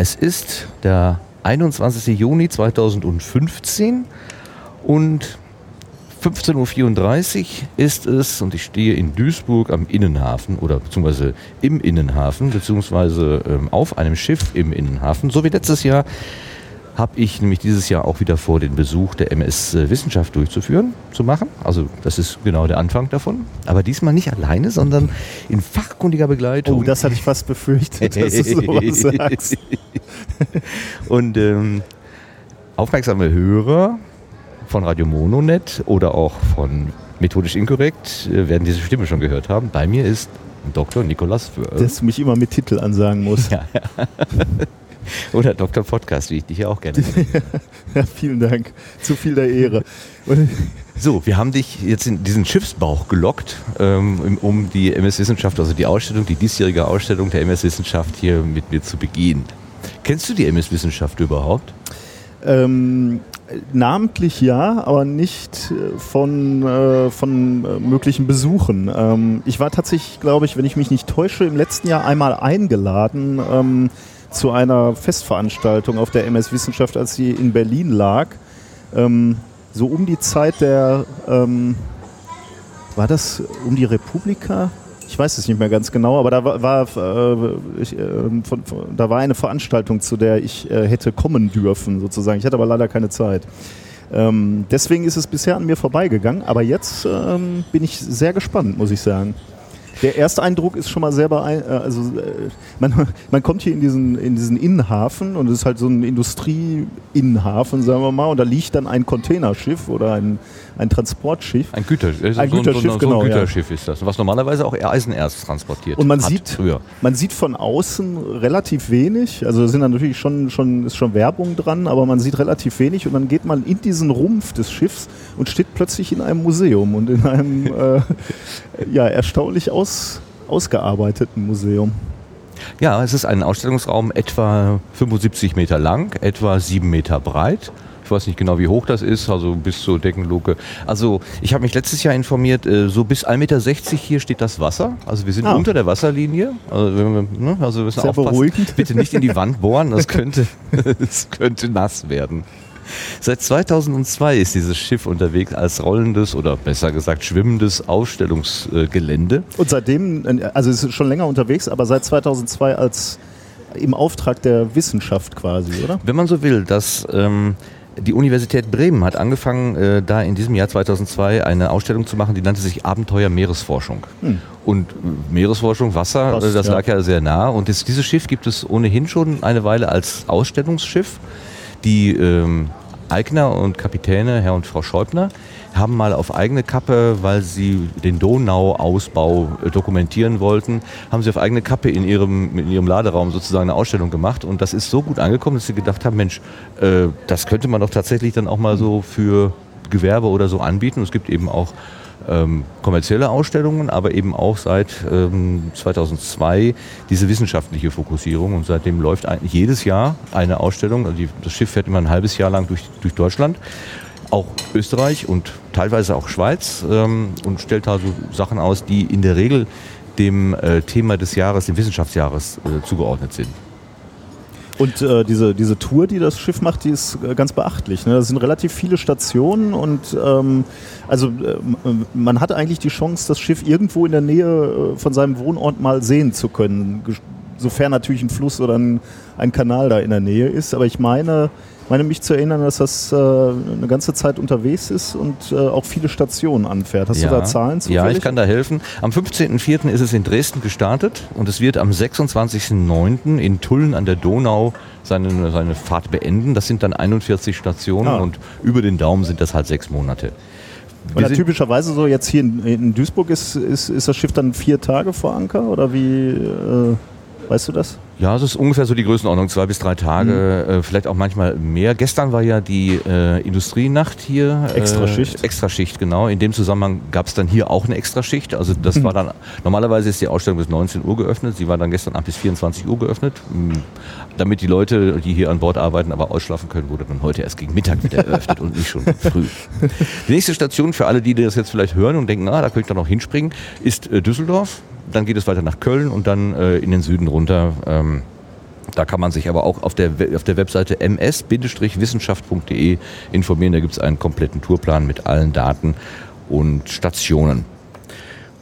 Es ist der 21. Juni 2015 und 15.34 Uhr ist es und ich stehe in Duisburg am Innenhafen oder beziehungsweise im Innenhafen, beziehungsweise ähm, auf einem Schiff im Innenhafen, so wie letztes Jahr habe ich nämlich dieses Jahr auch wieder vor, den Besuch der MS Wissenschaft durchzuführen, zu machen. Also das ist genau der Anfang davon. Aber diesmal nicht alleine, sondern in fachkundiger Begleitung. Oh, das hatte ich fast befürchtet, dass du sowas sagst. Und ähm, aufmerksame Hörer von Radio Mononet oder auch von Methodisch Inkorrekt äh, werden diese Stimme schon gehört haben. Bei mir ist Dr. Nikolas Wörl. Dass du mich immer mit Titel ansagen musst. Ja, ja. Oder Dr. Podcast, wie ich dich ja auch gerne ja, vielen Dank. Zu viel der Ehre. so, wir haben dich jetzt in diesen Schiffsbauch gelockt, ähm, um die MS Wissenschaft, also die Ausstellung, die diesjährige Ausstellung der MS Wissenschaft hier mit mir zu begehen. Kennst du die MS Wissenschaft überhaupt? Ähm, namentlich ja, aber nicht äh, von, äh, von äh, möglichen Besuchen. Ähm, ich war tatsächlich, glaube ich, wenn ich mich nicht täusche, im letzten Jahr einmal eingeladen ähm, zu einer Festveranstaltung auf der MS Wissenschaft, als sie in Berlin lag. Ähm, so um die Zeit der, ähm, war das um die Republika? Ich weiß es nicht mehr ganz genau, aber da war, war äh, ich, äh, von, von, da war eine Veranstaltung, zu der ich äh, hätte kommen dürfen, sozusagen. Ich hatte aber leider keine Zeit. Ähm, deswegen ist es bisher an mir vorbeigegangen, aber jetzt ähm, bin ich sehr gespannt, muss ich sagen der erste Eindruck ist schon mal sehr beeindruckend. Äh, also äh, man, man kommt hier in diesen, in diesen Innenhafen und es ist halt so ein Industrie-Innenhafen, sagen wir mal, und da liegt dann ein Containerschiff oder ein, ein Transportschiff. Ein, Güter, ein so, Güterschiff, so, so, genau. ein Güterschiff ja. ist das, was normalerweise auch Eisenerz transportiert. Und man sieht, früher. man sieht von außen relativ wenig. Also sind da natürlich schon, schon, ist schon Werbung dran, aber man sieht relativ wenig und dann geht man in diesen Rumpf des Schiffs und steht plötzlich in einem Museum und in einem äh, ja, erstaunlich aus, ausgearbeiteten Museum. Ja, es ist ein Ausstellungsraum etwa 75 Meter lang, etwa 7 Meter breit. Ich weiß nicht genau, wie hoch das ist, also bis zur Deckenluke. Also ich habe mich letztes Jahr informiert, äh, so bis 1,60 Meter hier steht das Wasser. Also wir sind ah. unter der Wasserlinie. Also wir, ne, also wir müssen Sehr aufpassen. Beruhigend. Bitte nicht in die Wand bohren, das könnte, das könnte nass werden. Seit 2002 ist dieses Schiff unterwegs als rollendes oder besser gesagt schwimmendes Ausstellungsgelände. Und seitdem, also es ist schon länger unterwegs, aber seit 2002 als im Auftrag der Wissenschaft quasi, oder? Wenn man so will, dass ähm, die Universität Bremen hat angefangen, äh, da in diesem Jahr 2002 eine Ausstellung zu machen, die nannte sich Abenteuer Meeresforschung. Hm. Und äh, Meeresforschung, Wasser, Passt, das lag ja. ja sehr nah. Und das, dieses Schiff gibt es ohnehin schon eine Weile als Ausstellungsschiff. Die ähm, Eigner und Kapitäne, Herr und Frau Schäubner, haben mal auf eigene Kappe, weil sie den Donauausbau äh, dokumentieren wollten, haben sie auf eigene Kappe in ihrem, in ihrem Laderaum sozusagen eine Ausstellung gemacht. Und das ist so gut angekommen, dass sie gedacht haben, Mensch, äh, das könnte man doch tatsächlich dann auch mal so für Gewerbe oder so anbieten. Es gibt eben auch ähm, kommerzielle Ausstellungen, aber eben auch seit ähm, 2002 diese wissenschaftliche Fokussierung. Und seitdem läuft eigentlich jedes Jahr eine Ausstellung. Also die, das Schiff fährt immer ein halbes Jahr lang durch, durch Deutschland, auch Österreich und teilweise auch Schweiz ähm, und stellt da so Sachen aus, die in der Regel dem äh, Thema des Jahres, dem Wissenschaftsjahres äh, zugeordnet sind. Und äh, diese, diese Tour, die das Schiff macht, die ist äh, ganz beachtlich. Ne? Das sind relativ viele Stationen und ähm, also äh, man hat eigentlich die Chance, das Schiff irgendwo in der Nähe äh, von seinem Wohnort mal sehen zu können. Sofern natürlich ein Fluss oder ein, ein Kanal da in der Nähe ist. Aber ich meine, meine mich zu erinnern, dass das äh, eine ganze Zeit unterwegs ist und äh, auch viele Stationen anfährt. Hast ja. du da Zahlen zu? Ja, ich kann da helfen. Am 15.04. ist es in Dresden gestartet und es wird am 26.09. in Tulln an der Donau seine, seine Fahrt beenden. Das sind dann 41 Stationen ah. und über den Daumen sind das halt sechs Monate. Und typischerweise so jetzt hier in, in Duisburg ist, ist, ist das Schiff dann vier Tage vor Anker oder wie äh, weißt du das? Ja, es ist ungefähr so die Größenordnung, zwei bis drei Tage, mhm. äh, vielleicht auch manchmal mehr. Gestern war ja die äh, Industrienacht hier. Extraschicht. Äh, Extraschicht, genau. In dem Zusammenhang gab es dann hier auch eine Extraschicht. Also das mhm. war dann, normalerweise ist die Ausstellung bis 19 Uhr geöffnet. Sie war dann gestern Abend bis 24 Uhr geöffnet. Damit die Leute, die hier an Bord arbeiten, aber ausschlafen können, wurde dann heute erst gegen Mittag wieder eröffnet und nicht schon früh. Die nächste Station für alle, die das jetzt vielleicht hören und denken, ah, da könnte ich dann noch hinspringen, ist äh, Düsseldorf. Dann geht es weiter nach Köln und dann äh, in den Süden runter. Ähm, Da kann man sich aber auch auf der, auf der Webseite ms-wissenschaft.de informieren. Da gibt es einen kompletten Tourplan mit allen Daten und Stationen.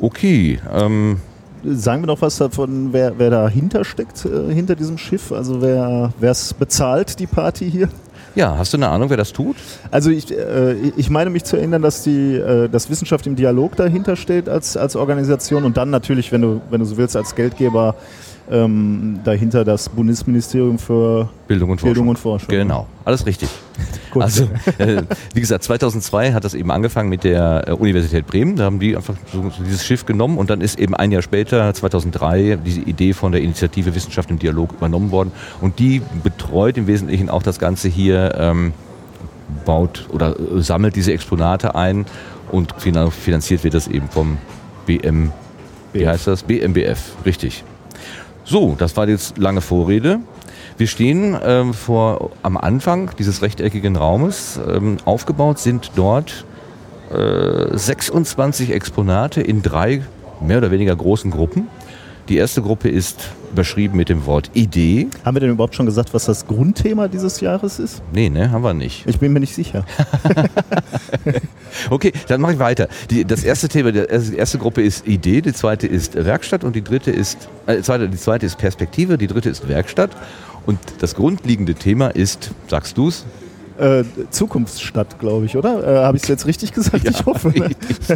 Okay. Ähm, Sagen wir noch was davon, wer, wer dahinter steckt, äh, hinter diesem Schiff? Also wer es bezahlt, die Party hier? Ja, hast du eine Ahnung, wer das tut? Also ich, äh, ich meine mich zu erinnern, dass die äh, dass Wissenschaft im Dialog dahinter steht als, als Organisation und dann natürlich, wenn du, wenn du so willst, als Geldgeber ähm, dahinter das Bundesministerium für Bildung und, Bildung Forschung. und Forschung. Genau, alles richtig. also, äh, wie gesagt, 2002 hat das eben angefangen mit der äh, Universität Bremen. Da haben die einfach so, so dieses Schiff genommen und dann ist eben ein Jahr später, 2003, diese Idee von der Initiative Wissenschaft im Dialog übernommen worden. Und die betreut im Wesentlichen auch das Ganze hier, ähm, baut oder äh, sammelt diese Exponate ein und finanziert wird das eben vom BM, wie heißt das? BMBF, richtig. So, das war jetzt lange Vorrede. Wir stehen ähm, vor, am Anfang dieses rechteckigen Raumes. Ähm, aufgebaut sind dort äh, 26 Exponate in drei mehr oder weniger großen Gruppen. Die erste Gruppe ist überschrieben mit dem Wort Idee. Haben wir denn überhaupt schon gesagt, was das Grundthema dieses Jahres ist? Nee, ne, haben wir nicht. Ich bin mir nicht sicher. okay, dann mache ich weiter. Die, das erste Thema, die erste Gruppe ist Idee, die zweite ist Werkstatt und die dritte ist, äh, zweite, die zweite ist Perspektive, die dritte ist Werkstatt. Und das grundlegende Thema ist, sagst du es? Äh, Zukunftsstadt, glaube ich, oder? Äh, Habe ich es jetzt richtig gesagt? Ja, ich hoffe. Ne?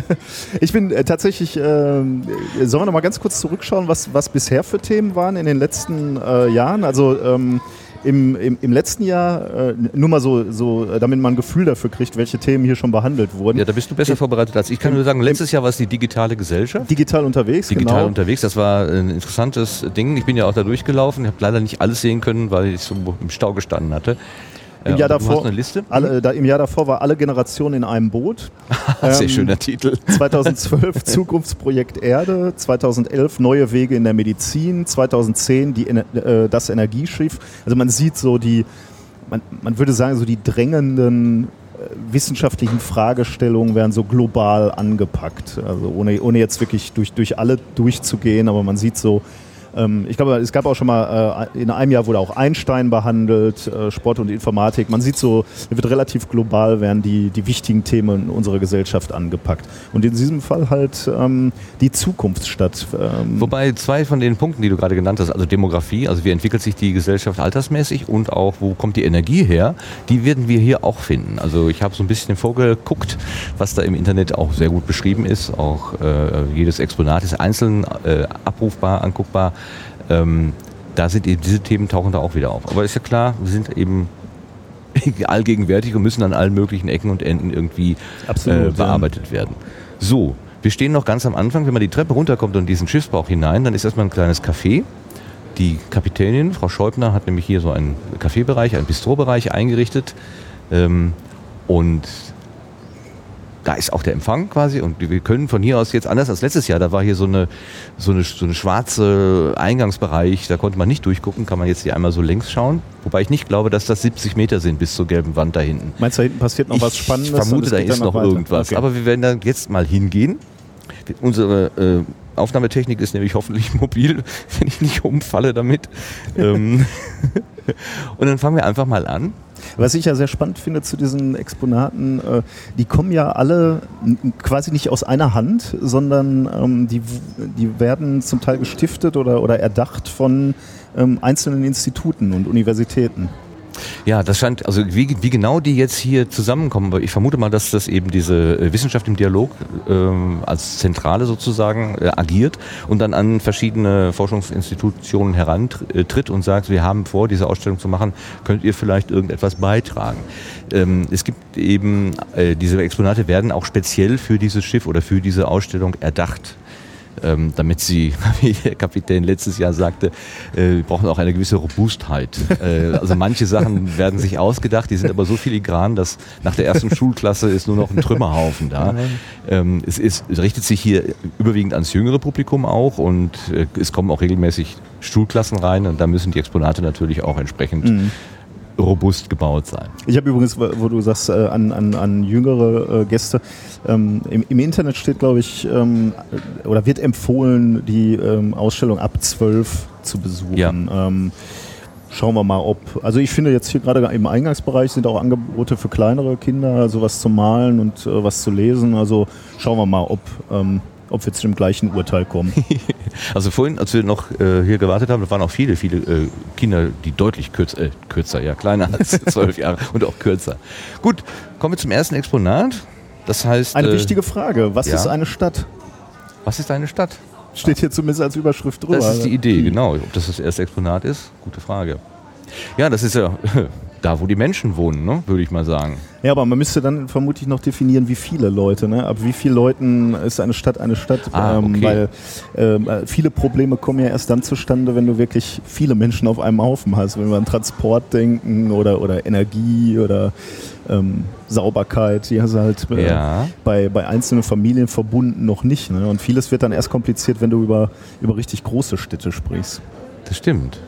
Ich bin äh, tatsächlich, äh, sollen wir noch mal ganz kurz zurückschauen, was, was bisher für Themen waren in den letzten äh, Jahren? Also ähm, im, im, im, letzten Jahr, äh, nur mal so, so, damit man ein Gefühl dafür kriegt, welche Themen hier schon behandelt wurden. Ja, da bist du besser vorbereitet als ich. Ich kann nur sagen, letztes Jahr war es die digitale Gesellschaft. Digital unterwegs, Digital genau. unterwegs, das war ein interessantes Ding. Ich bin ja auch da durchgelaufen, ich habe leider nicht alles sehen können, weil ich so im Stau gestanden hatte. Im, Jahr davor, alle, da, Im Jahr davor war alle Generationen in einem Boot. Sehr ähm, schöner Titel. 2012 Zukunftsprojekt Erde, 2011 Neue Wege in der Medizin, 2010 die, äh, das Energieschiff. Also man sieht so die, man, man würde sagen, so die drängenden äh, wissenschaftlichen Fragestellungen werden so global angepackt. Also ohne, ohne jetzt wirklich durch, durch alle durchzugehen, aber man sieht so, ähm, ich glaube, es gab auch schon mal, äh, in einem Jahr wurde auch Einstein behandelt, äh, Sport und Informatik. Man sieht so, wird relativ global werden die, die wichtigen Themen unserer Gesellschaft angepackt. Und in diesem Fall halt ähm, die Zukunftsstadt. Ähm Wobei zwei von den Punkten, die du gerade genannt hast, also Demografie, also wie entwickelt sich die Gesellschaft altersmäßig und auch wo kommt die Energie her, die werden wir hier auch finden. Also ich habe so ein bisschen vorgeguckt, was da im Internet auch sehr gut beschrieben ist. Auch äh, jedes Exponat ist einzeln äh, abrufbar, anguckbar. Ähm, da sind eben diese Themen tauchen da auch wieder auf. Aber ist ja klar, wir sind eben allgegenwärtig und müssen an allen möglichen Ecken und Enden irgendwie Absolut, äh, bearbeitet ja. werden. So, wir stehen noch ganz am Anfang. Wenn man die Treppe runterkommt und diesen Schiffsbauch hinein, dann ist erstmal ein kleines Café. Die Kapitänin, Frau Scheubner, hat nämlich hier so einen Kaffeebereich, einen Bistrobereich eingerichtet. Ähm, und da ist auch der Empfang quasi und wir können von hier aus jetzt anders als letztes Jahr, da war hier so eine, so eine, so eine schwarze Eingangsbereich, da konnte man nicht durchgucken, kann man jetzt hier einmal so längs schauen. Wobei ich nicht glaube, dass das 70 Meter sind bis zur gelben Wand da hinten. Meinst du, da hinten passiert noch ich was Spannendes? Ich vermute, da ist noch, noch irgendwas. Okay. Aber wir werden da jetzt mal hingehen. Unsere äh, Aufnahmetechnik ist nämlich hoffentlich mobil, wenn ich nicht umfalle damit. Ähm, und dann fangen wir einfach mal an. Was ich ja sehr spannend finde zu diesen Exponaten, äh, die kommen ja alle quasi nicht aus einer Hand, sondern ähm, die, die werden zum Teil gestiftet oder, oder erdacht von ähm, einzelnen Instituten und Universitäten. Ja, das scheint, also wie, wie genau die jetzt hier zusammenkommen, ich vermute mal, dass das eben diese äh, Wissenschaft im Dialog ähm, als Zentrale sozusagen äh, agiert und dann an verschiedene Forschungsinstitutionen herantritt und sagt, wir haben vor, diese Ausstellung zu machen, könnt ihr vielleicht irgendetwas beitragen. Ähm, es gibt eben, äh, diese Exponate werden auch speziell für dieses Schiff oder für diese Ausstellung erdacht ähm, damit sie, wie der Kapitän letztes Jahr sagte, äh, brauchen auch eine gewisse Robustheit. Äh, also manche Sachen werden sich ausgedacht, die sind aber so filigran, dass nach der ersten Schulklasse ist nur noch ein Trümmerhaufen da. Ähm, es, ist, es richtet sich hier überwiegend ans jüngere Publikum auch und äh, es kommen auch regelmäßig Schulklassen rein und da müssen die Exponate natürlich auch entsprechend mhm robust gebaut sein. Ich habe übrigens, wo du sagst, äh, an, an, an jüngere äh, Gäste, ähm, im, im, Internet steht, glaube ich, ähm, oder wird empfohlen, die ähm, Ausstellung ab 12 zu besuchen. Ja. Ähm, schauen wir mal, ob. Also ich finde jetzt hier gerade im Eingangsbereich sind auch Angebote für kleinere Kinder, sowas also zu malen und äh, was zu lesen. Also schauen wir mal, ob, ähm, ob wir zu dem gleichen Urteil kommen. also vorhin, als wir noch äh, hier gewartet haben, da waren auch viele, viele äh, Kinder, die deutlich kürzer, äh, kürzer, ja, kleiner als zwölf Jahre und auch kürzer. Gut, kommen wir zum ersten Exponat. Das heißt. Eine äh, wichtige Frage. Was ja? ist eine Stadt? Was ist eine Stadt? Steht hier zumindest als Überschrift drüber. Das ist die Idee, genau. Ob das das erste Exponat ist, gute Frage. Ja, das ist ja da, wo die Menschen wohnen, ne? würde ich mal sagen. Ja, aber man müsste dann vermutlich noch definieren, wie viele Leute. Ne? Ab wie vielen Leuten ist eine Stadt eine Stadt? Ah, ähm, okay. Weil äh, viele Probleme kommen ja erst dann zustande, wenn du wirklich viele Menschen auf einem Haufen hast. Wenn wir an Transport denken oder, oder Energie oder ähm, Sauberkeit, die hast du halt äh, ja. bei, bei einzelnen Familien verbunden noch nicht. Ne? Und vieles wird dann erst kompliziert, wenn du über, über richtig große Städte sprichst. Das stimmt.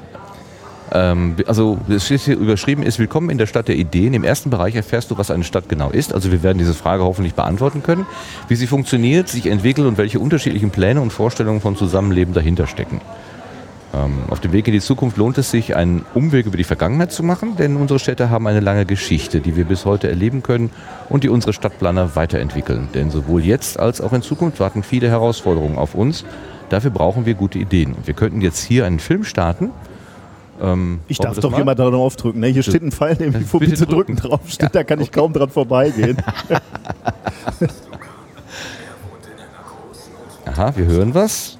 Ähm, also es steht hier überschrieben ist Willkommen in der Stadt der Ideen. Im ersten Bereich erfährst du, was eine Stadt genau ist. Also wir werden diese Frage hoffentlich beantworten können, wie sie funktioniert, sich entwickelt und welche unterschiedlichen Pläne und Vorstellungen von Zusammenleben dahinter stecken. Ähm, auf dem Weg in die Zukunft lohnt es sich, einen Umweg über die Vergangenheit zu machen, denn unsere Städte haben eine lange Geschichte, die wir bis heute erleben können und die unsere Stadtplaner weiterentwickeln. Denn sowohl jetzt als auch in Zukunft warten viele Herausforderungen auf uns. Dafür brauchen wir gute Ideen. Wir könnten jetzt hier einen Film starten. Ähm, ich darf doch jemand da drauf drücken. Ne? Hier steht ein Pfeil, den ich bitte, bitte drücken drauf steht, ja, da kann okay. ich kaum dran vorbeigehen. Aha, wir hören was.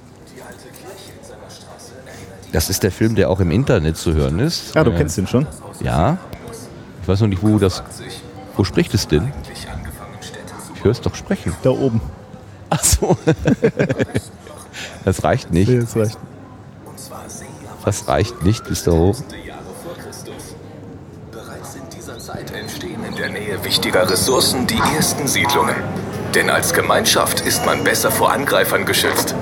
Das ist der Film, der auch im Internet zu hören ist. Ja, du äh, kennst den schon. Ja. Ich weiß noch nicht, wo das. Wo spricht es denn? Ich höre es doch sprechen. Da oben. Ach so. das reicht nicht. Nee, das reicht. Das reicht nicht bis da hoch. Bereits in dieser Zeit entstehen in der Nähe wichtiger Ressourcen die ersten Siedlungen. Denn als Gemeinschaft ist man besser vor Angreifern geschützt.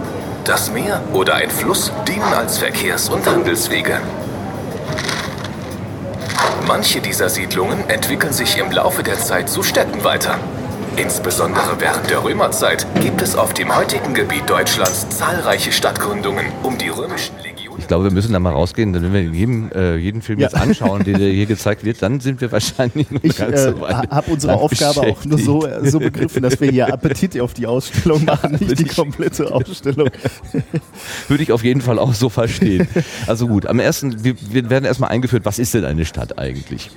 Das Meer oder ein Fluss dienen als Verkehrs- und Handelswege. Manche dieser Siedlungen entwickeln sich im Laufe der Zeit zu Städten weiter. Insbesondere während der Römerzeit gibt es auf dem heutigen Gebiet Deutschlands zahlreiche Stadtgründungen, um die römischen Legionen ich glaube, wir müssen da mal rausgehen, denn wenn wir jedem, äh, jeden Film ja. jetzt anschauen, der hier gezeigt wird, dann sind wir wahrscheinlich noch ich, ganz äh, so weit. Ich habe unsere Aufgabe auch nur so, äh, so begriffen, dass wir hier Appetit auf die Ausstellung machen, nicht die komplette Ausstellung. Würde ich auf jeden Fall auch so verstehen. Also gut, am ersten, wir, wir werden erstmal eingeführt, was ist denn eine Stadt eigentlich?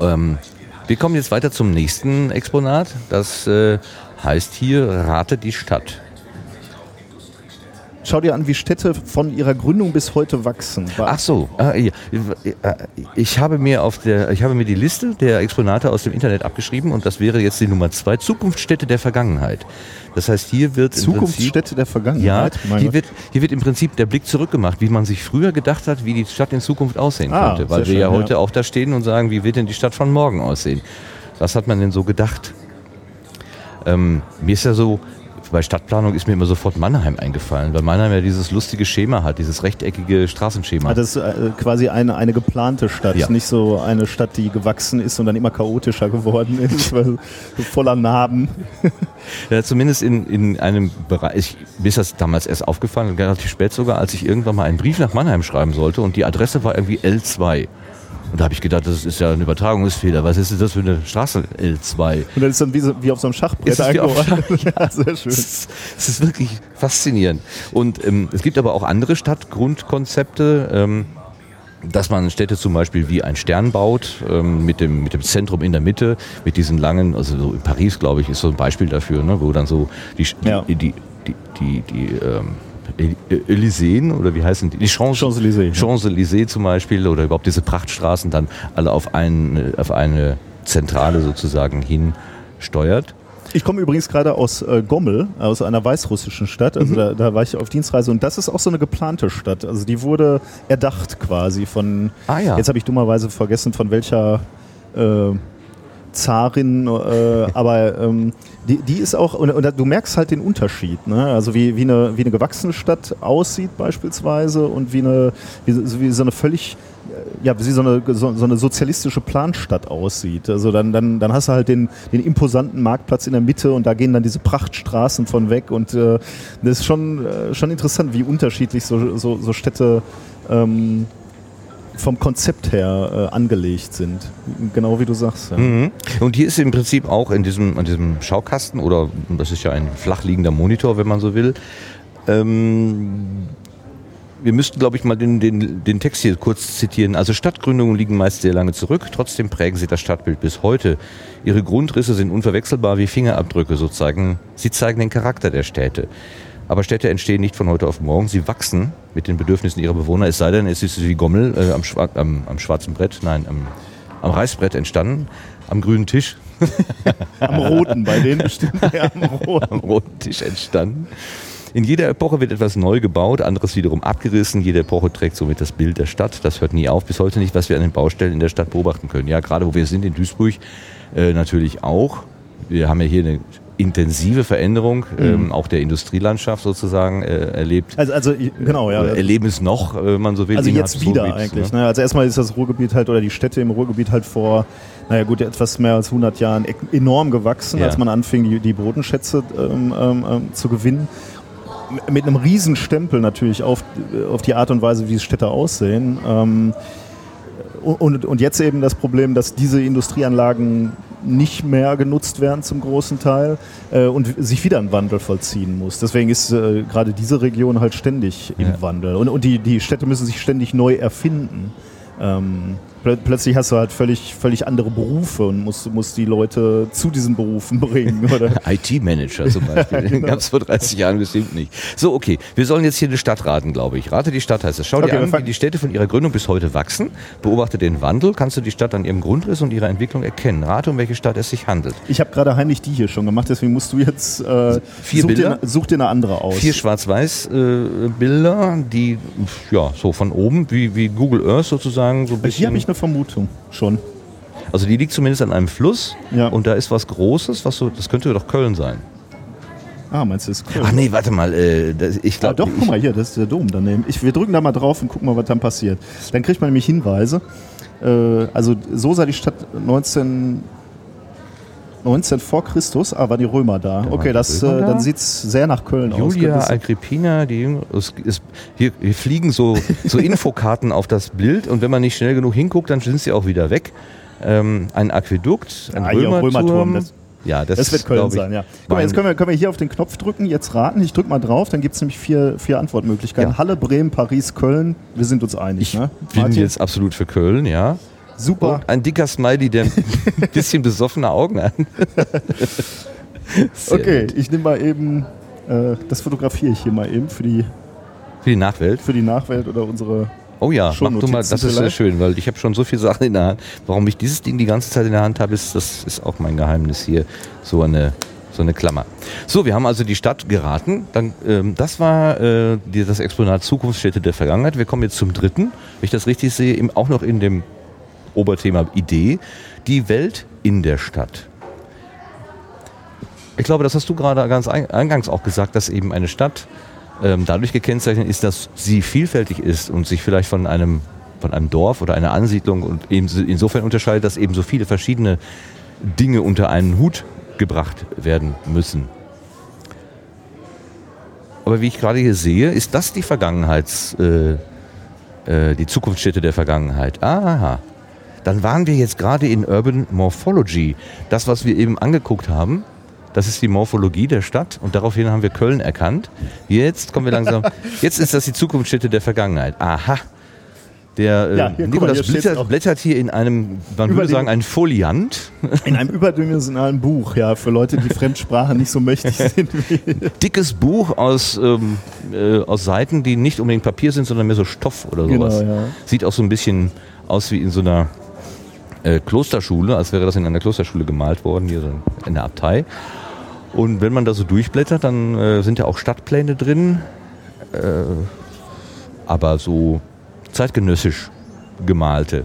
Ähm, wir kommen jetzt weiter zum nächsten Exponat. Das äh, heißt hier Rate die Stadt schau dir an, wie Städte von ihrer Gründung bis heute wachsen. Ach so, äh, ich habe mir auf der, ich habe mir die Liste der Exponate aus dem Internet abgeschrieben und das wäre jetzt die Nummer zwei, Zukunftsstädte der Vergangenheit. Das heißt, hier wird Zukunftsstädte der Vergangenheit. Ja, hier wird, hier wird im Prinzip der Blick zurückgemacht, wie man sich früher gedacht hat, wie die Stadt in Zukunft aussehen ah, könnte, weil wir schön, ja heute ja. auch da stehen und sagen, wie wird denn die Stadt von morgen aussehen? Was hat man denn so gedacht? Ähm, mir ist ja so, bei Stadtplanung ist mir immer sofort Mannheim eingefallen, weil Mannheim ja dieses lustige Schema hat, dieses rechteckige Straßenschema. Ah, das ist quasi eine, eine geplante Stadt, ja. nicht so eine Stadt, die gewachsen ist und dann immer chaotischer geworden ist, weil voller Narben. ja, zumindest in, in einem Bereich, mir ist das damals erst aufgefallen, relativ spät sogar, als ich irgendwann mal einen Brief nach Mannheim schreiben sollte und die Adresse war irgendwie L2. Und da habe ich gedacht, das ist ja ein Übertragungsfehler. Was ist das für eine Straße L2? Und dann ist dann wie, so, wie auf so einem Schachbrett eingeordnet. ja, sehr schön. Es ist wirklich faszinierend. Und ähm, es gibt aber auch andere Stadtgrundkonzepte. Ähm, dass man Städte zum Beispiel wie ein Stern baut, ähm, mit, dem, mit dem Zentrum in der Mitte, mit diesen langen, also so in Paris, glaube ich, ist so ein Beispiel dafür, ne, wo dann so die, ja. die, die, die, die, die ähm, Elyseen oder wie heißen die? Die Champs-Élysées. Champs-Élysées zum Beispiel oder überhaupt diese Prachtstraßen dann alle auf, ein, auf eine Zentrale sozusagen hin steuert. Ich komme übrigens gerade aus äh, Gommel, aus einer weißrussischen Stadt. Also mhm. da, da, war ich auf Dienstreise und das ist auch so eine geplante Stadt. Also die wurde erdacht quasi von. Ah, ja. Jetzt habe ich dummerweise vergessen, von welcher. Äh, Zarin, äh, aber ähm, die, die ist auch, und, und, du merkst halt den Unterschied, ne? also wie, wie, eine, wie eine gewachsene Stadt aussieht beispielsweise und wie, eine, wie, wie so eine völlig, äh, ja, wie so eine, so, so, eine sozialistische Planstadt aussieht. Also dann, dann, dann hast du halt den, den imposanten Marktplatz in der Mitte und da gehen dann diese Prachtstraßen von weg und äh, das ist schon, äh, schon interessant, wie unterschiedlich so, so, so Städte ähm, vom Konzept her äh, angelegt sind. Genau wie du sagst. Ja. Mhm. Und hier ist im Prinzip auch in diesem, an diesem Schaukasten, oder das ist ja ein flach liegender Monitor, wenn man so will, ähm, wir müssten, glaube ich, mal den, den, den Text hier kurz zitieren. Also Stadtgründungen liegen meist sehr lange zurück, trotzdem prägen sie das Stadtbild bis heute. Ihre Grundrisse sind unverwechselbar wie Fingerabdrücke, sozusagen. Sie zeigen den Charakter der Städte. Aber Städte entstehen nicht von heute auf morgen. Sie wachsen mit den Bedürfnissen ihrer Bewohner. Es sei denn, es ist wie Gommel äh, am, Schwar am, am, schwarzen Brett, nein, am, am Reißbrett entstanden, am grünen Tisch. am roten, bei denen bestimmt ja, am roten. am roten Tisch entstanden. In jeder Epoche wird etwas neu gebaut, anderes wiederum abgerissen. Jede Epoche trägt somit das Bild der Stadt. Das hört nie auf. Bis heute nicht, was wir an den Baustellen in der Stadt beobachten können. Ja, gerade wo wir sind in Duisburg äh, natürlich auch. Wir haben ja hier eine intensive Veränderung mhm. ähm, auch der Industrielandschaft sozusagen äh, erlebt. Also, also genau, ja. Erleben es noch, äh, wenn man so will. Also jetzt wieder eigentlich. Ne? Also erstmal ist das Ruhrgebiet halt oder die Städte im Ruhrgebiet halt vor, naja gut, etwas mehr als 100 Jahren e-, enorm gewachsen, ja. als man anfing, die, die Bodenschätze ähm, ähm, ähm, zu gewinnen. Mit einem Riesenstempel natürlich auf, auf die Art und Weise, wie Städte aussehen. Ähm, und, und jetzt eben das Problem, dass diese Industrieanlagen nicht mehr genutzt werden zum großen Teil äh, und sich wieder ein Wandel vollziehen muss. Deswegen ist äh, gerade diese Region halt ständig im ja. Wandel. Und, und die, die Städte müssen sich ständig neu erfinden. Ähm, plötzlich hast du halt völlig, völlig andere Berufe und musst, musst die Leute zu diesen Berufen bringen. IT-Manager zum Beispiel. ja, genau. Gab es vor 30 Jahren bestimmt nicht. So, okay. Wir sollen jetzt hier eine Stadt raten, glaube ich. Rate die Stadt heißt es. Schau okay, dir an, wie die Städte von ihrer Gründung bis heute wachsen. Beobachte den Wandel. Kannst du die Stadt an ihrem Grundriss und ihrer Entwicklung erkennen. Rate, um welche Stadt es sich handelt. Ich habe gerade heimlich die hier schon gemacht, deswegen musst du jetzt äh, Vier such, Bilder? Dir, such dir eine andere aus. Vier Schwarz-Weiß-Bilder, äh, die ja so von oben, wie, wie Google Earth sozusagen, so ein bisschen. Hier habe ich eine Vermutung schon. Also die liegt zumindest an einem Fluss ja. und da ist was Großes, was so, das könnte doch Köln sein. Ah, meinst du, das ist Köln? Ach nee, warte mal, äh, das, ich glaube. Ah, doch, guck mal hier, das ist der Dom daneben. Ich, wir drücken da mal drauf und gucken mal, was dann passiert. Dann kriegt man nämlich Hinweise. Äh, also so sah die Stadt 19, 19 vor Christus, ah, waren die Römer da. Ja, okay, das, äh, dann sieht es sehr nach Köln Julia aus. Julia Agrippina, die Jüngere, hier, hier, fliegen so, so Infokarten auf das Bild und wenn man nicht schnell genug hinguckt, dann sind sie auch wieder weg. Ähm, ein Aquädukt, ein ah, Römerturm. Römerturm das, ja, das, das wird Köln sein, ja. Guck mal, jetzt können wir, können wir hier auf den Knopf drücken, jetzt raten. Ich drücke mal drauf, dann gibt es nämlich vier, vier Antwortmöglichkeiten. Ja. Halle, Bremen, Paris, Köln. Wir sind uns einig. Ich ne? bin jetzt absolut für Köln, ja. Super. Und ein dicker Smiley, der ein bisschen besoffene Augen hat. okay, gut. ich nehme mal eben, äh, das fotografiere ich hier mal eben für die, für die Nachwelt. Für die Nachwelt oder unsere. Oh ja, mach du mal, das ist sehr schön, weil ich habe schon so viele Sachen in der Hand. Warum ich dieses Ding die ganze Zeit in der Hand habe, ist, das ist auch mein Geheimnis hier. So eine, so eine Klammer. So, wir haben also die Stadt geraten. Dann, ähm, das war äh, die, das Exponat Zukunftsstädte der Vergangenheit. Wir kommen jetzt zum dritten, wenn ich das richtig sehe, im, auch noch in dem Oberthema Idee, die Welt in der Stadt. Ich glaube, das hast du gerade ganz eingangs auch gesagt, dass eben eine Stadt ähm, dadurch gekennzeichnet ist, dass sie vielfältig ist und sich vielleicht von einem, von einem Dorf oder einer Ansiedlung und eben insofern unterscheidet, dass eben so viele verschiedene Dinge unter einen Hut gebracht werden müssen. Aber wie ich gerade hier sehe, ist das die Vergangenheits, äh, äh, die Zukunftsstätte der Vergangenheit. Aha dann waren wir jetzt gerade in Urban Morphology. Das, was wir eben angeguckt haben, das ist die Morphologie der Stadt und daraufhin haben wir Köln erkannt. Jetzt kommen wir langsam. Jetzt ist das die Zukunftsstätte der Vergangenheit. Aha. Der ja, äh, Nikolas blättert, blättert, hier in einem, man würde sagen, ein Foliant. In einem überdimensionalen Buch, ja, für Leute, die Fremdsprachen nicht so mächtig sind. Dickes Buch aus, ähm, äh, aus Seiten, die nicht unbedingt Papier sind, sondern mehr so Stoff oder genau, sowas. Genau, ja. Sieht auch so ein bisschen aus wie in so einer äh, Klosterschule, als wäre das in einer Klosterschule gemalt worden, hier so in der Abtei. Und wenn man da so durchblättert, dann äh, sind ja auch Stadtpläne drin, äh, aber so zeitgenössisch gemalte.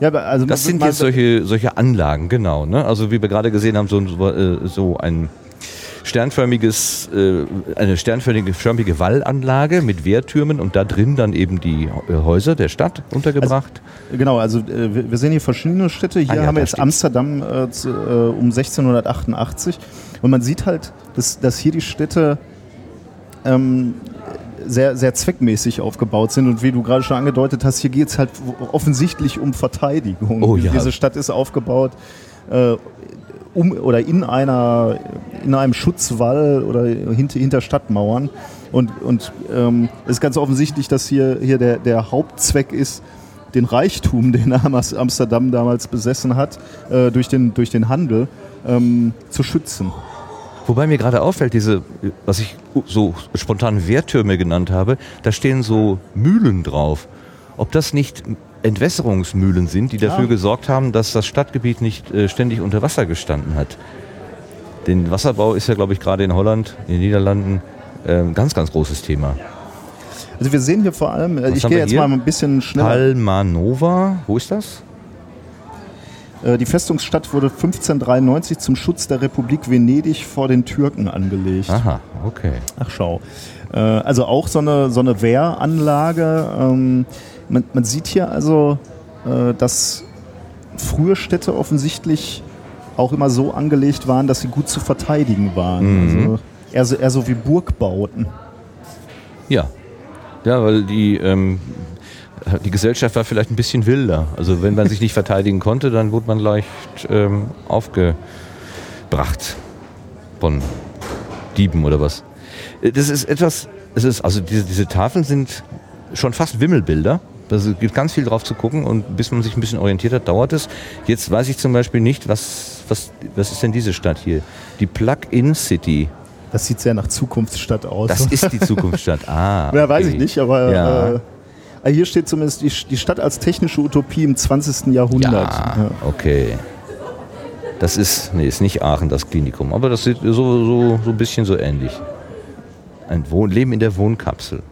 Ja, also das sind jetzt solche, solche Anlagen, genau. Ne? Also wie wir gerade gesehen haben, so, so, äh, so ein sternförmiges, äh, eine sternförmige förmige Wallanlage mit Wehrtürmen und da drin dann eben die äh, Häuser der Stadt untergebracht. Also, genau, also äh, wir sehen hier verschiedene Städte. Hier ah, ja, haben wir jetzt Amsterdam äh, zu, äh, um 1688 und man sieht halt, dass, dass hier die Städte ähm, sehr, sehr zweckmäßig aufgebaut sind. Und wie du gerade schon angedeutet hast, hier geht es halt offensichtlich um Verteidigung. Oh, ja. Diese Stadt ist aufgebaut äh, um oder in einer in einem Schutzwall oder hinter, hinter Stadtmauern. Und, und ähm, es ist ganz offensichtlich, dass hier, hier der, der Hauptzweck ist, den Reichtum, den Amsterdam damals besessen hat, äh, durch, den, durch den Handel ähm, zu schützen. Wobei mir gerade auffällt, diese, was ich so spontan Wehrtürme genannt habe, da stehen so Mühlen drauf. Ob das nicht Entwässerungsmühlen sind, die dafür ja. gesorgt haben, dass das Stadtgebiet nicht äh, ständig unter Wasser gestanden hat. Den Wasserbau ist ja, glaube ich, gerade in Holland, in den Niederlanden, äh, ein ganz, ganz großes Thema. Also wir sehen hier vor allem, äh, Was ich gehe jetzt hier? mal ein bisschen schneller. Palmanova, wo ist das? Äh, die Festungsstadt wurde 1593 zum Schutz der Republik Venedig vor den Türken angelegt. Aha, okay. Ach schau. Äh, also auch so eine, so eine Wehranlage. Ähm, man, man sieht hier also, dass frühe Städte offensichtlich auch immer so angelegt waren, dass sie gut zu verteidigen waren. Mhm. Also eher, so, eher so wie Burgbauten. Ja. Ja, weil die ähm, die Gesellschaft war vielleicht ein bisschen wilder. Also wenn man sich nicht verteidigen konnte, dann wurde man leicht ähm, aufgebracht von Dieben oder was. Äh, das ist etwas, es ist, also diese, diese Tafeln sind schon fast Wimmelbilder. Also es gibt ganz viel drauf zu gucken und bis man sich ein bisschen orientiert hat, dauert es. Jetzt weiß ich zum Beispiel nicht, was, was, was ist denn diese Stadt hier? Die Plug-in City. Das sieht sehr nach Zukunftsstadt aus. Das ist die Zukunftsstadt. Ah. Okay. Ja, weiß ich nicht, aber ja. äh, Ah, hier steht zumindest die, die Stadt als technische Utopie im 20. Jahrhundert. Ja, ja. okay. Das ist, nee, ist nicht Aachen, das Klinikum, aber das sieht so, so, so ein bisschen so ähnlich. Ein Wohn Leben in der Wohnkapsel.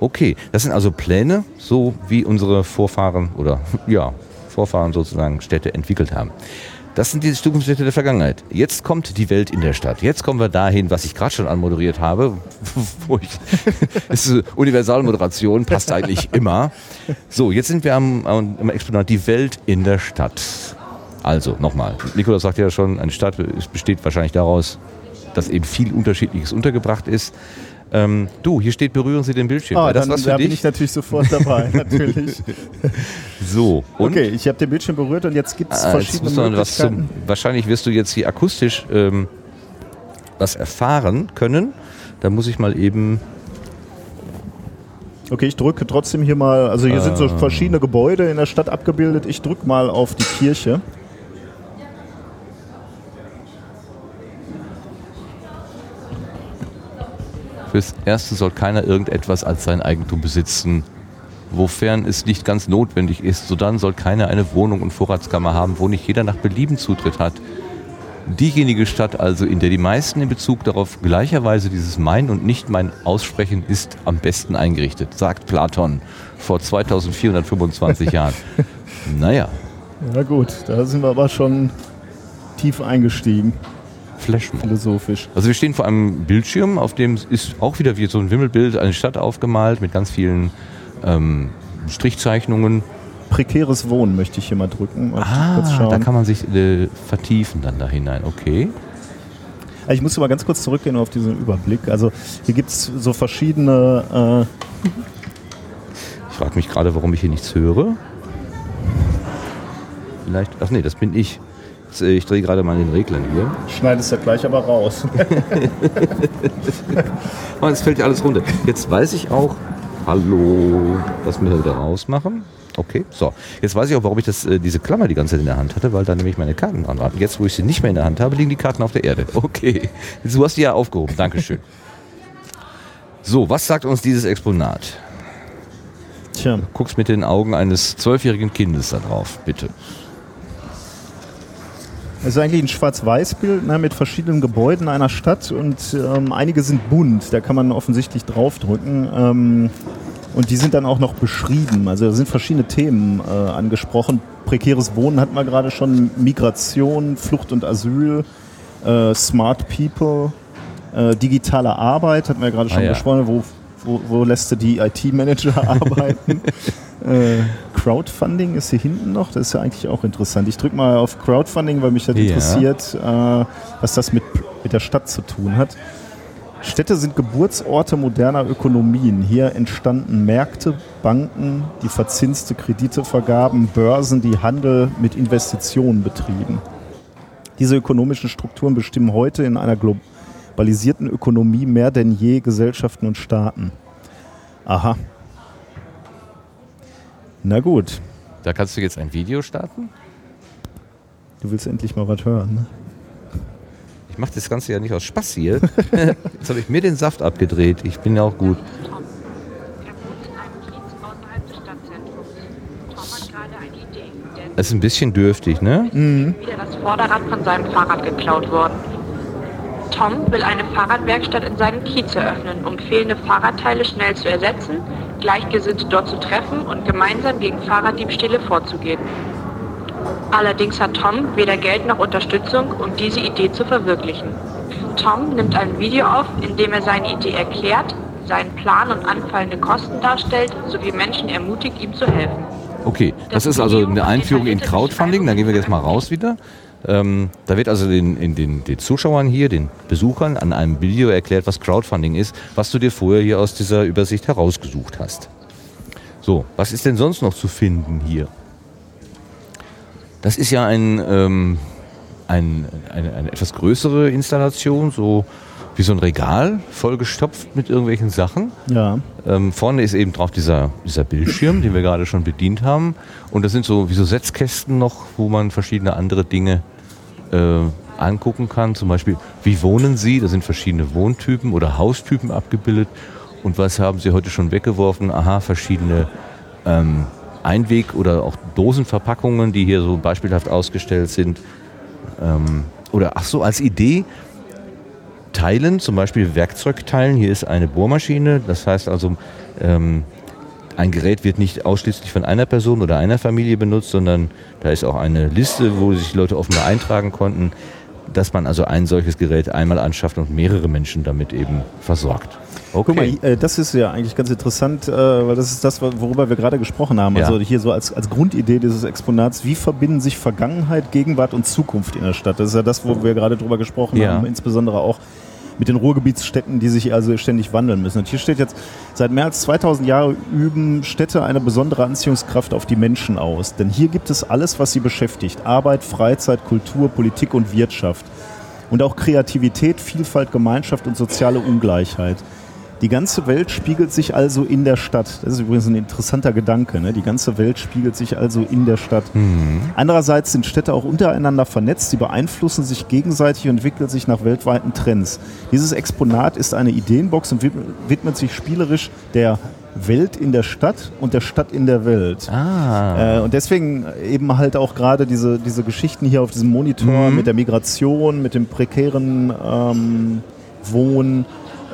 Okay, das sind also Pläne, so wie unsere Vorfahren oder ja, Vorfahren sozusagen Städte entwickelt haben. Das sind die Zukunftsstädte der Vergangenheit. Jetzt kommt die Welt in der Stadt. Jetzt kommen wir dahin, was ich gerade schon anmoderiert habe. Wo ich, ist Universalmoderation, passt eigentlich immer. So, jetzt sind wir am, am Exponat die Welt in der Stadt. Also, nochmal. Nikolaus sagt ja schon, eine Stadt besteht wahrscheinlich daraus, dass eben viel Unterschiedliches untergebracht ist. Ähm, du, hier steht, berühren Sie den Bildschirm. Oh, das dann, was für da dich? bin ich natürlich sofort dabei, natürlich. so, und? Okay, ich habe den Bildschirm berührt und jetzt gibt es ah, verschiedene Möglichkeiten. Zum, wahrscheinlich wirst du jetzt hier akustisch ähm, was erfahren können. Da muss ich mal eben... Okay, ich drücke trotzdem hier mal, also hier äh, sind so ah. verschiedene Gebäude in der Stadt abgebildet. Ich drücke mal auf die Kirche. Fürs Erste soll keiner irgendetwas als sein Eigentum besitzen, wofern es nicht ganz notwendig ist. Sodann soll keiner eine Wohnung und Vorratskammer haben, wo nicht jeder nach Belieben Zutritt hat. Diejenige Stadt also, in der die meisten in Bezug darauf gleicherweise dieses Mein und Nicht-Mein aussprechen, ist am besten eingerichtet, sagt Platon vor 2425 Jahren. Naja. Ja gut, da sind wir aber schon tief eingestiegen. Flashmob. Philosophisch. Also wir stehen vor einem Bildschirm, auf dem ist auch wieder wie so ein Wimmelbild eine Stadt aufgemalt mit ganz vielen ähm, Strichzeichnungen. Prekäres Wohnen möchte ich hier mal drücken. Ah, da kann man sich äh, vertiefen dann da hinein. Okay. Ich muss mal ganz kurz zurückgehen auf diesen Überblick. Also hier gibt es so verschiedene... Äh ich frage mich gerade, warum ich hier nichts höre. Vielleicht, ach nee, das bin ich. Äh, ich drehe gerade mal den Reglern hier. Schneidest ja gleich aber raus. oh, es fällt ja alles runter. Jetzt weiß ich auch, hallo, das müssen wir wieder rausmachen. Okay, so. Jetzt weiß ich auch, warum ich das, äh, diese Klammer die ganze Zeit in der Hand hatte, weil da nämlich meine Karten dran waren. Jetzt, wo ich sie nicht mehr in der Hand habe, liegen die Karten auf der Erde. Okay. Du hast die ja aufgehoben. Dankeschön. So, was sagt uns dieses Exponat? Tja. Du guckst mit den Augen eines zwölfjährigen Kindes da drauf, bitte. Es ist eigentlich ein Schwarz-Weiß-Bild ne, mit verschiedenen Gebäuden einer Stadt und ähm, einige sind bunt, da kann man offensichtlich draufdrücken. Ähm, und die sind dann auch noch beschrieben. Also da sind verschiedene Themen äh, angesprochen. Prekäres Wohnen hatten wir gerade schon, Migration, Flucht und Asyl, äh, Smart People, äh, digitale Arbeit hatten wir gerade schon ah, ja. besprochen. Wo, wo, wo lässt du die IT-Manager arbeiten? Äh, Crowdfunding ist hier hinten noch. Das ist ja eigentlich auch interessant. Ich drücke mal auf Crowdfunding, weil mich das ja. interessiert, äh, was das mit, mit der Stadt zu tun hat. Städte sind Geburtsorte moderner Ökonomien. Hier entstanden Märkte, Banken, die verzinste Kredite vergaben, Börsen, die Handel mit Investitionen betrieben. Diese ökonomischen Strukturen bestimmen heute in einer globalisierten Ökonomie mehr denn je Gesellschaften und Staaten. Aha. Na gut. Da kannst du jetzt ein Video starten? Du willst endlich mal was hören, ne? Ich mache das Ganze ja nicht aus Spaß hier. Jetzt habe ich mir den Saft abgedreht. Ich bin ja auch gut. Es ist ein bisschen dürftig, ne? Mhm. Wieder das Vorderrad von seinem Fahrrad geklaut worden. Tom will eine Fahrradwerkstatt in seinem Kiez eröffnen, um fehlende Fahrradteile schnell zu ersetzen, Gleichgesinnte dort zu treffen und gemeinsam gegen Fahrraddiebstähle vorzugehen. Allerdings hat Tom weder Geld noch Unterstützung, um diese Idee zu verwirklichen. Tom nimmt ein Video auf, in dem er seine Idee erklärt, seinen Plan und anfallende Kosten darstellt, sowie Menschen ermutigt, ihm zu helfen. Okay, das, das ist also eine Einführung in Crowdfunding. Da gehen wir jetzt mal raus wieder. Ähm, da wird also den, in den, den, Zuschauern hier, den Besuchern, an einem Video erklärt, was Crowdfunding ist, was du dir vorher hier aus dieser Übersicht herausgesucht hast. So, was ist denn sonst noch zu finden hier? Das ist ja ein, ähm, ein, eine, eine etwas größere Installation, so wie so ein Regal, vollgestopft mit irgendwelchen Sachen. Ja. Ähm, vorne ist eben drauf dieser, dieser Bildschirm, den wir gerade schon bedient haben. Und das sind so wie so Setzkästen noch, wo man verschiedene andere Dinge äh, angucken kann. Zum Beispiel, wie wohnen Sie? Da sind verschiedene Wohntypen oder Haustypen abgebildet. Und was haben Sie heute schon weggeworfen? Aha, verschiedene ähm, Einweg- oder auch Dosenverpackungen, die hier so beispielhaft ausgestellt sind. Ähm, oder ach so, als Idee teilen, zum Beispiel Werkzeugteilen. Hier ist eine Bohrmaschine, das heißt also, ähm, ein Gerät wird nicht ausschließlich von einer Person oder einer Familie benutzt, sondern da ist auch eine Liste, wo sich Leute offenbar eintragen konnten, dass man also ein solches Gerät einmal anschafft und mehrere Menschen damit eben versorgt. Okay. Guck mal, äh, das ist ja eigentlich ganz interessant, äh, weil das ist das, worüber wir gerade gesprochen haben. Ja. Also hier so als, als Grundidee dieses Exponats, wie verbinden sich Vergangenheit, Gegenwart und Zukunft in der Stadt? Das ist ja das, wo wir gerade drüber gesprochen ja. haben, insbesondere auch mit den Ruhrgebietsstädten, die sich also ständig wandeln müssen. Und hier steht jetzt, seit mehr als 2000 Jahren üben Städte eine besondere Anziehungskraft auf die Menschen aus. Denn hier gibt es alles, was sie beschäftigt. Arbeit, Freizeit, Kultur, Politik und Wirtschaft. Und auch Kreativität, Vielfalt, Gemeinschaft und soziale Ungleichheit. Die ganze Welt spiegelt sich also in der Stadt. Das ist übrigens ein interessanter Gedanke. Ne? Die ganze Welt spiegelt sich also in der Stadt. Mhm. Andererseits sind Städte auch untereinander vernetzt. Sie beeinflussen sich gegenseitig und entwickeln sich nach weltweiten Trends. Dieses Exponat ist eine Ideenbox und widmet sich spielerisch der Welt in der Stadt und der Stadt in der Welt. Ah. Äh, und deswegen eben halt auch gerade diese, diese Geschichten hier auf diesem Monitor mhm. mit der Migration, mit dem prekären ähm, Wohnen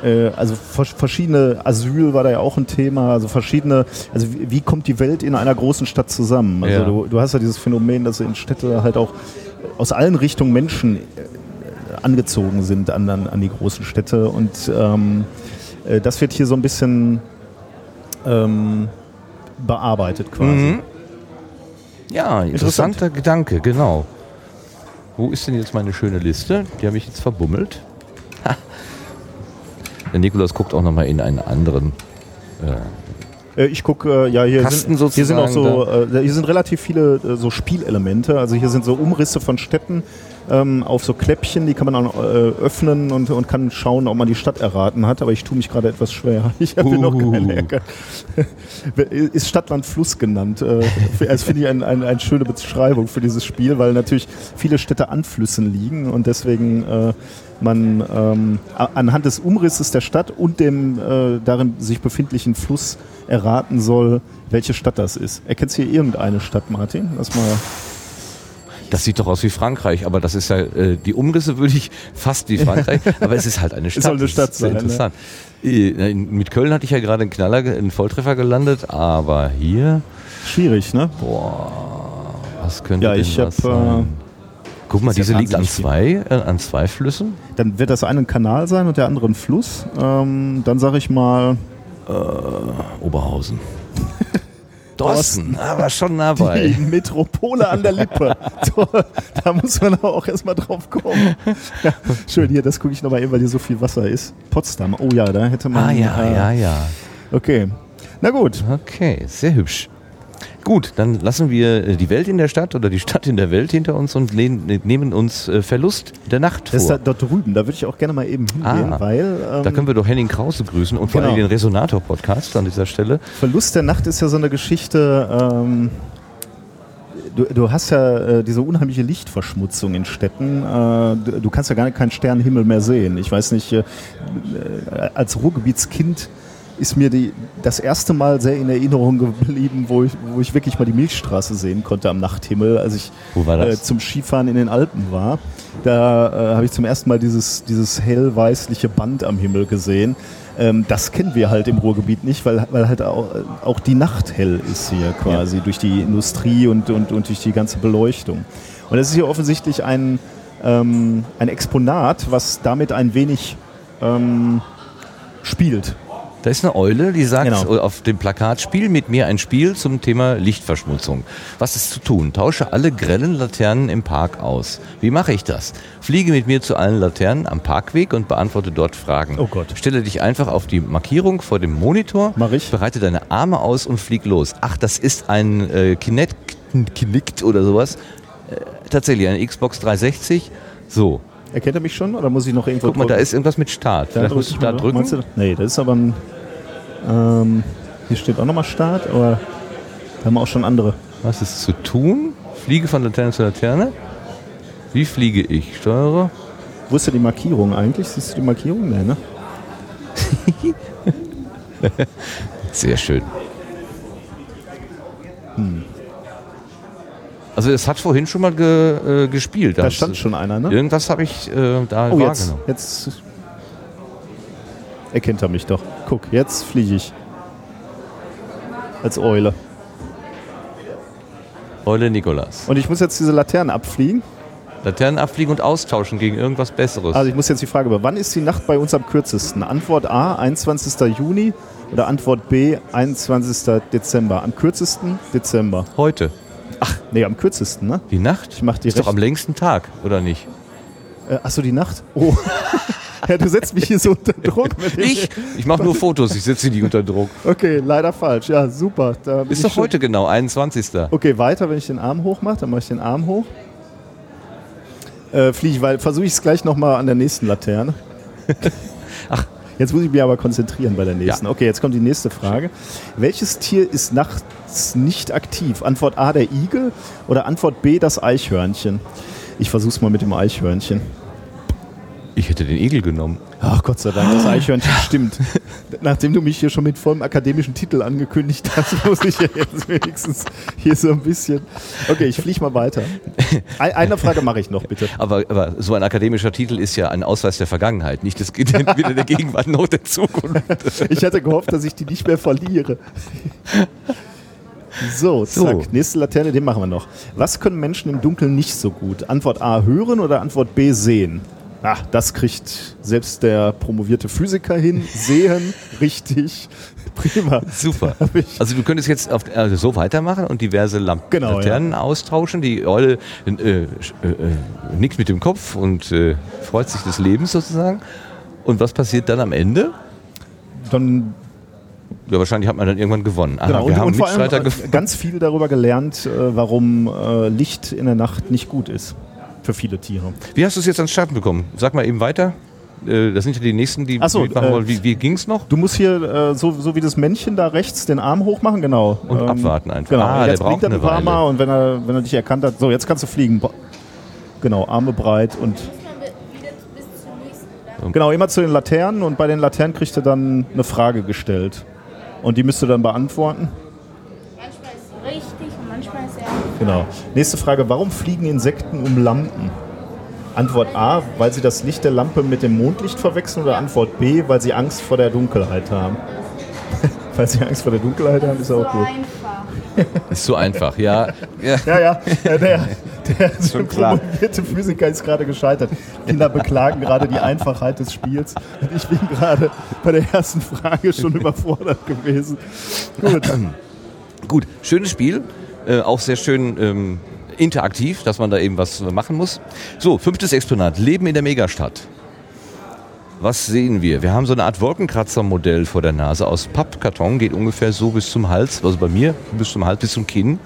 äh, also verschiedene Asyl war da ja auch ein Thema, also verschiedene, also wie, wie kommt die Welt in einer großen Stadt zusammen? Also ja. du, du, hast ja dieses Phänomen, dass in Städte halt auch aus allen Richtungen Menschen äh, angezogen sind an, an, die großen Städte und ähm, äh, das wird hier so ein bisschen ähm, bearbeitet quasi. Mhm. Ja, interessanter Gedanke, genau. Wo ist denn jetzt meine schöne Liste? Die habe ich jetzt verbummelt. Der Nikolaus guckt auch nochmal in einen anderen. Äh, ich gucke, äh, ja, hier Kasten sind, hier sind auch so, äh, hier sind relativ viele äh, so Spielelemente. Also hier sind so Umrisse von Städten ähm, auf so Kläppchen, die kann man auch äh, öffnen und, und kann schauen, ob man die Stadt erraten hat. Aber ich tue mich gerade etwas schwer. Ich habe uh. noch keine Ecke. Ist Stadtland Fluss genannt. Äh, das finde ich eine ein, ein schöne Beschreibung für dieses Spiel, weil natürlich viele Städte an Flüssen liegen und deswegen äh, man ähm, anhand des Umrisses der Stadt und dem äh, darin sich befindlichen Fluss erraten soll, welche Stadt das ist. Erkennst du hier irgendeine Stadt, Martin? Lass mal. Das sieht doch aus wie Frankreich, aber das ist ja, äh, die Umrisse würde ich fast wie Frankreich, aber es ist halt eine Stadt. Es soll eine Stadt sein. Ne? Interessant. Ne? Mit Köln hatte ich ja gerade einen Knaller, einen Volltreffer gelandet, aber hier. Schwierig, ne? Boah, was könnte ja, denn ich das hab, sein? Guck mal, diese liegt an zwei, äh, an zwei Flüssen. Dann wird das eine ein Kanal sein und der andere ein Fluss. Ähm, dann sage ich mal. Äh, Oberhausen. Dorsten, aber schon nah bei. Die Metropole an der Lippe. So, da muss man auch erstmal drauf kommen. Ja, schön, hier, das gucke ich nochmal eben, weil hier so viel Wasser ist. Potsdam, oh ja, da hätte man. Ah ja, äh, ja, ja. Okay. Na gut. Okay, sehr hübsch. Gut, dann lassen wir äh, die Welt in der Stadt oder die Stadt in der Welt hinter uns und nehmen uns äh, Verlust der Nacht Das ist vor. da, dort drüben, da würde ich auch gerne mal eben hingehen, Ah, weil ähm, Da können wir doch Henning Krause grüßen und vor Genau. allem den Resonator-Podcast an dieser Stelle. Verlust der Nacht ist ja so eine Geschichte. Ähm, du, du hast ja äh, diese unheimliche Lichtverschmutzung in Städten. Äh, du, du kannst ja gar nicht keinen Sternenhimmel mehr sehen. Ich weiß nicht, äh, äh, als Ruhrgebietskind ist mir die, das erste Mal sehr in Erinnerung geblieben, wo ich, wo ich wirklich mal die Milchstraße sehen konnte am Nachthimmel, als ich? Äh, zum Skifahren in den Alpen war. Da äh, habe ich zum ersten Mal dieses, dieses hellweißliche Band am Himmel gesehen. Ähm, das kennen wir halt im Ruhrgebiet nicht, weil, weil halt auch, äh, auch die Nacht hell ist hier quasi durch die Industrie und, und, und durch die ganze Beleuchtung. Und das ist hier offensichtlich ein, ähm, ein Exponat, was damit ein wenig ähm, spielt. Da ist eine Eule, die sagt Genau. auf dem Plakat, spiel mit mir ein Spiel zum Thema Lichtverschmutzung. Was ist zu tun? Tausche alle grellen Laternen im Park aus. Wie mache ich das? Fliege mit mir zu allen Laternen am Parkweg und beantworte dort Fragen. Oh Gott. Stelle dich einfach auf die Markierung vor dem Monitor, Mach ich. bereite deine Arme aus und flieg los. Ach, das ist ein äh, Kinect, Kinect oder sowas. Äh, tatsächlich, eine Xbox 360. So, Erkennt er mich schon oder muss ich noch irgendwo guck mal, da drücken? ist irgendwas mit Start. Vielleicht musst du da drücken. Du? Nee, das ist aber ein. Ähm, hier steht auch nochmal Start, aber da haben wir auch schon andere. Was ist zu tun? Fliege von Laterne zu Laterne. Wie fliege ich? Steuere. Wo ist denn die Markierung eigentlich? Siehst du die Markierung? Nee, ne? Sehr schön. Also es hat vorhin schon mal ge, äh, gespielt. Da stand schon einer, ne? Irgendwas habe ich äh, da Oh, jetzt, wahrgenommen. jetzt erkennt er mich doch. Guck, jetzt fliege ich. Als Eule. Eule Nikolas. Und ich muss jetzt diese Laternen abfliegen. Laternen abfliegen und austauschen gegen irgendwas Besseres. Also ich muss jetzt die Frage über, wann ist die Nacht bei uns am kürzesten? Antwort A, 21. Juni oder Antwort B, 21. Dezember? Am kürzesten Dezember. Heute. Nee, am kürzesten, ne? Die Nacht? Ich mach die ist doch recht- am längsten Tag, oder nicht? Äh, achso, die Nacht? Oh. ja, du setzt mich hier so unter Druck. Ich? Ich mache nur Fotos, ich setze die unter Druck. Okay, leider falsch. Ja, super. Ist doch heute genau, 21. Okay, weiter, wenn ich den Arm hoch mache, dann mache ich den Arm hoch. Äh, fliege ich, weil versuche ich es gleich nochmal an der nächsten Laterne. Ach. Jetzt muss ich mich aber konzentrieren bei der nächsten. Ja. Okay, jetzt kommt die nächste Frage. Welches Tier ist nachts nicht aktiv? Antwort A, der Igel oder Antwort B, das Eichhörnchen? Ich versuche es mal mit dem Eichhörnchen. Ich hätte den Igel genommen. Ach Gott sei Dank, das Eichhörnchen stimmt. Nachdem du mich hier schon mit vollem akademischen Titel angekündigt hast, muss ich ja jetzt wenigstens hier so ein bisschen. Okay, ich fliege mal weiter. Ein- Eine Frage mache ich noch, bitte. Aber, aber so ein akademischer Titel ist ja ein Ausweis der Vergangenheit, nicht des, weder der Gegenwart noch der Zukunft. Ich hatte gehofft, dass ich die nicht mehr verliere. So, zack. So. Nächste Laterne, den machen wir noch. Was können Menschen im Dunkeln nicht so gut? Antwort A hören oder Antwort B sehen? Ach, das kriegt selbst der promovierte Physiker hin. Sehen, richtig. Prima. Super. Also du könntest jetzt auf, also so weitermachen und diverse Lamp Genau, Laternen austauschen. Die Eule äh, äh, äh, nickt mit dem Kopf und äh, freut sich des Lebens sozusagen. Und was passiert dann am Ende? Dann Ja, wahrscheinlich hat man dann irgendwann gewonnen. Aha, Genau, wir und, haben und vor allem äh, gefunden. ganz viel darüber gelernt, äh, warum äh, Licht in der Nacht nicht gut ist. Für viele Tiere. Wie hast du es jetzt ans Starten bekommen? Sag mal eben weiter. Äh, Das sind ja die nächsten, die Ach so, mitmachen äh, wollen. Wie, wie ging es noch? Du musst hier, äh, so, so wie das Männchen da rechts, den Arm hochmachen, genau. Und abwarten einfach. Genau, Ah, der jetzt braucht blinkt er ein paar. Mal und wenn er, wenn er dich erkannt hat, so, jetzt kannst du fliegen. Genau, Arme breit und genau, immer zu den Laternen und bei den Laternen kriegst du dann eine Frage gestellt. Und die müsst du dann beantworten. Manchmal ist sie richtig und manchmal ist er. Genau. Nächste Frage, warum fliegen Insekten um Lampen? Antwort A, weil sie das Licht der Lampe mit dem Mondlicht verwechseln oder Antwort B, weil sie Angst vor der Dunkelheit haben? weil sie Angst vor der Dunkelheit haben, ist So auch gut. einfach. Ist so einfach, ja. ja. Ja, ja, der, der, der Schon klar. promovierte Physiker ist gerade gescheitert. Kinder beklagen gerade die Einfachheit des Spiels. Und ich bin gerade bei der ersten Frage schon überfordert gewesen. Gut. Gut, schönes Spiel, äh, auch sehr schön ähm, interaktiv, dass man da eben was machen muss. So, fünftes Exponat, Leben in der Megastadt. Was sehen wir? Wir haben so eine Art Wolkenkratzer-Modell vor der Nase aus Pappkarton, geht ungefähr so bis zum Hals, also bei mir bis zum Hals, bis zum Kinn.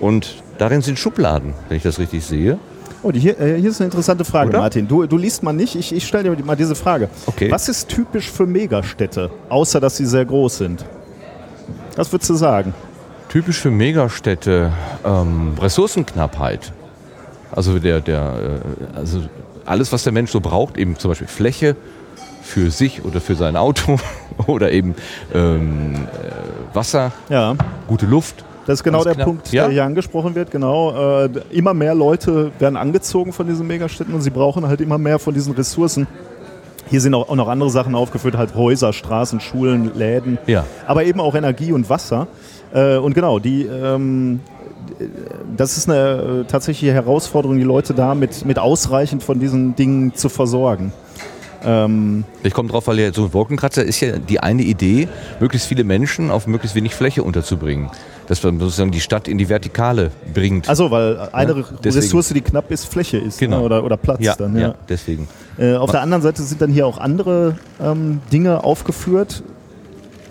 Und darin sind Schubladen, wenn ich das richtig sehe. Oh, die hier, äh, hier ist eine interessante Frage, Oder? Martin. Du, du liest mal nicht, ich, ich stelle dir mal diese Frage. Okay. Was ist typisch für Megastädte, außer dass sie sehr groß sind? Was würdest du sagen? Typisch für Megastädte ähm, Ressourcenknappheit. Also, der, der, äh, also alles, was der Mensch so braucht, eben zum Beispiel Fläche für sich oder für sein Auto oder eben ähm, äh, Wasser, Ja, gute Luft. das ist genau Ganz der knapp. Punkt, Ja? der hier angesprochen wird. Genau, äh, immer mehr Leute werden angezogen von diesen Megastädten und sie brauchen halt immer mehr von diesen Ressourcen. Hier sind auch, auch noch andere Sachen aufgeführt, halt Häuser, Straßen, Schulen, Läden, Ja. aber eben auch Energie und Wasser. Äh, und genau, die, ähm, das ist eine äh, tatsächliche Herausforderung, die Leute da mit, mit ausreichend von diesen Dingen zu versorgen. Ähm, Ich komme drauf, weil ja so ein Wolkenkratzer ist ja die eine Idee, möglichst viele Menschen auf möglichst wenig Fläche unterzubringen. Dass man sozusagen die Stadt in die Vertikale bringt. also, weil eine Ja. Ressource, die knapp ist, Fläche ist Genau. ne? oder, oder Platz ja, dann. ja. Ja. deswegen. Äh, auf der anderen Seite sind dann hier auch andere ähm, Dinge aufgeführt,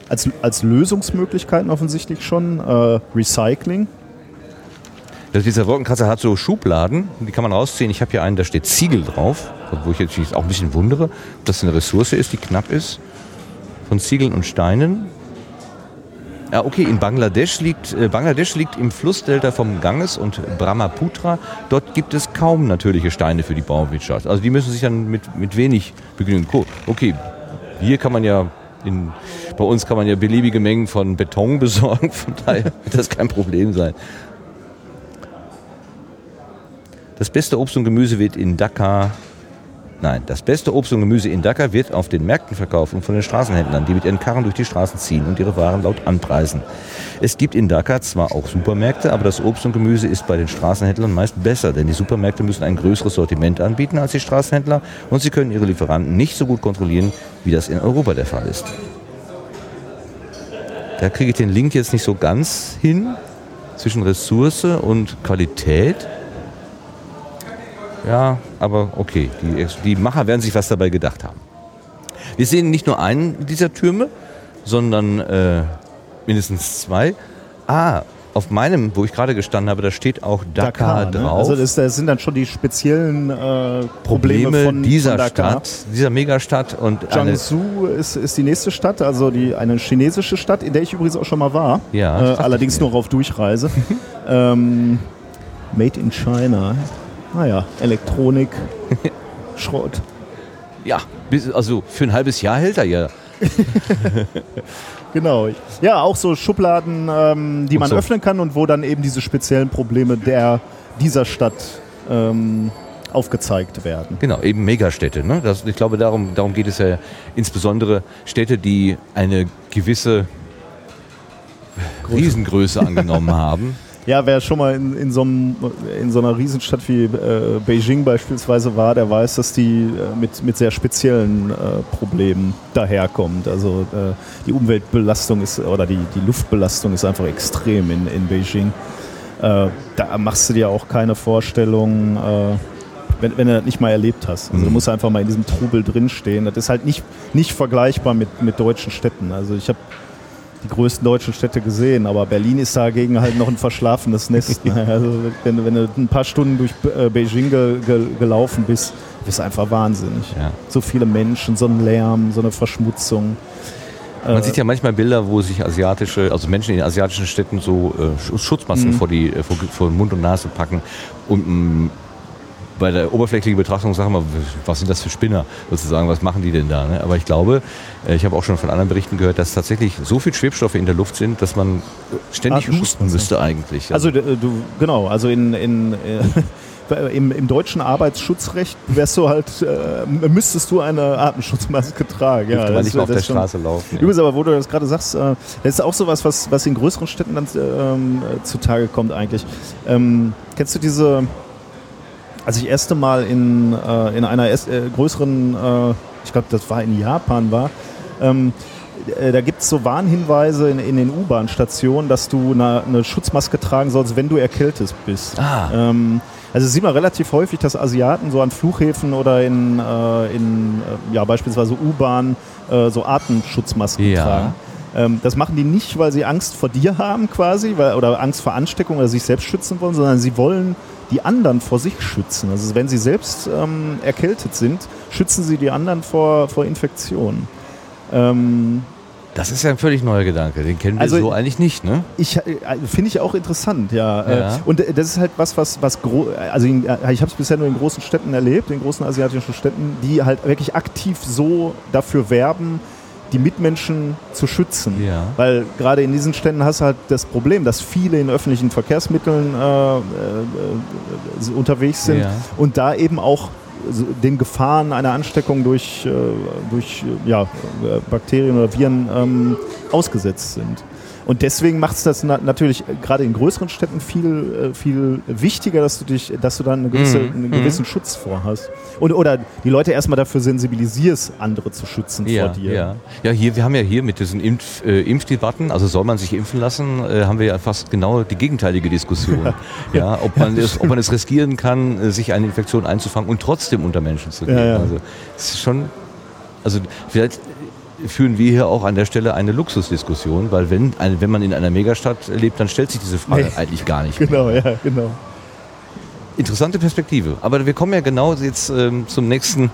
als, als Lösungsmöglichkeiten offensichtlich schon. Äh, Recycling. Das, dieser Wolkenkratzer hat so Schubladen, die kann man rausziehen. Ich habe hier einen, da steht Ziegel drauf, wo ich jetzt auch ein bisschen wundere, ob das eine Ressource ist, die knapp ist, von Ziegeln und Steinen. Ja, okay, in Bangladesch liegt, äh, Bangladesch liegt im Flussdelta vom Ganges und Brahmaputra. Dort gibt es kaum natürliche Steine für die Bauwirtschaft. Also die müssen sich dann mit, mit wenig begnügen. Okay, hier kann man ja, in, bei uns kann man ja beliebige Mengen von Beton besorgen, von daher wird das kein Problem sein. Das beste Obst und Gemüse wird in Dhaka. Nein, das beste Obst und Gemüse in Dhaka wird auf den Märkten verkauft und von den Straßenhändlern, die mit ihren Karren durch die Straßen ziehen und ihre Waren laut anpreisen. Es gibt in Dhaka zwar auch Supermärkte, aber das Obst und Gemüse ist bei den Straßenhändlern meist besser, denn die Supermärkte müssen ein größeres Sortiment anbieten als die Straßenhändler und sie können ihre Lieferanten nicht so gut kontrollieren, wie das in Europa der Fall ist. Da kriege ich den Link jetzt nicht so ganz hin zwischen Ressource und Qualität. Ja, aber okay, die, die Macher werden sich was dabei gedacht haben. Wir sehen nicht nur einen dieser Türme, sondern äh, mindestens zwei. Ah, auf meinem, wo ich gerade gestanden habe, da steht auch Dakar, ne? drauf. Also das, das sind dann schon die speziellen äh, Probleme, Probleme von dieser von Dakar. Stadt, dieser Megastadt und Jiangsu ist, ist die nächste Stadt, also die, eine chinesische Stadt, in der ich übrigens auch schon mal war. Ja, äh, allerdings nur auf Durchreise. ähm, made in China. Naja, Elektronik, Schrott. ja, bis, also für ein halbes Jahr hält er ja. Genau. Ja, auch so Schubladen, ähm, die Und man so. öffnen kann und wo dann eben diese speziellen Probleme der, dieser Stadt ähm, aufgezeigt werden. Genau, eben Megastädte. Ne? Das, ich glaube, darum, darum geht es ja insbesondere Städte, die eine gewisse Riesengröße angenommen haben. Ja, wer schon mal in, in, so, einem, in so einer Riesenstadt wie äh, Beijing beispielsweise war, der weiß, dass die äh, mit, mit sehr speziellen äh, Problemen daherkommt. Also äh, die Umweltbelastung ist oder die, die Luftbelastung ist einfach extrem in, in Beijing. Äh, da machst du dir auch keine Vorstellung, äh, wenn, wenn du das nicht mal erlebt hast. Also du Mhm. musst einfach mal in diesem Trubel drinstehen. Das ist halt nicht, nicht vergleichbar mit, mit deutschen Städten. Also ich habe die größten deutschen Städte gesehen, aber Berlin ist dagegen halt noch ein verschlafenes Nest. Ne? Also wenn, du- wenn du ein paar Stunden durch äh, Beijing ge, ge, gelaufen bist, bist du einfach wahnsinnig. Ja. So viele Menschen, so ein Lärm, so eine Verschmutzung. Man Äh, sieht ja manchmal Bilder, wo sich asiatische, also Menschen in asiatischen Städten so äh, Sch- Schutzmasken Mhm. vor, die, äh, vor, vor Mund und Nase packen. Und mh, bei der oberflächlichen Betrachtung sagen wir, was sind das für Spinner sozusagen, was machen die denn da? Ne? Aber ich glaube, äh, ich habe auch schon von anderen Berichten gehört, dass tatsächlich so viel Schwebstoffe in der Luft sind, dass man ständig Atemschutz- husten müsste eigentlich. Also äh, du, genau, also in, in äh, im, im deutschen Arbeitsschutzrecht wärst du halt, äh, müsstest du eine Atemschutzmaske tragen. Ja, das- nicht mehr auf das der schon- Straße laufen. Ja. Übrigens, aber wo du das gerade sagst, äh, das ist auch sowas, was, was in größeren Städten dann ähm, äh, zutage kommt eigentlich. Ähm, kennst du diese, als ich erste Mal in, äh, in einer erst, äh, größeren, äh, ich glaube, das war in Japan war, ähm, äh, da gibt es so Warnhinweise in, in den U-Bahn-Stationen, dass du eine, eine Schutzmaske tragen sollst, wenn du erkältet bist. Ah. Ähm, also sieht man relativ häufig, dass Asiaten so an Flughäfen oder in, äh, in äh, ja, beispielsweise U-Bahn äh, so Atemschutzmasken Ja. tragen. Ähm, das machen die nicht, weil sie Angst vor dir haben quasi weil, oder Angst vor Ansteckung oder sich selbst schützen wollen, sondern sie wollen die anderen vor sich schützen. Also wenn sie selbst ähm, erkältet sind, schützen sie die anderen vor, vor Infektionen. Ähm, Das ist ja ein völlig neuer Gedanke. Den kennen wir Also- so eigentlich nicht, ne? ich äh, finde ich auch interessant, ja. Äh, Ja. Und äh, das ist halt was, was, was also ich habe es bisher nur in großen Städten erlebt, in großen asiatischen Städten, die halt wirklich aktiv so dafür werben, die Mitmenschen zu schützen. Ja. Weil gerade in diesen Städten hast du halt das Problem, dass viele in öffentlichen Verkehrsmitteln äh, äh, äh, unterwegs sind Ja. und da eben auch den Gefahren einer Ansteckung durch, äh, durch äh, ja, Bakterien oder Viren ähm, ausgesetzt sind. Und deswegen macht es das na natürlich äh, gerade in größeren Städten viel, äh, viel wichtiger, dass du dich, dass du dann eine gewisse, Mhm. einen gewissen Schutz vorhast. Und, oder die Leute erstmal dafür sensibilisierst, andere zu schützen Ja, vor dir. ja. ja, hier, wir haben ja hier mit diesen Impf, äh, Impfdebatten, also soll man sich impfen lassen, äh, haben wir ja fast genau die gegenteilige Diskussion. ja, ob, man es, ob man es riskieren kann, äh, sich eine Infektion einzufangen und trotzdem unter Menschen zu gehen. Ja, ja. Also es ist schon, also vielleicht führen wir hier auch an der Stelle eine Luxusdiskussion, weil wenn, wenn man in einer Megastadt lebt, dann stellt sich diese Frage Nee. eigentlich gar nicht. mehr. Genau, ja, genau. Interessante Perspektive. Aber wir kommen ja genau jetzt ähm, zum nächsten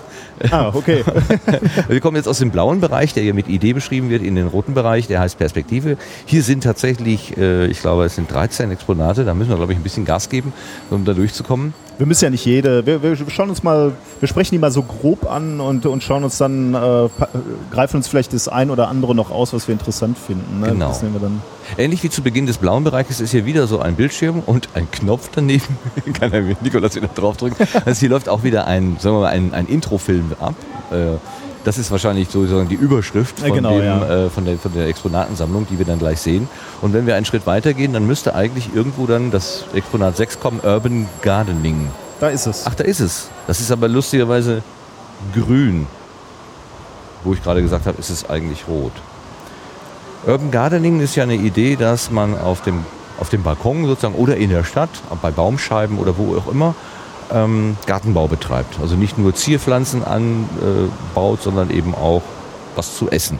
Ah, okay. Wir kommen jetzt aus dem blauen Bereich, der hier mit Idee beschrieben wird, in den roten Bereich, der heißt Perspektive. Hier sind tatsächlich, äh, ich glaube, es sind 13 Exponate, da müssen wir, glaube ich, ein bisschen Gas geben, um da durchzukommen. Wir müssen ja nicht jede, wir, wir schauen uns mal, wir sprechen die mal so grob an und, und schauen uns dann, äh, pa- greifen uns vielleicht das ein oder andere noch aus, was wir interessant finden. Ne? Genau. Das nehmen wir dann. Ähnlich wie zu Beginn des blauen Bereiches ist hier wieder so ein Bildschirm und ein Knopf daneben. Kann der Nikolas wieder draufdrücken. Also hier läuft auch wieder ein, sagen wir mal, ein, ein Introfilm ab. Äh, Das ist wahrscheinlich sozusagen die Überschrift von, genau, dem, ja. äh, von, der, von der Exponatensammlung, die wir dann gleich sehen. Und wenn wir einen Schritt weitergehen, dann müsste eigentlich irgendwo dann das Exponat 6 kommen, Urban Gardening. Da ist es. Ach, da ist es. Das ist aber lustigerweise grün. Wo ich gerade gesagt habe, ist es eigentlich rot. Urban Gardening ist ja eine Idee, dass man auf dem, auf dem Balkon sozusagen oder in der Stadt, bei Baumscheiben oder wo auch immer, ähm, Gartenbau betreibt. Also nicht nur Zierpflanzen anbaut, sondern eben auch was zu essen.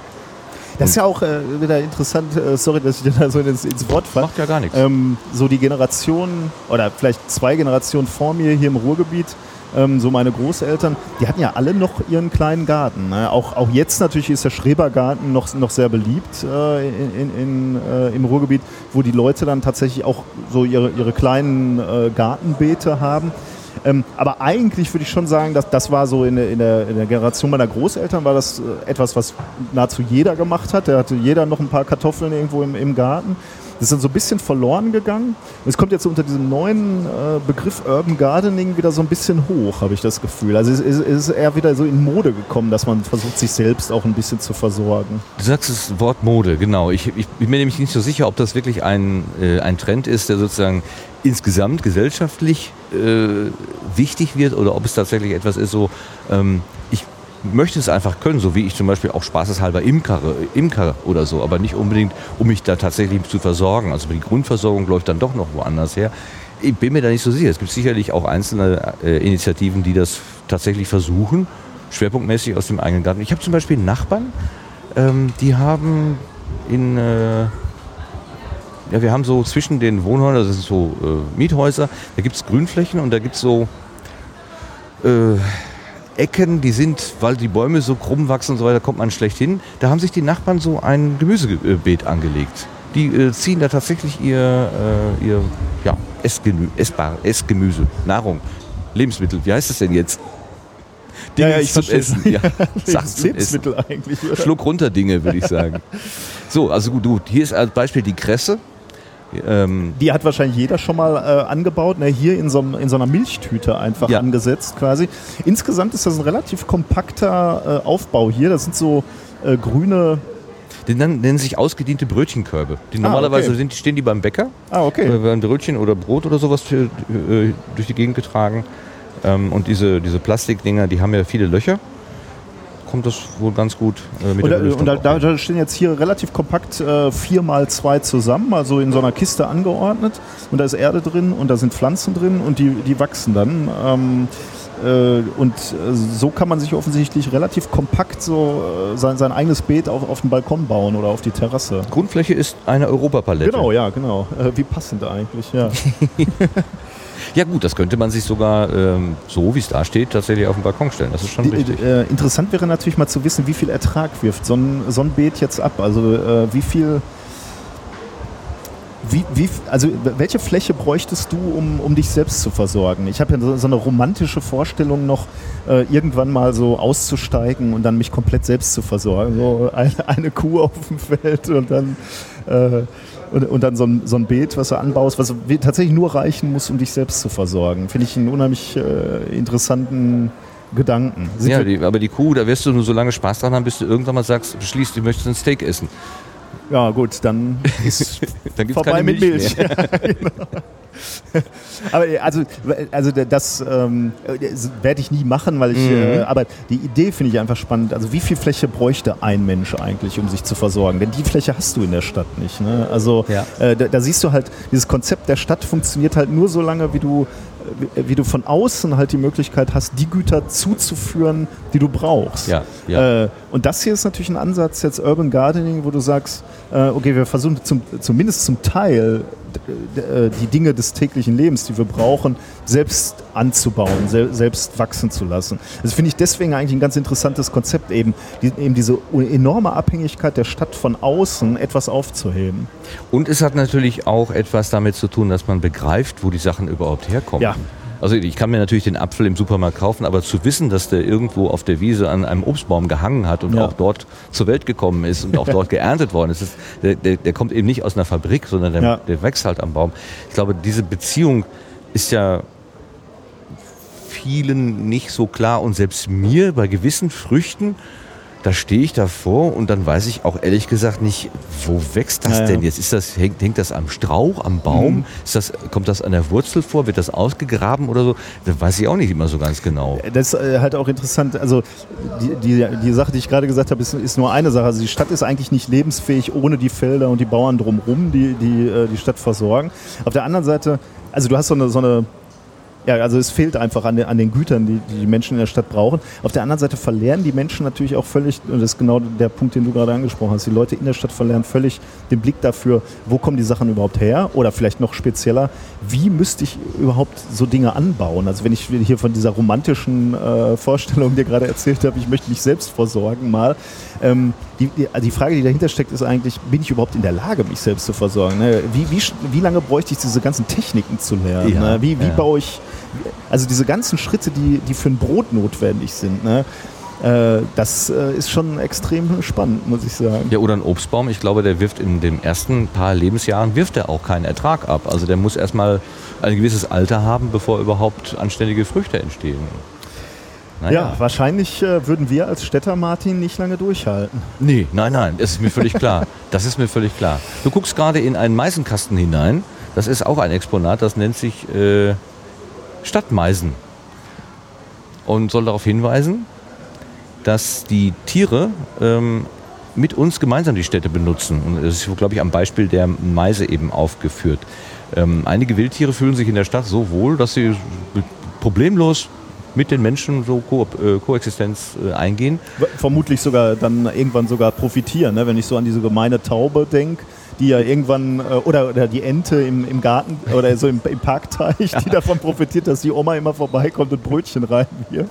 Das ist ja auch äh, wieder interessant, äh, sorry, dass ich da so ins, ins Wort falle. Macht ja gar nichts. Ähm, so die Generation oder vielleicht zwei Generationen vor mir hier im Ruhrgebiet, ähm, so meine Großeltern, die hatten ja alle noch ihren kleinen Garten. Ne? Auch, auch jetzt natürlich ist der Schrebergarten noch, noch sehr beliebt äh, in, in, äh, im Ruhrgebiet, wo die Leute dann tatsächlich auch so ihre, ihre kleinen äh, Gartenbeete haben. Ähm, aber eigentlich würde ich schon sagen, dass das war so in der, in, der, in der Generation meiner Großeltern war das äh, etwas, was nahezu jeder gemacht hat. Da hatte jeder noch ein paar Kartoffeln irgendwo im, im Garten. Das ist dann so ein bisschen verloren gegangen. Es kommt jetzt unter diesem neuen äh, Begriff Urban Gardening wieder so ein bisschen hoch, habe ich das Gefühl. Also es ist, es ist eher wieder so in Mode gekommen, dass man versucht, sich selbst auch ein bisschen zu versorgen. Du sagst das Wort Mode, genau. Ich, ich bin mir nämlich nicht so sicher, ob das wirklich ein, äh, ein Trend ist, der sozusagen insgesamt gesellschaftlich äh, wichtig wird oder ob es tatsächlich etwas ist, so ähm, ich möchte es einfach können, so wie ich zum Beispiel auch spaßeshalber Imkere, Imker oder so, aber nicht unbedingt, um mich da tatsächlich zu versorgen. Also die Grundversorgung läuft dann doch noch woanders her. Ich bin mir da nicht so sicher. Es gibt sicherlich auch einzelne äh, Initiativen, die das tatsächlich versuchen, schwerpunktmäßig aus dem eigenen Garten. Ich habe zum Beispiel Nachbarn, ähm, die haben in, äh, ja, wir haben so zwischen den Wohnhäusern, das sind so äh, Miethäuser, da gibt es Grünflächen und da gibt es so äh, Ecken, die sind, weil die Bäume so krumm wachsen und so weiter, kommt man schlecht hin. Da haben sich die Nachbarn so ein Gemüsebeet angelegt. Die äh, ziehen da tatsächlich ihr, äh, ihr ja, Essgemü essbar, Essgemüse, Nahrung, Lebensmittel. Wie heißt das denn jetzt? Dinge zum verstehe. Essen. Ja, Sachen zum Essen. Lebensmittel eigentlich. Oder? Schluck runter Dinge, würde ich sagen. So, also gut, du, hier ist als Beispiel die Kresse. Ähm, Die hat wahrscheinlich jeder schon mal äh, angebaut, ne? hier in so, in so einer Milchtüte einfach Ja. angesetzt quasi. Insgesamt ist das ein relativ kompakter äh, Aufbau hier. Das sind so äh, grüne. die nennen, nennen sich ausgediente Brötchenkörbe. Die Ah, normalerweise okay. sind, stehen die beim Bäcker. Ah, okay. Da werden Brötchen oder Brot oder sowas für, äh, durch die Gegend getragen. Ähm, und diese, diese Plastikdinger, die haben ja viele Löcher. Kommt das wohl ganz gut äh, mit Und, der und da, da, stehen jetzt hier relativ kompakt äh, vier mal zwei zusammen, also in so einer Kiste angeordnet. Und da ist Erde drin und da sind Pflanzen drin und die, die wachsen dann. Ähm, äh, und äh, so kann man sich offensichtlich relativ kompakt so äh, sein, sein eigenes Beet auf, auf den Balkon bauen oder auf die Terrasse. Grundfläche ist eine Europapalette. Genau, ja, genau. Wie passend eigentlich, ja. Ja gut, das könnte man sich sogar ähm, so, wie es da steht, tatsächlich auf den Balkon stellen. Das ist schon richtig. äh, interessant wäre natürlich mal zu wissen, wie viel Ertrag wirft so ein, so ein Beet jetzt ab. Also äh, wie viel. Wie, wie, also welche Fläche bräuchtest du, um, um dich selbst zu versorgen? Ich habe ja so, so eine romantische Vorstellung noch, äh, irgendwann mal so auszusteigen und dann mich komplett selbst zu versorgen. So eine, eine Kuh auf dem Feld und dann, äh, und, und dann so ein, so ein Beet, was du anbaust, was tatsächlich nur reichen muss, um dich selbst zu versorgen. Finde ich einen unheimlich äh, interessanten Gedanken. Sind Ja, die, aber die Kuh, da wirst du nur so lange Spaß dran haben, bis du irgendwann mal sagst, beschließt, du möchtest ein Steak essen. Ja, gut, dann ist Dann gibt's vorbei keine mit Milch Milch. Ja, genau. aber äh, also, also das ähm, das werde ich nie machen, weil ich. Mhm. Äh, aber die Idee finde ich einfach spannend. Also wie viel Fläche bräuchte ein Mensch eigentlich, um sich zu versorgen? Denn die Fläche hast du in der Stadt nicht. Ne? Also Ja. äh, da, da siehst du halt, dieses Konzept der Stadt funktioniert halt nur so lange, wie du wie- du von außen halt die Möglichkeit hast, die Güter zuzuführen, die du brauchst. Ja, ja. Äh, und das hier ist natürlich ein Ansatz jetzt Urban Gardening, wo du sagst, äh, okay, wir versuchen zum, zumindest zum Teil die Dinge des täglichen Lebens, die wir brauchen, selbst anzubauen, sel selbst wachsen zu lassen. Das finde ich deswegen eigentlich ein ganz interessantes Konzept, eben, die, eben diese enorme Abhängigkeit der Stadt von außen etwas aufzuheben. Und es hat natürlich auch etwas damit zu tun, dass man begreift, wo die Sachen überhaupt herkommen. Ja. Also ich kann mir natürlich den Apfel im Supermarkt kaufen, aber zu wissen, dass der irgendwo auf der Wiese an einem Obstbaum gehangen hat und Ja. auch dort zur Welt gekommen ist und auch dort geerntet worden ist, ist der, der, der kommt eben nicht aus einer Fabrik, sondern der, Ja. der wächst halt am Baum. Ich glaube, diese Beziehung ist ja vielen nicht so klar und selbst mir bei gewissen Früchten, da stehe ich davor und dann weiß ich auch ehrlich gesagt nicht, wo wächst das Ja, denn jetzt? Ist das, hängt, hängt das am Strauch, am Baum? Mhm. Ist das, kommt das an der Wurzel vor? Wird das ausgegraben oder so? Das weiß ich auch nicht immer so ganz genau. Das ist äh, halt auch interessant. Also die, die, die Sache, die ich gerade gesagt habe, ist, ist nur eine Sache. Also die Stadt ist eigentlich nicht lebensfähig ohne die Felder und die Bauern drumherum, die die, äh, die Stadt versorgen. Auf der anderen Seite, also du hast so eine, so eine ja, also es fehlt einfach an den, an den Gütern, die, die Menschen in der Stadt brauchen. Auf der anderen Seite verlernen die Menschen natürlich auch völlig, und das ist genau der Punkt, den du gerade angesprochen hast, die Leute in der Stadt verlernen völlig den Blick dafür, wo kommen die Sachen überhaupt her? Oder vielleicht noch spezieller, wie müsste ich überhaupt so Dinge anbauen? Also wenn ich hier von dieser romantischen äh, Vorstellung dir gerade erzählt habe, ich möchte mich selbst versorgen mal, ähm, die, die, also die Frage, die dahinter steckt, ist eigentlich, bin ich überhaupt in der Lage, mich selbst zu versorgen? Ne? Wie, wie, wie lange bräuchte ich diese ganzen Techniken zu lernen? Ja, ne? Wie, wie ja. baue ich, also diese ganzen Schritte, die, die für ein Brot notwendig sind, ne? Äh, das äh, ist schon extrem spannend, muss ich sagen. Ja, oder ein Obstbaum, ich glaube, der wirft in den ersten paar Lebensjahren, wirft er auch keinen Ertrag ab. Also der muss erstmal ein gewisses Alter haben, bevor überhaupt anständige Früchte entstehen. Ja, wahrscheinlich äh, würden wir als Städter, Martin, nicht lange durchhalten. Nee, nein, nein, das ist mir völlig klar. Das ist mir völlig klar. Du guckst gerade in einen Meisenkasten hinein. Das ist auch ein Exponat, das nennt sich äh, Stadtmeisen. Und soll darauf hinweisen, dass die Tiere ähm, mit uns gemeinsam die Städte benutzen. Und das ist, glaube ich, am Beispiel der Meise eben aufgeführt. Ähm, einige Wildtiere fühlen sich in der Stadt so wohl, dass sie problemlos mit den Menschen so Ko äh, Koexistenz äh, eingehen. Vermutlich sogar dann irgendwann sogar profitieren, ne? wenn ich so an diese gemeine Taube denke, die ja irgendwann, äh, oder, oder die Ente im, im Garten oder so im, im Parkteich, die davon profitiert, dass die Oma immer vorbeikommt und Brötchen reinwirft.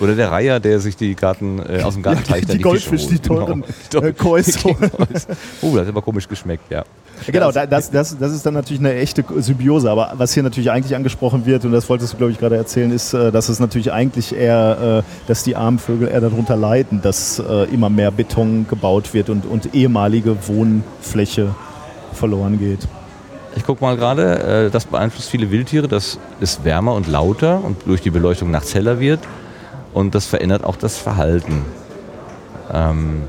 Oder der Reiher, der sich die Garten äh, aus dem Gartenteich dann die Fische Goldfisch, die holt. teuren Genau. äh, Kois Die holen. Kois. Oh, das hat aber komisch geschmeckt, ja. Genau, da- das, das, das ist dann natürlich eine echte Symbiose. Aber was hier natürlich eigentlich angesprochen wird, und das wolltest du, glaube ich, gerade erzählen, ist, äh, dass es natürlich eigentlich eher, äh, dass die armen Vögel eher darunter leiden, dass äh, immer mehr Beton gebaut wird und, und ehemalige Wohnfläche verloren geht. Ich gucke mal gerade, das beeinflusst viele Wildtiere, dass es wärmer und lauter und durch die Beleuchtung nachts heller wird. Und das verändert auch das Verhalten. Ähm,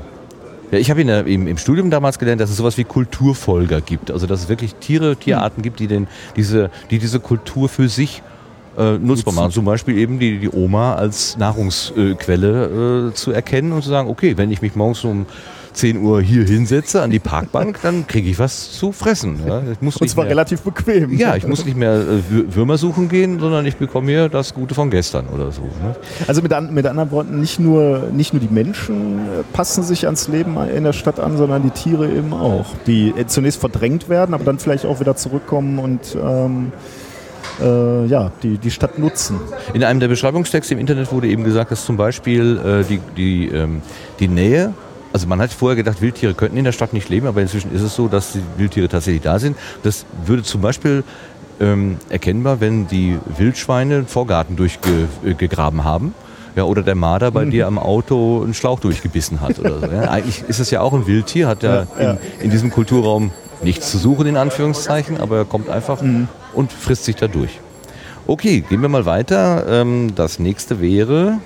ja, ich habe in der- im, im Studium damals gelernt, dass es sowas wie Kulturfolger gibt. Also dass es wirklich Tiere, Tierarten gibt, die, den, diese, die diese Kultur für sich äh, nutzbar machen. Zum Beispiel eben die, die Oma als Nahrungsquelle äh, zu erkennen und zu sagen, okay, wenn ich mich morgens um 10 Uhr hier hinsetze an die Parkbank, dann kriege ich was zu fressen. Ja. Ich muss Und zwar mehr, relativ bequem. Ja, ich muss nicht mehr äh, Wür- Würmer suchen gehen, sondern ich bekomme hier das Gute von gestern oder so. Ne? Also mit, an, mit anderen Worten, nicht nur, nicht nur die Menschen äh, passen sich ans Leben in der Stadt an, sondern die Tiere eben auch, die äh, zunächst verdrängt werden, aber dann vielleicht auch wieder zurückkommen und ähm, äh, ja, die, die Stadt nutzen. In einem der Beschreibungstexte im Internet wurde eben gesagt, dass zum Beispiel äh, die, die, ähm, die Nähe, also man hat vorher gedacht, Wildtiere könnten in der Stadt nicht leben, aber inzwischen ist es so, dass die Wildtiere tatsächlich da sind. Das würde zum Beispiel ähm, erkennbar, wenn die Wildschweine einen Vorgarten durchgegraben haben. Ja, oder der Marder bei dir am Auto einen Schlauch durchgebissen hat oder so. Ja. Eigentlich ist es ja auch ein Wildtier, hat ja, Ja. In, in diesem Kulturraum nichts zu suchen, in Anführungszeichen, aber er kommt einfach und frisst sich da durch. Okay, gehen wir mal weiter. Ähm, das nächste wäre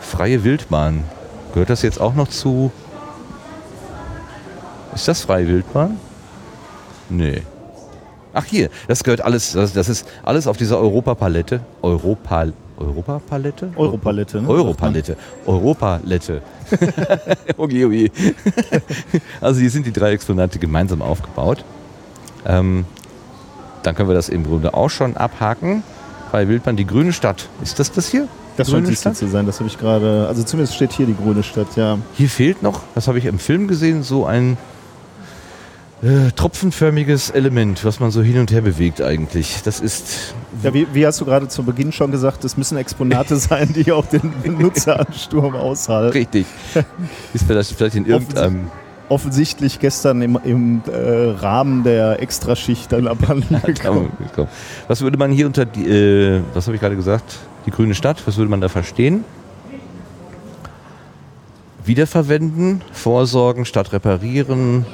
freie Wildbahn. Gehört das jetzt auch noch zu. Ist das freie Wildbahn? Nee. Ach hier, das gehört alles, das, das ist alles auf dieser Europapalette. Europa, Europapalette? Europalette, ne? Europalette. Europalette. okay, okay. also hier sind die drei Exponate gemeinsam aufgebaut. Ähm, dann können wir das im Grunde auch schon abhaken. Freie Wildbahn, die grüne Stadt. Ist das das hier? Das Die scheint grüne wichtig zu sein, das habe ich gerade, also zumindest steht hier die grüne Stadt, ja. Hier fehlt noch, das habe ich im Film gesehen, so ein äh, tropfenförmiges Element, was man so hin und her bewegt eigentlich. Das ist Ja, wie, wie hast du gerade zu Beginn schon gesagt, es müssen Exponate sein, die auch den Benutzeransturm aushalten. richtig. Ist vielleicht, vielleicht in irgendeinem Offensichtlich gestern im, im äh, Rahmen der Extraschicht dann abhanden gekommen. Komm. Was würde man hier unter die, äh, was habe ich gerade gesagt? Die grüne Stadt, was würde man da verstehen? Wiederverwenden, vorsorgen statt reparieren,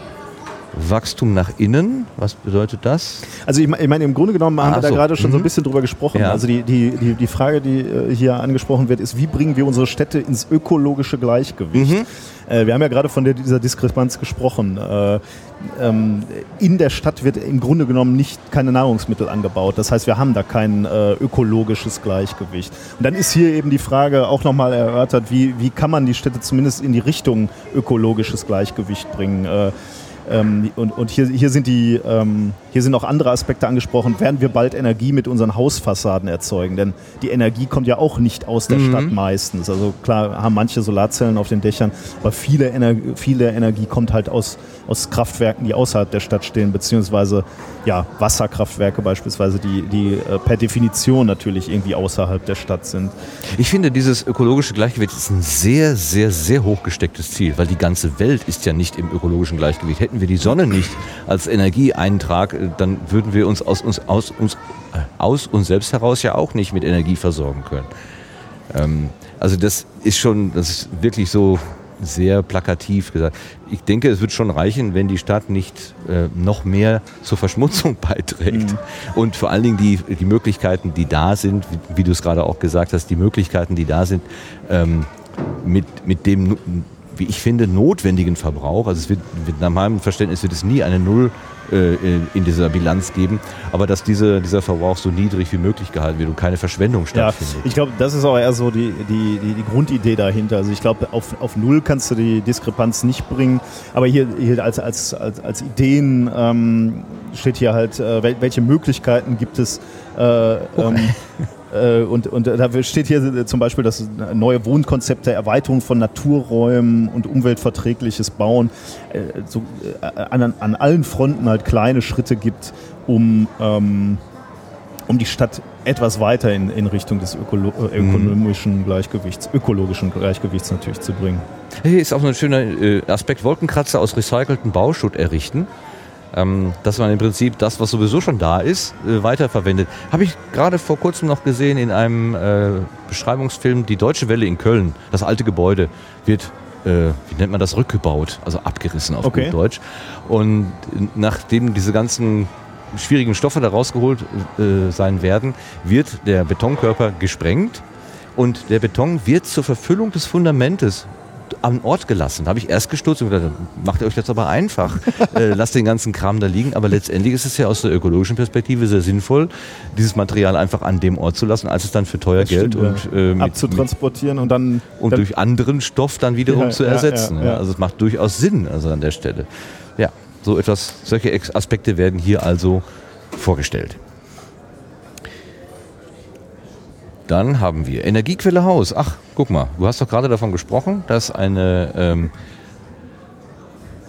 Wachstum nach innen, was bedeutet das? Also ich, me- ich meine, im Grunde genommen haben Ah, wir da so. gerade schon so ein Mhm. bisschen drüber gesprochen. Ja. Also die, die, die, die Frage, die äh, hier angesprochen wird, ist, wie bringen wir unsere Städte ins ökologische Gleichgewicht? Mhm. Äh, wir haben ja gerade von der, dieser Diskrepanz gesprochen. Äh, ähm, in der Stadt wird im Grunde genommen nicht keine Nahrungsmittel angebaut. Das heißt, wir haben da kein äh, ökologisches Gleichgewicht. Und dann ist hier eben die Frage auch nochmal erörtert, wie, wie kann man die Städte zumindest in die Richtung ökologisches Gleichgewicht bringen? Äh, ähm, und und hier, hier, sind die, ähm, hier sind auch andere Aspekte angesprochen. Werden wir bald Energie mit unseren Hausfassaden erzeugen? Denn die Energie kommt ja auch nicht aus der Stadt meistens. Also klar haben manche Solarzellen auf den Dächern, aber viele, Ener viele Energie kommt halt aus, aus Kraftwerken, die außerhalb der Stadt stehen, beziehungsweise ja, Wasserkraftwerke beispielsweise, die, die äh, per Definition natürlich irgendwie außerhalb der Stadt sind. Ich finde, dieses ökologische Gleichgewicht ist ein sehr, sehr, sehr hoch gestecktes Ziel, weil die ganze Welt ist ja nicht im ökologischen Gleichgewicht. Hätten wir die Sonne nicht als Energieeintrag, äh, dann würden wir uns aus uns, aus uns, aus uns selbst heraus ja auch nicht mit Energie versorgen können. Ähm, also das ist schon, das ist wirklich so sehr plakativ gesagt. Ich denke, es wird schon reichen, wenn die Stadt nicht äh, noch mehr zur Verschmutzung beiträgt. Und vor allen Dingen die, die Möglichkeiten, die da sind, wie, wie du es gerade auch gesagt hast, die Möglichkeiten, die da sind, ähm, mit, mit dem, wie ich finde, notwendigen Verbrauch, also es wird, wird nach meinem Verständnis wird es nie eine Null äh, in, in dieser Bilanz geben, aber dass diese, dieser Verbrauch so niedrig wie möglich gehalten wird und keine Verschwendung Ja, stattfindet. ich glaube, das ist auch eher so die, die, die, die Grundidee dahinter. Also ich glaube, auf, auf Null kannst du die Diskrepanz nicht bringen. Aber hier, hier als, als, als, als Ideen ähm, steht hier halt, äh, wel- welche Möglichkeiten gibt es. Äh, ähm, äh, und, und da steht hier zum Beispiel das neue Wohnkonzepte, Erweiterung von Naturräumen und umweltverträgliches Bauen äh, so, äh, an, an allen Fronten halt kleine Schritte gibt, um ähm, um die Stadt etwas weiter in, in Richtung des ökolo äh, ökonomischen Gleichgewichts, ökologischen Gleichgewichts natürlich zu bringen. Hier ist auch ein schöner äh, Aspekt, Wolkenkratzer aus recyceltem Bauschutt errichten. Ähm, dass man im Prinzip das, was sowieso schon da ist, äh, weiterverwendet. Habe ich gerade vor kurzem noch gesehen in einem äh, Beschreibungsfilm, die Deutsche Welle in Köln. Das alte Gebäude wird, äh, wie nennt man das, rückgebaut, also abgerissen auf Okay. gut Deutsch. Und nachdem diese ganzen schwierigen Stoffe da rausgeholt äh, sein werden, wird der Betonkörper gesprengt und der Beton wird zur Verfüllung des Fundamentes am Ort gelassen. Da habe ich erst gestutzt und gedacht, macht ihr euch das aber einfach. äh, lasst den ganzen Kram da liegen. Aber letztendlich ist es ja aus der ökologischen Perspektive sehr sinnvoll, dieses Material einfach an dem Ort zu lassen, als es dann für teuer Das Geld stimmt, und, äh, mit, abzutransportieren und dann, und dann durch anderen Stoff dann wiederum Ja, zu ersetzen. ja, Ja. Also es macht durchaus Sinn also an der Stelle. Ja, so etwas, solche Aspekte werden hier also vorgestellt. Dann haben wir Energiequelle Haus. Ach, guck mal, du hast doch gerade davon gesprochen, dass eine, ähm,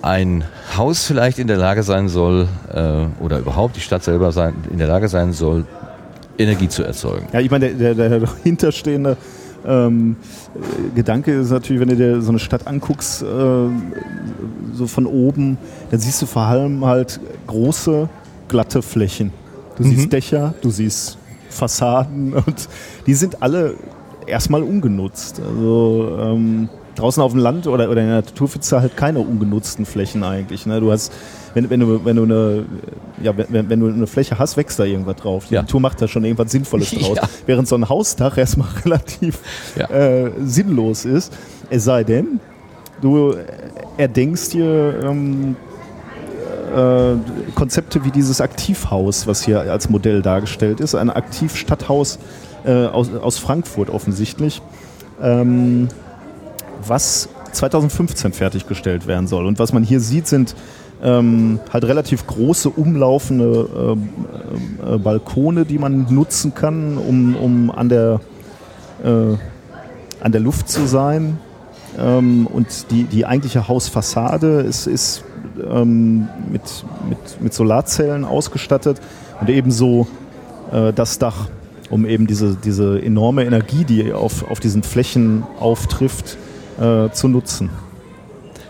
ein Haus vielleicht in der Lage sein soll, äh, oder überhaupt die Stadt selber sein, in der Lage sein soll, Energie zu erzeugen. Ja, ich meine, der, der, der dahinterstehende ähm, äh, Gedanke ist natürlich, wenn du dir so eine Stadt anguckst, äh, so von oben, dann siehst du vor allem halt große, glatte Flächen. Du siehst Dächer, du siehst Fassaden und die sind alle erstmal ungenutzt. Also ähm, draußen auf dem Land oder, oder in der Natur findest du halt keine ungenutzten Flächen eigentlich. Ne? Du hast, wenn, wenn, du, wenn, du eine, ja, wenn, wenn du eine Fläche hast, wächst da irgendwas drauf. Die Ja. Natur macht da schon irgendwas Sinnvolles draus. Ja. Während so ein Hausdach erstmal relativ Ja. äh, sinnlos ist. Es sei denn, du erdenkst dir ähm, äh, Konzepte wie dieses Aktivhaus, was hier als Modell dargestellt ist. Ein Aktivstadthaus äh, aus, aus Frankfurt offensichtlich, ähm, was 2015 fertiggestellt werden soll. Und was man hier sieht, sind ähm, halt relativ große umlaufende ähm, äh, Balkone, die man nutzen kann, um, um an, der, äh, an der Luft zu sein. Ähm, und die, die eigentliche Hausfassade ist, ist ähm, mit, mit, mit Solarzellen ausgestattet und ebenso äh, das Dach, um eben diese, diese enorme Energie, die auf, auf diesen Flächen auftrifft, äh, zu nutzen.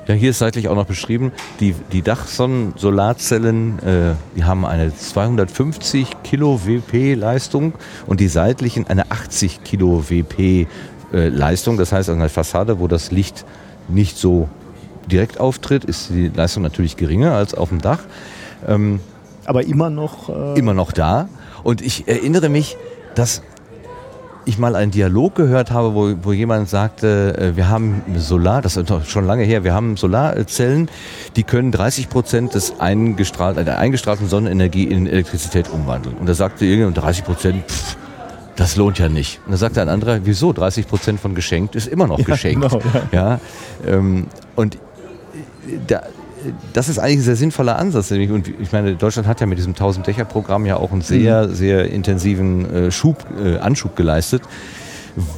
Ja, hier ist seitlich auch noch beschrieben, die, die Dachsonnen-Solarzellen, äh, die haben eine 250 Kilo WP Leistung und die seitlichen eine 80 Kilo WP äh, Leistung. Das heißt, an der Fassade, wo das Licht nicht so direkt auftritt, ist die Leistung natürlich geringer als auf dem Dach. Ähm, Aber immer noch. Äh, immer noch da. Und ich erinnere mich, dass ich mal einen Dialog gehört habe, wo, wo jemand sagte, äh, wir haben Solar, das ist doch schon lange her, wir haben Solarzellen, die können 30 Prozent des der eingestrahlten Sonnenenergie in Elektrizität umwandeln. Und da sagte irgendjemand, 30 Prozent, pff, das lohnt ja nicht. Und da sagte ein anderer, wieso? 30 Prozent von geschenkt ist immer noch geschenkt. genau, ja. ähm, und da, das ist eigentlich ein sehr sinnvoller Ansatz. Und ich meine, Deutschland hat ja mit diesem 1000-Dächer-Programm ja auch einen sehr, sehr intensiven äh, Schub, äh, Anschub geleistet,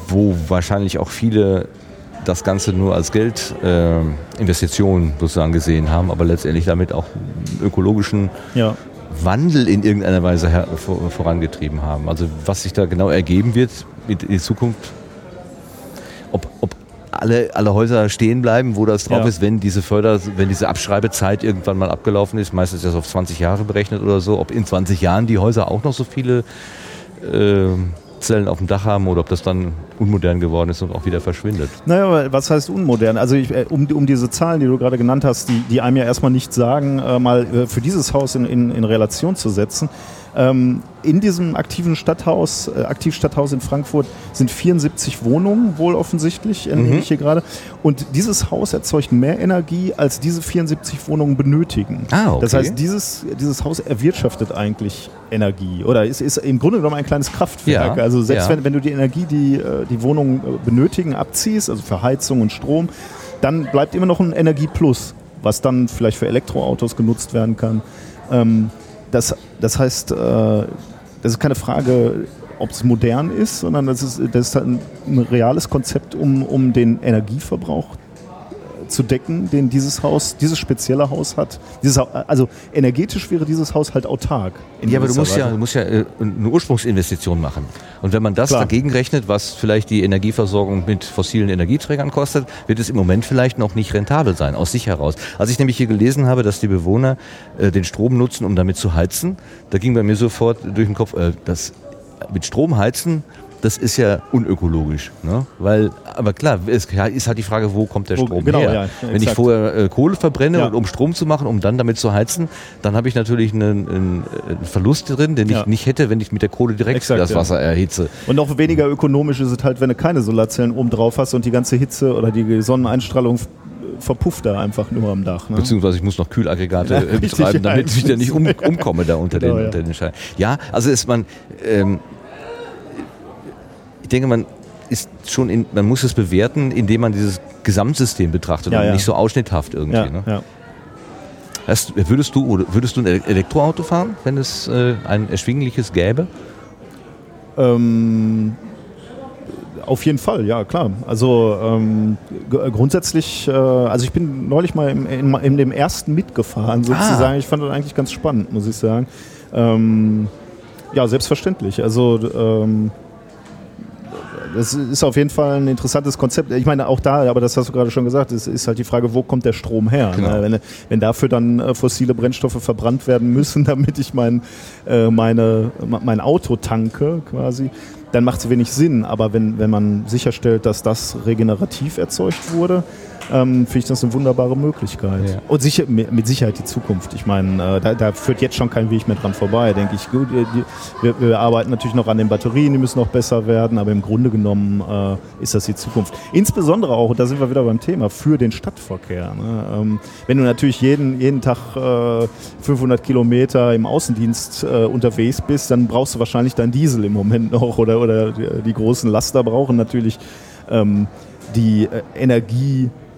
wo wahrscheinlich auch viele das Ganze nur als Geldinvestition äh, sozusagen gesehen haben, aber letztendlich damit auch einen ökologischen ja. Wandel in irgendeiner Weise her vor, vorangetrieben haben. Also was sich da genau ergeben wird in Zukunft, ob, ob alle, alle Häuser stehen bleiben, wo das drauf Ja. ist, wenn diese Förder, wenn diese Abschreibezeit irgendwann mal abgelaufen ist, meistens ist das auf 20 Jahre berechnet oder so, ob in 20 Jahren die Häuser auch noch so viele äh, Zellen auf dem Dach haben oder ob das dann unmodern geworden ist und auch wieder verschwindet. Naja, aber was heißt unmodern? Also ich, äh, um, um diese Zahlen, die du gerade genannt hast, die, die einem ja erstmal nicht sagen, äh, mal äh, für dieses Haus in, in, in Relation zu setzen. Ähm, in diesem aktiven Stadthaus, äh, Aktivstadthaus in Frankfurt sind 74 Wohnungen, wohl offensichtlich, entnehme ich hier gerade. Und dieses Haus erzeugt mehr Energie, als diese 74 Wohnungen benötigen. Ah, okay. Das heißt, dieses, dieses Haus erwirtschaftet eigentlich Energie oder ist, ist im Grunde genommen ein kleines Kraftwerk. Ja, also selbst ja. wenn, wenn du die Energie, die äh, die Wohnungen äh, benötigen, abziehst, also für Heizung und Strom, dann bleibt immer noch ein Energieplus, was dann vielleicht für Elektroautos genutzt werden kann. Ähm, das, das heißt, äh, das ist keine Frage, ob es modern ist, sondern das ist, das ist halt ein, ein reales Konzept, um, um den Energieverbrauch zu decken, den dieses Haus, dieses spezielle Haus hat. Dieses, also energetisch wäre dieses Haus halt autark. Ja, aber du musst ja, du musst ja äh, eine Ursprungsinvestition machen. Und wenn man das Klar. dagegen rechnet, was vielleicht die Energieversorgung mit fossilen Energieträgern kostet, wird es im Moment vielleicht noch nicht rentabel sein, aus sich heraus. Als ich nämlich hier gelesen habe, dass die Bewohner äh, den Strom nutzen, um damit zu heizen, da ging bei mir sofort durch den Kopf, äh, das mit Strom heizen, das ist ja unökologisch. Ne? Weil, aber klar, es ist halt die Frage, wo kommt der Wo- Strom genau, her? ja, Wenn ich vorher äh, Kohle verbrenne, Ja. und, um Strom zu machen, um dann damit zu heizen, dann habe ich natürlich einen, einen, Verlust drin, den Ja. ich nicht hätte, wenn ich mit der Kohle direkt Exakt, das. Wasser erhitze. Und noch weniger ökonomisch ist es halt, wenn du keine Solarzellen oben drauf hast und die ganze Hitze oder die Sonneneinstrahlung verpufft da einfach nur am Dach. Ne? Beziehungsweise ich muss noch Kühlaggregate Ja, äh, betreiben, damit ich wieder nicht um, umkomme da unter Genau, den, unter den Schein. Ja, also ist man, ähm, ich denke, man ist schon in, man muss es bewerten, indem man dieses Gesamtsystem betrachtet Ja, und ja. nicht so ausschnitthaft irgendwie. Ja, ne? Hast, würdest du würdest du ein Ele- Elektroauto fahren, wenn es äh, ein erschwingliches gäbe? Ähm, auf jeden Fall, ja klar. Also ähm, grundsätzlich, äh, also ich bin neulich mal im, in, in dem ersten mitgefahren sozusagen. Ich fand das eigentlich ganz spannend, muss ich sagen. Ähm, ja, selbstverständlich. Also ähm, das ist auf jeden Fall ein interessantes Konzept. Ich meine, auch da, aber das hast du gerade schon gesagt, es ist halt die Frage, wo kommt der Strom her? Genau. Ne? Wenn, wenn dafür dann äh, fossile Brennstoffe verbrannt werden müssen, damit ich mein, äh, meine, mein Auto tanke quasi, dann macht es wenig Sinn. Aber wenn, wenn man sicherstellt, dass das regenerativ erzeugt wurde, ähm, finde ich das eine wunderbare Möglichkeit. Ja. Und sicher, mit Sicherheit die Zukunft. Ich meine, äh, da, da führt jetzt schon kein Weg mehr dran vorbei, denke ich. Gut, äh, wir, wir arbeiten natürlich noch an den Batterien, die müssen noch besser werden, aber im Grunde genommen äh, ist das die Zukunft. Insbesondere auch, und da sind wir wieder beim Thema, für den Stadtverkehr. Ne? Ähm, wenn du natürlich jeden, jeden Tag äh, 500 Kilometer im Außendienst äh, unterwegs bist, dann brauchst du wahrscheinlich dein Diesel im Moment noch oder, oder die, die großen Laster brauchen natürlich ähm, die äh,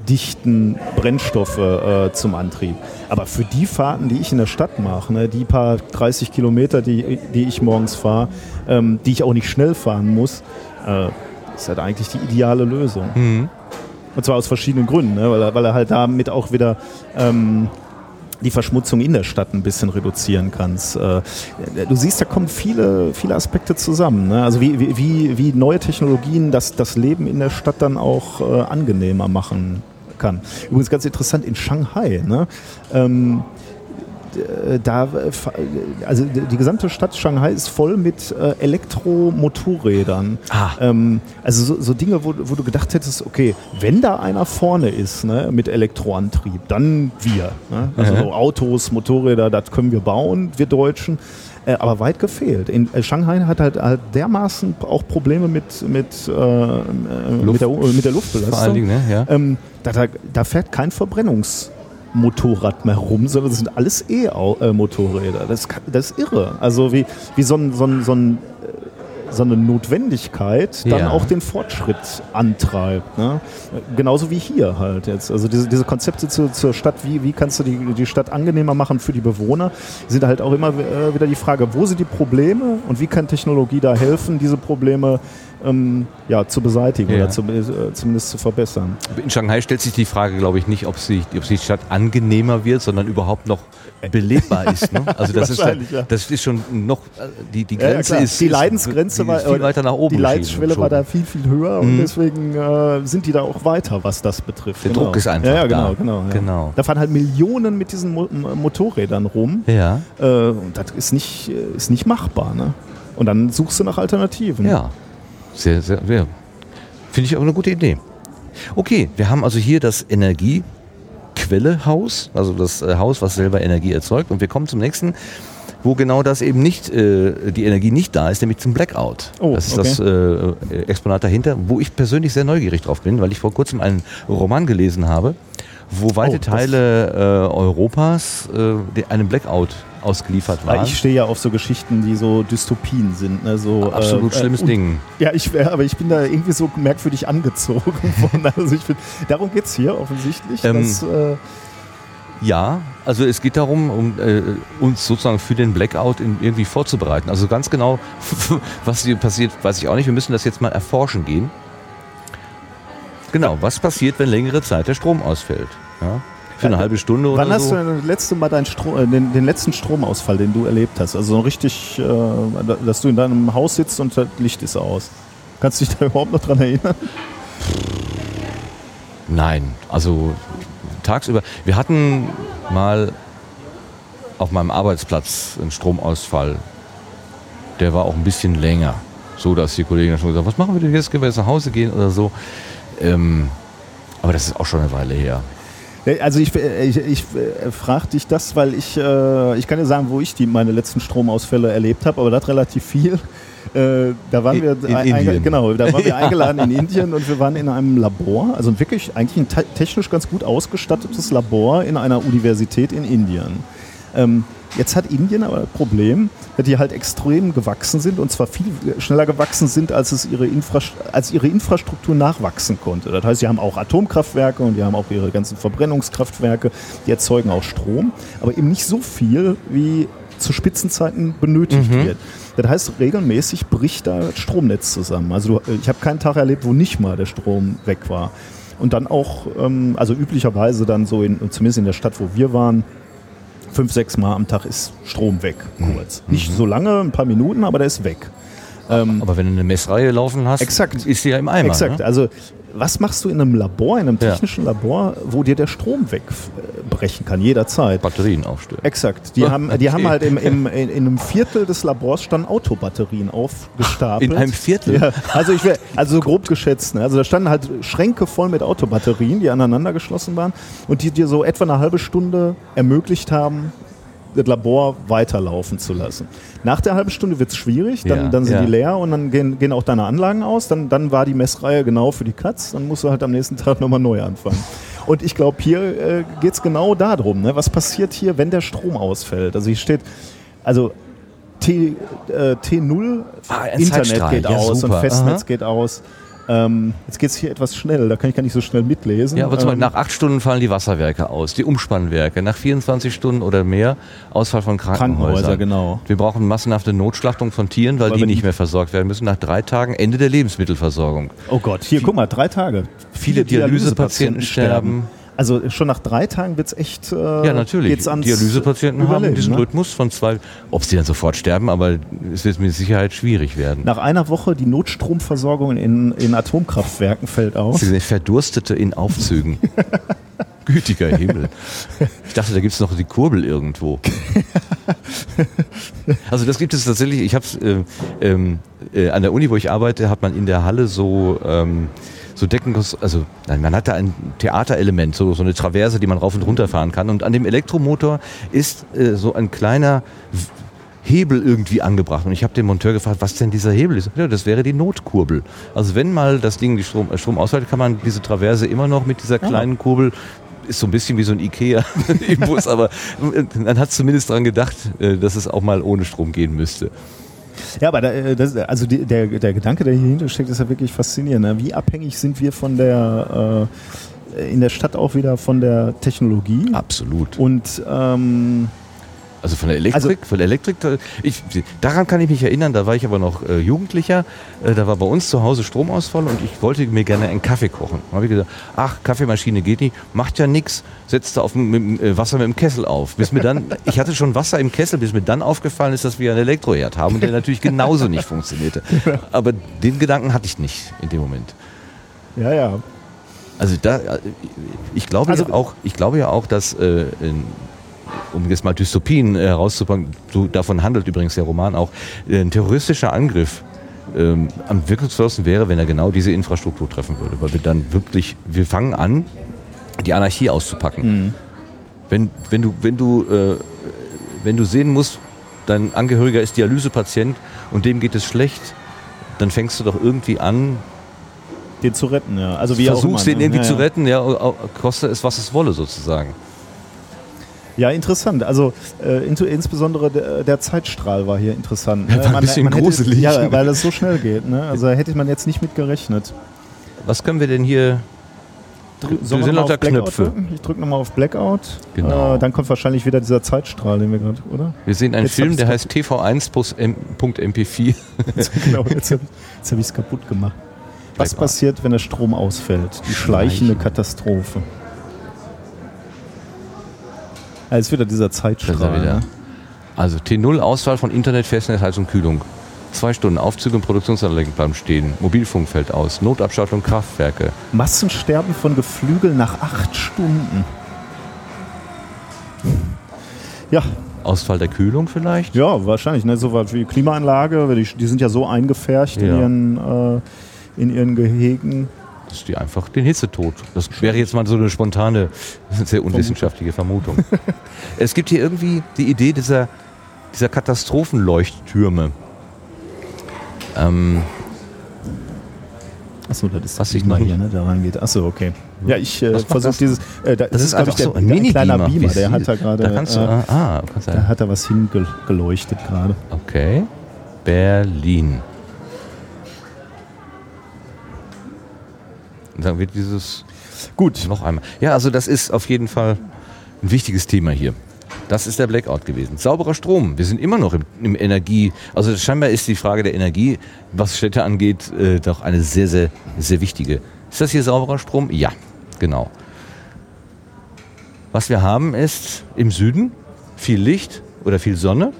energiedichten Brennstoffe äh, zum Antrieb. Aber für die Fahrten, die ich in der Stadt mache, ne, die paar 30 Kilometer, die, die ich morgens fahre, ähm, die ich auch nicht schnell fahren muss, äh, ist halt eigentlich die ideale Lösung. Und zwar aus verschiedenen Gründen, ne? weil, er, weil er halt damit auch wieder ähm, die Verschmutzung in der Stadt ein bisschen reduzieren kannst. Äh, du siehst, da kommen viele, viele Aspekte zusammen. Ne? Also wie, wie- wie, wie neue Technologien das, das Leben in der Stadt dann auch äh, angenehmer machen kann. Übrigens ganz interessant in Shanghai. Ne? Ähm, d- da, äh, also die gesamte Stadt Shanghai ist voll mit äh, Elektromotorrädern. Ah. Ähm, also so, so Dinge, wo, wo du gedacht hättest, okay, wenn da einer vorne ist ne, mit Elektroantrieb, dann wir. Ne? Also so Autos, Motorräder, das können wir bauen, wir Deutschen. Äh, aber weit gefehlt. In äh, Shanghai hat halt, halt dermaßen auch Probleme mit, mit, äh, äh, mit, der, mit der Luftbelastung. Vor allen Dingen, ne? Ja. Ähm, da, da, da fährt kein Verbrennungsmotorrad mehr rum, sondern das sind alles E-Motorräder. Das, das ist irre. Also wie, wie so, ein, so, ein, so, ein, so eine Notwendigkeit dann Ja. auch den Fortschritt antreibt. Ne? Genauso wie hier halt jetzt. Also diese, diese Konzepte zu, zur Stadt, wie, wie kannst du die, die Stadt angenehmer machen für die Bewohner, sind halt auch immer äh, wieder die Frage, wo sind die Probleme und wie kann Technologie da helfen, diese Probleme ähm, ja, zu beseitigen Ja. oder zu, äh, zumindest zu verbessern. In Shanghai stellt sich die Frage, glaube ich, nicht, ob, sie, ob die Stadt angenehmer wird, sondern überhaupt noch belebbar ist. Ne? Also das ist, ja. das ist schon noch, äh, die, die Ja, ja, Grenze klar. ist die ist- Leidensgrenze die war ist viel oder weiter nach oben Die Leidensschwelle war da viel, viel höher und deswegen äh, sind die da auch weiter, was das betrifft. Der Druck ist einfach ja, ja, da. genau, genau, ja. Genau. Da fahren halt Millionen mit diesen Mo M- Motorrädern rum. Ja, Äh, und das ist nicht, äh, ist nicht machbar. Ne? Und dann suchst du nach Alternativen. ja. Sehr, sehr, sehr. Finde ich auch eine gute Idee. Okay, wir haben also hier das Energiequellehaus, also das äh, Haus, was selber Energie erzeugt. Und wir kommen zum nächsten, wo genau das eben nicht, äh, die Energie nicht da ist, nämlich zum Blackout. Oh, das ist okay. das äh, Exponat dahinter, wo ich persönlich sehr neugierig drauf bin, weil ich vor kurzem einen Roman gelesen habe, wo weite Oh, Teile äh, Europas äh, einem Blackout ausgeliefert waren. ich stehe ja auf so Geschichten, die so Dystopien sind. Ne? So, Absolut äh, schlimmes und- Ding. Ja, ich, aber ich bin da irgendwie so merkwürdig angezogen von. Also ich find, darum geht es hier offensichtlich. Ähm, dass, äh, Ja, also es geht darum, um äh, uns sozusagen für den Blackout in, irgendwie vorzubereiten. Also ganz genau, was hier passiert, weiß ich auch nicht. Wir müssen das jetzt mal erforschen gehen. Genau, was passiert, wenn längere Zeit der Strom ausfällt? Ja? Für eine halbe Stunde oder Wann hast so. du denn das letzte Mal deinen Stro äh, den, den letzten Stromausfall, den du erlebt hast? Also so richtig, äh, dass du in deinem Haus sitzt und das Licht ist aus. Kannst du dich da überhaupt noch dran erinnern? Nein, also tagsüber. Wir hatten mal auf meinem Arbeitsplatz einen Stromausfall. Der war auch ein bisschen länger. so, dass die Kollegen dann schon gesagt was machen wir denn jetzt? Können wir jetzt nach Hause gehen oder so? Ähm, aber das ist auch schon eine Weile her. Also ich, äh, ich, ich äh, frage dich das, weil ich, äh, ich kann dir sagen, wo ich die, meine letzten Stromausfälle erlebt habe, aber das relativ viel. Äh, da waren In- wir in ein- genau, da waren wir eingeladen in Indien und wir waren in einem Labor, also wirklich eigentlich ein te technisch ganz gut ausgestattetes Labor in einer Universität in Indien. Ähm, jetzt hat Indien aber das Problem, dass die halt extrem gewachsen sind und zwar viel schneller gewachsen sind, als es ihre, Infrast als ihre Infrastruktur nachwachsen konnte. Das heißt, sie haben auch Atomkraftwerke und die haben auch ihre ganzen Verbrennungskraftwerke, die erzeugen auch Strom, aber eben nicht so viel, wie zu Spitzenzeiten benötigt wird. Das heißt, regelmäßig bricht da das Stromnetz zusammen. Also du, ich habe keinen Tag erlebt, wo nicht mal der Strom weg war. Und dann auch, ähm, also üblicherweise dann so, in, zumindest in der Stadt, wo wir waren, fünf, sechs Mal am Tag ist Strom weg, kurz. Nicht so lange, ein paar Minuten, aber der ist weg. Aber wenn du eine Messreihe laufen hast, Exakt. ist die ja im Eimer. Exakt. Ne? Also was machst du in einem Labor, in einem Ja. technischen Labor, wo dir der Strom wegbrechen kann, jederzeit? Batterien aufstellen. Exakt. Die, haben, die haben halt im, im, in, in einem Viertel des Labors standen Autobatterien aufgestapelt. In einem Viertel? Ja, also, ich wär, also so grob geschätzt. Ne? Also da standen halt Schränke voll mit Autobatterien, die aneinander geschlossen waren und die dir so etwa eine halbe Stunde ermöglicht haben, Labor weiterlaufen zu lassen. Nach der halben Stunde wird es schwierig, dann, Ja, dann sind ja. die leer und dann gehen, gehen auch deine Anlagen aus. Dann, dann war die Messreihe genau für die Katz, dann musst du halt am nächsten Tag nochmal neu anfangen. Und ich glaube, hier äh, geht es genau darum, ne? was passiert hier, wenn der Strom ausfällt. Also hier steht, also T, äh, T0, Ah, Internet geht Ja, aus super. und Festnetz Aha. geht aus. Ähm, jetzt geht es hier etwas schnell, da kann ich gar nicht so schnell mitlesen. Ja, aber zum Beispiel Ähm, nach acht Stunden fallen die Wasserwerke aus, die Umspannwerke. Nach 24 Stunden oder mehr Ausfall von Krankenhäusern. Krankenhäuser, genau. Wir brauchen massenhafte Notschlachtung von Tieren, weil, Weil die nicht mehr versorgt werden müssen. Nach drei Tagen Ende der Lebensmittelversorgung. Oh Gott, hier, guck mal, drei Tage. Viele Dialysepatienten sterben. Also schon nach drei Tagen wird es echt. Äh, Ja, natürlich. Geht's ans Dialysepatienten haben diesen ne? Rhythmus von zwei, ob sie dann sofort sterben, aber es wird mit Sicherheit schwierig werden. Nach einer Woche die Notstromversorgung in, in Atomkraftwerken fällt aus. Sie sind Verdurstete in Aufzügen. Gütiger Himmel. Ich dachte, da gibt es noch die Kurbel irgendwo. Also das gibt es tatsächlich. Ich habe es ähm, ähm, äh, an der Uni, wo ich arbeite, hat man in der Halle so ähm, so Decken, also nein, man hat da ein Theaterelement, so, so eine Traverse, die man rauf und runter fahren kann. Und an dem Elektromotor ist äh, so ein kleiner Hebel irgendwie angebracht. Und ich habe den Monteur gefragt, was denn dieser Hebel ist. Ja, das wäre die Notkurbel. Also wenn mal das Ding die Strom, äh, Strom ausfällt, kann man diese Traverse immer noch mit dieser kleinen Kurbel ist so ein bisschen wie so ein Ikea im Bus, aber äh, man hat zumindest daran gedacht, äh, dass es auch mal ohne Strom gehen müsste. Ja, aber da, äh, das, also die, der, der Gedanke, der hier hinter steckt, ist ja wirklich faszinierend. Ne? Wie abhängig sind wir von der, äh, in der Stadt auch wieder von der Technologie? Absolut. Und ähm, Also von der Elektrik, von der Elektrik, ich, daran kann ich mich erinnern, da war ich aber noch äh, Jugendlicher, äh, da war bei uns zu Hause Stromausfall und ich wollte mir gerne einen Kaffee kochen. Da habe ich gesagt, ach, Kaffeemaschine geht nicht, macht ja nichts, setzt da auf mit, äh, Wasser mit dem Kessel auf. Bis mir dann, ich hatte schon Wasser im Kessel, bis mir dann aufgefallen ist, dass wir einen Elektroherd haben und der natürlich genauso nicht funktionierte. Aber den Gedanken hatte ich nicht in dem Moment. ja, ja. Also da, äh, ich glaube Also- ja auch, ich glaube ja auch, dass äh, um jetzt mal Dystopien äh, herauszupacken, so, davon handelt übrigens der Roman auch, äh, ein terroristischer Angriff ähm, am wirkungsvollsten wäre, wenn er genau diese Infrastruktur treffen würde, weil wir dann wirklich, wir fangen an, die Anarchie auszupacken. Wenn, wenn du, wenn du, äh, wenn du sehen musst, dein Angehöriger ist Dialysepatient und dem geht es schlecht, dann fängst du doch irgendwie an, Den zu retten, ja. Also wie versuchst den ne? irgendwie ja, zu ja. retten, ja, koste es, was es wolle sozusagen. Ja, interessant. Also äh, intu- insbesondere der, der Zeitstrahl war hier interessant. ne? Ja, war ein bisschen hätte, gruselig. Ja, weil das so schnell geht. Ne? Also da hätte man jetzt nicht mit gerechnet. Was können wir denn hier? Sollen Wir sind lauter auf Blackout Knöpfe. drücken? Ich drücke nochmal auf Blackout. Genau. Äh, dann kommt wahrscheinlich wieder dieser Zeitstrahl, den wir gerade, oder? Wir sehen einen Jetzt Film, der heißt TV1.mp4. genau, jetzt habe hab ich es kaputt gemacht. Was passiert, wenn der Strom ausfällt? Die schleichende Schleichen. Katastrophe. Ja, jetzt wieder dieser ist er Zeitstrahl. wieder. Also T0 Auswahl von Internet, Festnetz, Heizung, Kühlung. Zwei Stunden Aufzüge und Produktionsanlagen bleiben stehen. Mobilfunk fällt aus. Notabschaltung Kraftwerke. Massensterben von Geflügel nach acht Stunden. Ja, Ausfall der Kühlung vielleicht? Ja, wahrscheinlich. Ne? So was wie Klimaanlage, die, die sind ja so eingefärcht in, Ja. ihren, äh, in ihren Gehegen. Dass die einfach den Hitzetod. Das wäre jetzt mal so eine spontane, sehr unwissenschaftliche Vermutung. es gibt hier irgendwie die Idee dieser, dieser Katastrophenleuchttürme. Ähm, Achso, das ist Was das ich noch hier, ne? Da rangeht. Achso, okay. Ja, ich äh, versuche dieses. Äh, da, das ist glaub einfach ich, so der, ein der Mini-Beamer. kleiner Beamer. Der hat da gerade. Da kannst du, äh, ah, kannst da hat er was hingeleuchtet gerade. okay. Berlin. Dann wird dieses Gut. noch einmal. Ja, also das ist auf jeden Fall ein wichtiges Thema hier. Das ist der Blackout gewesen. Sauberer Strom. Wir sind immer noch im, im Energie. Also scheinbar ist die Frage der Energie, was Städte angeht, äh, doch eine sehr, sehr, sehr wichtige. Ist das hier sauberer Strom? Ja, genau. Was wir haben ist im Süden viel Licht oder viel Sonne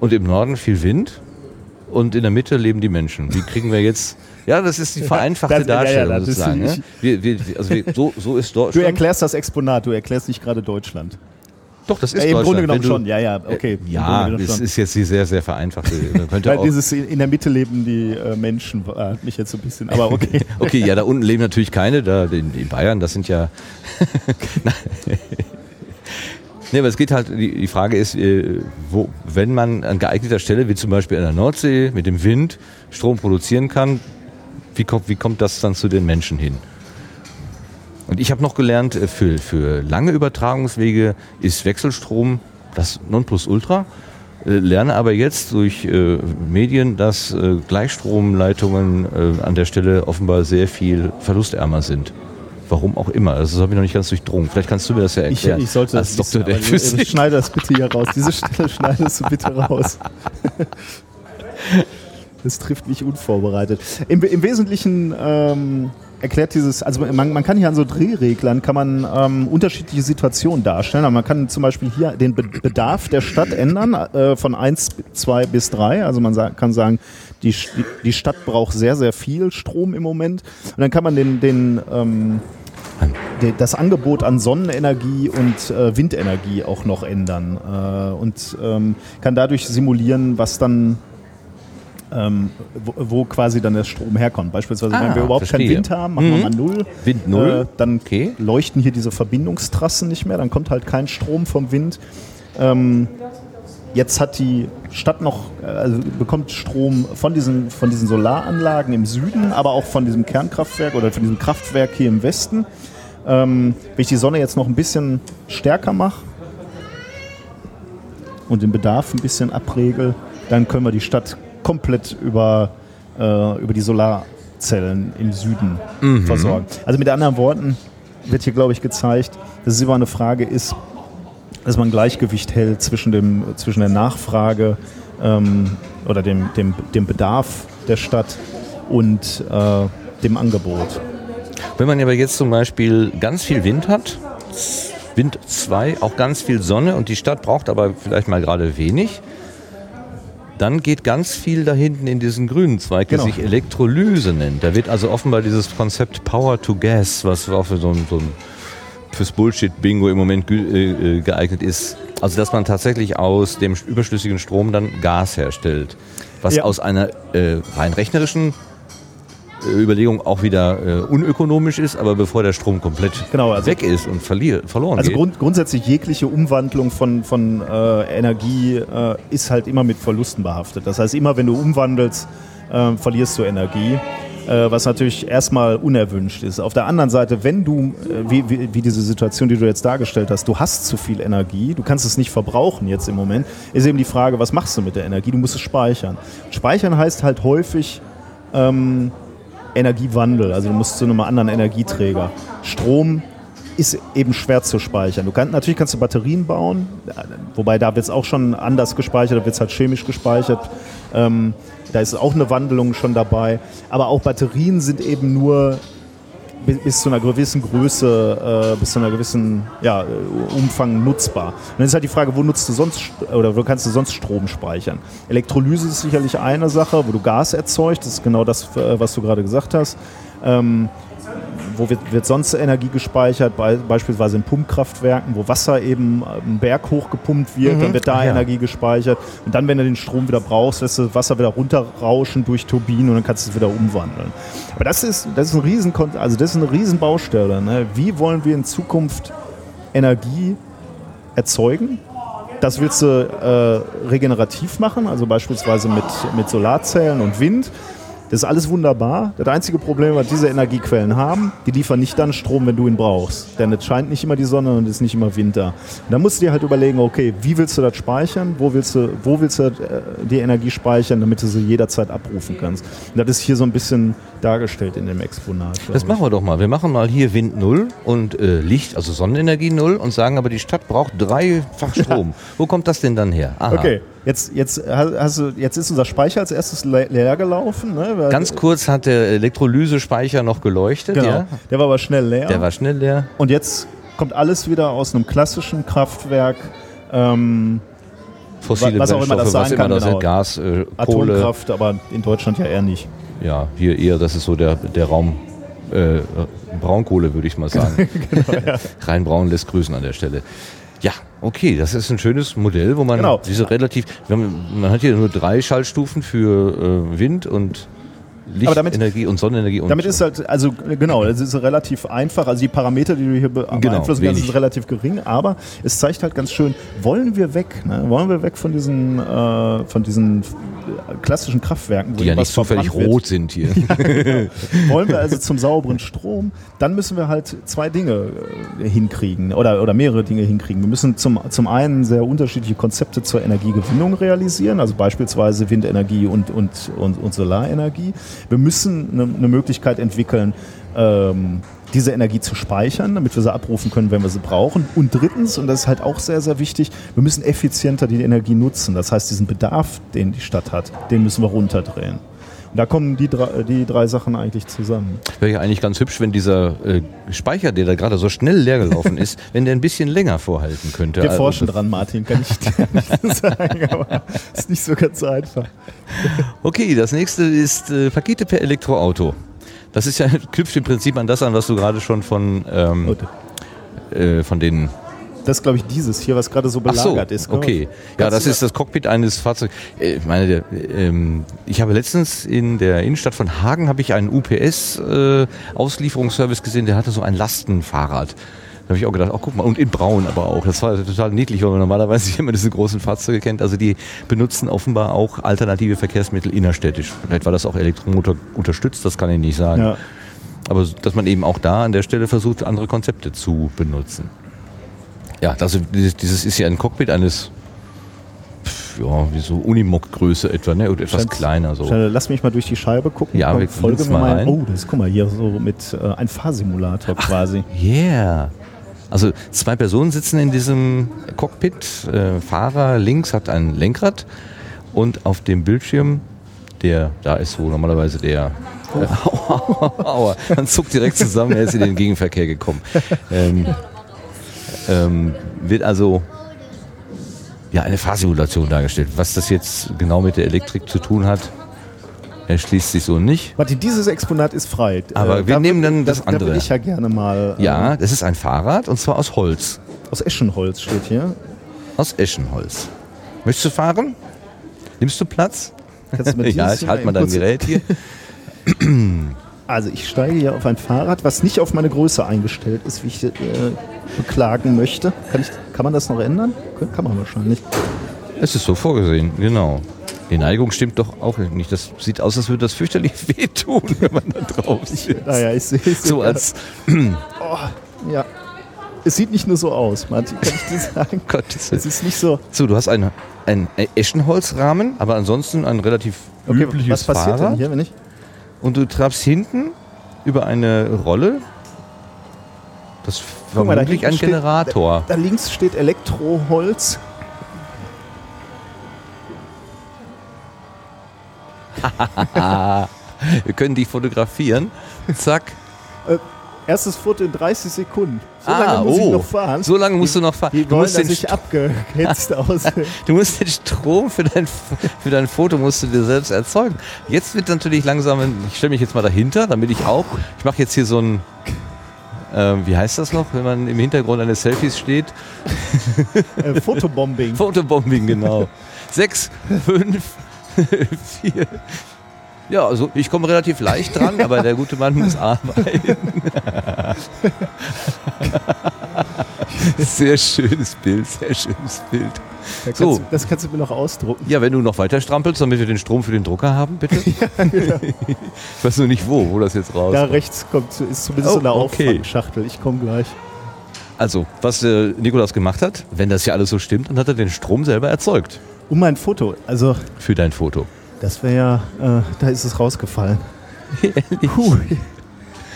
und im Norden viel Wind und in der Mitte leben die Menschen. Wie kriegen wir jetzt? Ja, das ist die vereinfachte das- ja, ja, Darstellung das ist- sozusagen. ne? wir, wir, also wir, so, so ist Du Deutschland. erklärst das Exponat, du erklärst nicht gerade Deutschland. Doch, das ist Äh, Im. Grunde genommen du- schon, ja, ja, okay. Im Ja, das ist jetzt die sehr, sehr vereinfachte. Man könnte Weil auch, dieses in der Mitte leben die äh, Menschen, äh, mich jetzt so ein bisschen, aber okay. okay, ja, da unten leben natürlich keine, da in, in Bayern, das sind ja. Nee, aber es geht halt, die, die Frage ist, äh, wo, wenn man an geeigneter Stelle, wie zum Beispiel an der Nordsee, mit dem Wind Strom produzieren kann, wie kommt, wie kommt das dann zu den Menschen hin? Und ich habe noch gelernt, äh, für, für lange Übertragungswege ist Wechselstrom das Nonplusultra. Äh, Lerne aber jetzt durch äh, Medien, dass äh, Gleichstromleitungen äh, an der Stelle offenbar sehr viel verlustärmer sind. Warum auch immer. Also das habe ich noch nicht ganz durchdrungen. Vielleicht kannst du mir das ja Ich, erklären. ich sollte das als Doktor wissen, der Physik. Schneide das bitte hier raus. Diese Stelle schneidest du bitte raus. Das trifft mich unvorbereitet. Im, im Wesentlichen ähm, erklärt dieses, also man, man kann hier an so Drehreglern kann man ähm, unterschiedliche Situationen darstellen. Aber man kann zum Beispiel hier den Be Bedarf der Stadt ändern äh, von 1, 2 bis 3. Also man sa kann sagen, die, die, Stadt braucht sehr, sehr viel Strom im Moment. Und dann kann man den, den ähm, das Angebot an Sonnenenergie und äh, Windenergie auch noch ändern äh, und ähm, kann dadurch simulieren, was dann ähm, wo, wo quasi dann der Strom herkommt. Beispielsweise, Ah, wenn wir überhaupt verstehe. keinen Wind haben, machen wir Mhm. mal null. Wind null. Äh, dann Okay. leuchten hier diese Verbindungstrassen nicht mehr, dann kommt halt kein Strom vom Wind. Ähm, jetzt hat die Stadt noch, äh, also bekommt Strom von diesen, von diesen Solaranlagen im Süden, aber auch von diesem Kernkraftwerk oder von diesem Kraftwerk hier im Westen. Ähm, wenn ich die Sonne jetzt noch ein bisschen stärker mache und den Bedarf ein bisschen abregel, dann können wir die Stadt komplett über, äh, über die Solarzellen im Süden versorgen. Also mit anderen Worten wird hier, glaube ich, gezeigt, dass es immer eine Frage ist, dass man ein Gleichgewicht hält zwischen, dem, zwischen der Nachfrage ähm, oder dem, dem, dem Bedarf der Stadt und äh, dem Angebot. Wenn man aber jetzt zum Beispiel ganz viel Wind hat, Wind 2, auch ganz viel Sonne und die Stadt braucht aber vielleicht mal gerade wenig, dann geht ganz viel da hinten in diesen grünen Zweig, der Genau. sich Elektrolyse nennt. Da wird also offenbar dieses Konzept Power to Gas, was auch für so ein, so ein fürs Bullshit-Bingo im Moment äh, äh, geeignet ist. Also dass man tatsächlich aus dem überschüssigen Strom dann Gas herstellt. Was Ja. aus einer äh, rein rechnerischen Überlegung auch wieder äh, unökonomisch ist, aber bevor der Strom komplett Genau, also- weg ist und verlier, verloren Also geht. grund, grundsätzlich jegliche Umwandlung von, von äh, Energie äh, ist halt immer mit Verlusten behaftet. Das heißt, immer wenn du umwandelst, äh, verlierst du Energie, äh, was natürlich erstmal unerwünscht ist. Auf der anderen Seite, wenn du, äh, wie, wie, wie diese Situation, die du jetzt dargestellt hast, du hast zu viel Energie, du kannst es nicht verbrauchen jetzt im Moment, ist eben die Frage, was machst du mit der Energie? Du musst es speichern. Speichern heißt halt häufig, ähm, Energiewandel. Also du musst zu einem anderen Energieträger. Strom ist eben schwer zu speichern. Du kannst, natürlich kannst du Batterien bauen, wobei da wird es auch schon anders gespeichert, da wird es halt chemisch gespeichert. Ähm, da ist auch eine Wandlung schon dabei. Aber auch Batterien sind eben nur bis, zu einer gewissen Größe, äh, bis zu einer gewissen ja, Umfang nutzbar. Und dann ist halt die Frage, wo nutzt du sonst St- oder wo kannst du sonst Strom speichern? Elektrolyse ist sicherlich eine Sache, wo du Gas erzeugst, das ist genau das, äh, was du gerade gesagt hast. Ähm, wo wird, wird sonst Energie gespeichert? Bei, beispielsweise in Pumpkraftwerken, wo Wasser eben einen Berg hochgepumpt wird, dann wird da ja. Energie gespeichert. Und dann, wenn du den Strom wieder brauchst, lässt du das Wasser wieder runterrauschen durch Turbinen und dann kannst du es wieder umwandeln. Aber das ist, das ist, ein riesen, also das ist eine riesen Baustelle. Ne? Wie wollen wir in Zukunft Energie erzeugen? Das willst du äh, regenerativ machen, also beispielsweise mit, mit Solarzellen und Wind. Das ist alles wunderbar. Das einzige Problem, was diese Energiequellen haben, die liefern nicht dann Strom, wenn du ihn brauchst. Denn es scheint nicht immer die Sonne und es ist nicht immer Winter. Und dann musst du dir halt überlegen, okay, wie willst du das speichern? Wo willst du, wo willst du äh, die Energie speichern, damit du sie jederzeit abrufen kannst? Und das ist hier so ein bisschen dargestellt in dem Exponat. Das machen wir doch mal. Wir machen mal hier Wind 0 und äh, Licht, also Sonnenenergie 0 und sagen aber, die Stadt braucht dreifach Strom. Wo kommt das denn dann her? Aha. Okay, jetzt, jetzt, hast du, jetzt ist unser Speicher als erstes le leer gelaufen. Ne? Ganz kurz hat der Elektrolysespeicher noch geleuchtet. genau. Ja? Der war aber schnell leer. Der war schnell leer. Und jetzt kommt alles wieder aus einem klassischen Kraftwerk. Ähm, Fossile Was auch immer das was sein immer kann, das genau. Gas, äh, Kohle. Atomkraft, aber in Deutschland ja eher nicht. Ja, hier eher, das ist so der, der Raum. Äh, Braunkohle würde ich mal sagen. Genau, Rein braun lässt grüßen an der Stelle. Ja, okay, das ist ein schönes Modell, wo man Genau. diese relativ, man hat hier nur drei Schaltstufen für äh, Wind und Lichtenergie und Sonnenenergie. Und Damit ist halt, also genau, das ist relativ einfach. Also die Parameter, die du hier Genau, beeinflussen kannst, wenig. sind relativ gering, aber es zeigt halt ganz schön, wollen wir weg, ne? wollen wir weg von diesen, äh, von diesen äh, klassischen Kraftwerken, wo die ja nicht zufällig rot sind hier. Wollen wir also zum sauberen Strom, dann müssen wir halt zwei Dinge äh, hinkriegen oder, oder mehrere Dinge hinkriegen. Wir müssen zum, zum einen sehr unterschiedliche Konzepte zur Energiegewinnung realisieren, also beispielsweise Windenergie und, und, und, und Solarenergie. Wir müssen eine, eine Möglichkeit entwickeln, ähm, diese Energie zu speichern, damit wir sie abrufen können, wenn wir sie brauchen. Und drittens, und das ist halt auch sehr, sehr wichtig, wir müssen effizienter die Energie nutzen. Das heißt, diesen Bedarf, den die Stadt hat, den müssen wir runterdrehen. Und da kommen die drei, die drei Sachen eigentlich zusammen. Wäre ja eigentlich ganz hübsch, wenn dieser äh, Speicher, der da gerade so schnell leer gelaufen ist, wenn der ein bisschen länger vorhalten könnte. Wir Also, forschen dran, Martin, kann ich dir nicht sagen, aber ist nicht so ganz einfach. Okay, das nächste ist äh, Pakete per Elektroauto. Das ist ja knüpft im Prinzip an das an, was du gerade schon von, ähm, äh, von den Das ist, glaube ich, dieses hier, was gerade so Ach so, belagert ist. okay. Ja, das ist das Cockpit eines Fahrzeugs. Äh, Ich meine, ähm, ich habe letztens in der Innenstadt von Hagen habe ich einen UPS äh, gesehen, der hatte so ein Lastenfahrrad. Da habe ich auch gedacht, oh guck mal, und in Braun aber auch. Das war total niedlich, weil man normalerweise immer diese großen Fahrzeuge kennt. Also die benutzen offenbar auch alternative Verkehrsmittel innerstädtisch. Vielleicht war das auch Elektromotor unterstützt, das kann ich nicht sagen. Ja. Aber dass man eben auch da an der Stelle versucht, andere Konzepte zu benutzen. Ja, also dieses, dieses ist ja ein Cockpit eines, ja, wie so Unimog-Größe etwa, ne? Oder etwas kleiner so. Lass mich mal durch die Scheibe gucken. Ja, Komm, wir folge linsen mir mal rein. Oh, das ist, guck mal, hier so mit äh, ein Fahrsimulator quasi. Yeah. Also zwei Personen sitzen in diesem Cockpit. Äh, Fahrer links hat ein Lenkrad und auf dem Bildschirm, der da ist, wo normalerweise der Aua, man zuckt direkt zusammen, er ist in den Gegenverkehr gekommen. Ähm, ähm, wird also ja eine Fahrsimulation dargestellt. Was das jetzt genau mit der Elektrik zu tun hat, erschließt sich so nicht. Warte, dieses Exponat ist frei. Aber wir da nehmen dann das da, Da andere. will ich ja gerne mal. äh, Ja, das ist ein Fahrrad und zwar aus Holz. Aus Eschenholz steht hier. Aus Eschenholz. Möchtest du fahren? Nimmst du Platz? Kannst du mir ja, ich halte mal dein Gerät hier. Also ich steige hier auf ein Fahrrad, was nicht auf meine Größe eingestellt ist, wie ich äh, beklagen möchte. Kann, ich, kann man das noch ändern? Kann man wahrscheinlich. Es ist so vorgesehen, genau. Die Neigung stimmt doch auch nicht. Das sieht aus, als würde das fürchterlich wehtun, wenn man da drauf sitzt. Naja, ich sehe es. So als Ja. Es sieht nicht nur so aus, Martin, kann ich dir sagen. Gottes Es ist nicht so. So, du hast einen, einen Eschenholzrahmen, aber ansonsten ein relativ Okay, übliches was passiert Fahrrad. denn hier, wenn ich. Und du trabst hinten über eine Rolle. Das ist Guck mal, da vermutlich ein steht- Generator. Da links steht Elektroholz. Wir können dich fotografieren. Zack. Äh, erstes Foto in 30 Sekunden. So Ah, lange muss ich oh. noch fahren. So lange musst du noch fahren. Die Du wollen, musst, dass den, ich abgehetzt aussehe. du musst den Strom für dein, für dein Foto musst du dir selbst erzeugen. Jetzt wird natürlich langsam, ich stelle mich jetzt mal dahinter, damit ich auch, ich mache jetzt hier so ein, Ähm, wie heißt das noch, wenn man im Hintergrund eines Selfies steht? Äh, Fotobombing. Fotobombing, genau. Sechs, fünf, vier. Ja, also ich komme relativ leicht dran, aber der gute Mann muss arbeiten. sehr schönes Bild, sehr schönes Bild. Da So. du, das kannst du mir noch ausdrucken. Ja, wenn du noch weiter strampelst, damit wir den Strom für den Drucker haben, bitte. ich weiß nur nicht wo, wo das jetzt raus. Da rechts kommt, ist zumindest Oh, so eine okay. Auffangschachtel. Ich komme gleich. Also, was äh, Nikolas gemacht hat, wenn das ja alles so stimmt, dann hat er den Strom selber erzeugt Um mein Foto. Also, für dein Foto. Das wäre ja, äh, da ist es rausgefallen. Puh.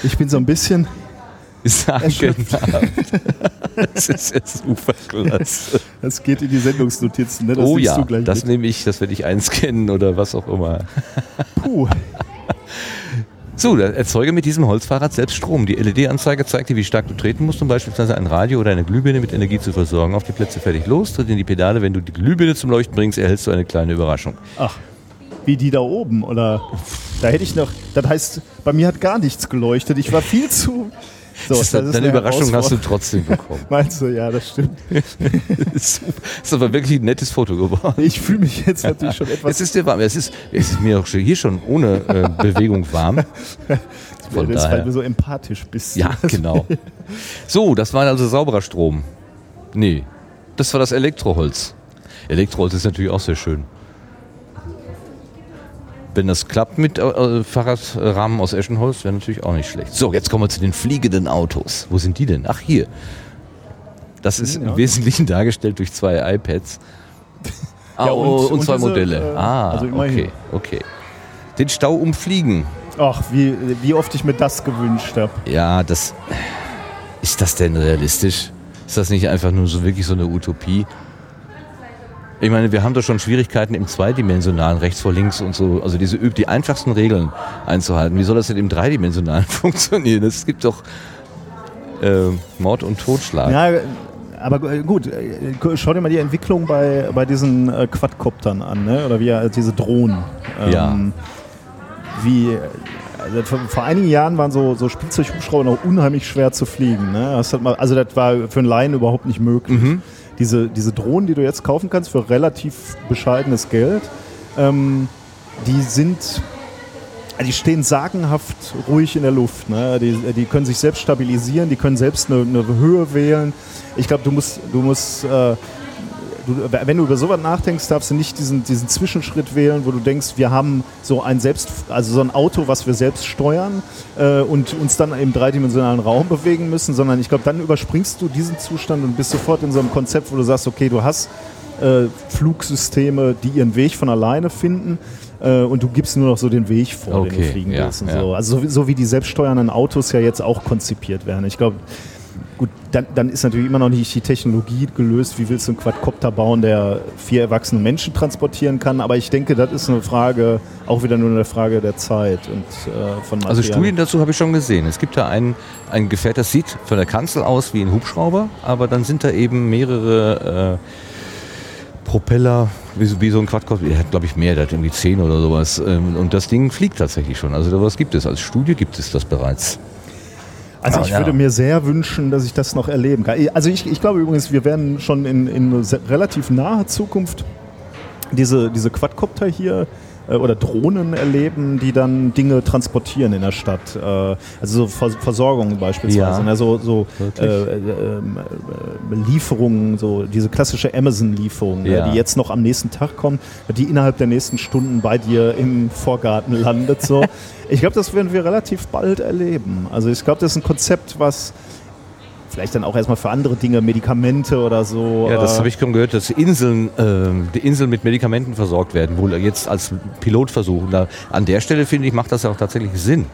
Ich bin so ein bisschen. Sagenhaft. das ist ja super klasse. Das geht in die Sendungsnotizen, ne? Das oh ja, du gleich das nehme ich, das werde ich einscannen oder was auch immer. Puh. So, erzeuge mit diesem Holzfahrrad selbst Strom. Die LED-Anzeige zeigt dir, wie stark du treten musst, um beispielsweise ein Radio oder eine Glühbirne mit Energie zu versorgen. Auf die Plätze fertig los, tritt in die Pedale. Wenn du die Glühbirne zum Leuchten bringst, erhältst du eine kleine Überraschung. Ach, wie die da oben, oder? Da hätte ich noch. Das heißt, bei mir hat gar nichts geleuchtet. Ich war viel zu. So, Das ist, das deine eine Überraschung hast du trotzdem bekommen. Meinst du, ja, das stimmt. das ist aber wirklich ein nettes Foto geworden. Ich fühle mich jetzt natürlich schon etwas. Es ist dir warm. Es ist, es ist mir auch schon hier schon ohne äh, Bewegung warm. Von das, weil daher. du so empathisch bist. Ja, genau. So, das war also sauberer Strom. Nee, das war das Elektroholz. Elektroholz ist natürlich auch sehr schön. Wenn das klappt mit äh, äh, Fahrradrahmen aus Eschenholz, wäre natürlich auch nicht schlecht. So, jetzt kommen wir zu den fliegenden Autos. Wo sind die denn? Ach, hier. Das ist Ja. im Wesentlichen dargestellt durch zwei iPads. Ah, Ja, und, und- und, und zwei diese, Modelle. äh, ah, also okay, okay. Den Stau umfliegen. Ach, wie, wie oft ich mir das gewünscht habe. Ja, das. Ist das denn realistisch? Ist das nicht einfach nur so wirklich so eine Utopie? Ich meine, wir haben doch schon Schwierigkeiten im zweidimensionalen, rechts vor links und so, also diese die einfachsten Regeln einzuhalten. Wie soll das denn im dreidimensionalen funktionieren? Es gibt doch äh, Mord und Totschlag. Ja, aber äh, gut, äh, schau dir mal die Entwicklung bei, bei diesen äh, Quadcoptern an, ne? oder wie äh, diese Drohnen. Ja. Wie, also vor, vor einigen Jahren waren so, so Spielzeughubschrauber noch unheimlich schwer zu fliegen. Ne? Das mal, also das war für einen Laien überhaupt nicht möglich. Mhm. Diese, diese Drohnen, die du jetzt kaufen kannst für relativ bescheidenes Geld, ähm, die sind die stehen sagenhaft ruhig in der Luft. Ne? Die, die können sich selbst stabilisieren, die können selbst eine, eine Höhe wählen. Ich glaube, du musst, du musst äh, du, wenn du über sowas nachdenkst, darfst du nicht diesen, diesen Zwischenschritt wählen, wo du denkst, wir haben so ein selbst, also so ein Auto, was wir selbst steuern äh, und uns dann im dreidimensionalen Raum bewegen müssen, sondern ich glaube, dann überspringst du diesen Zustand und bist sofort in so einem Konzept, wo du sagst, okay, du hast äh, Flugsysteme, die ihren Weg von alleine finden äh, und du gibst nur noch so den Weg vor, den du Okay, fliegen ja, willst und ja. so. Also so wie, so wie die selbststeuernden Autos ja jetzt auch konzipiert werden. Ich glaube, gut, dann, dann ist natürlich immer noch nicht die Technologie gelöst, wie willst du einen Quadcopter bauen, der vier erwachsene Menschen transportieren kann, aber ich denke, das ist eine Frage, auch wieder nur eine Frage der Zeit und äh, von Also. Studien dazu habe ich schon gesehen. Es gibt da ein, ein Gefährt, das sieht von der Kanzel aus wie ein Hubschrauber, aber dann sind da eben mehrere äh, Propeller, wie, so- wie so ein Quadcopter. Der hat, glaube ich, mehr, der hat irgendwie zehn oder sowas. Ähm, und das Ding fliegt tatsächlich schon. Also was gibt es. Als Studie gibt es das bereits. Also ich ja. würde mir sehr wünschen, dass ich das noch erleben kann. Also ich, ich glaube übrigens, wir werden schon in, in relativ naher Zukunft diese, diese Quadcopter hier äh, oder Drohnen erleben, die dann Dinge transportieren in der Stadt. Äh, also so Vers Versorgung beispielsweise. Ja. Ne? So, so äh, äh, ähm, äh, Lieferungen, so diese klassische Amazon-Lieferung, Ja. äh, die jetzt noch am nächsten Tag kommt, die innerhalb der nächsten Stunden bei dir im Vorgarten landet. So. Ich glaube, das werden wir relativ bald erleben. Also ich glaube, das ist ein Konzept, was vielleicht dann auch erstmal für andere Dinge, Medikamente oder so. Ja, das äh, habe ich schon gehört, dass Inseln, ähm, die Inseln mit Medikamenten versorgt werden, wohl jetzt als Pilotversuch. Da, an der Stelle finde ich, macht das ja auch tatsächlich Sinn.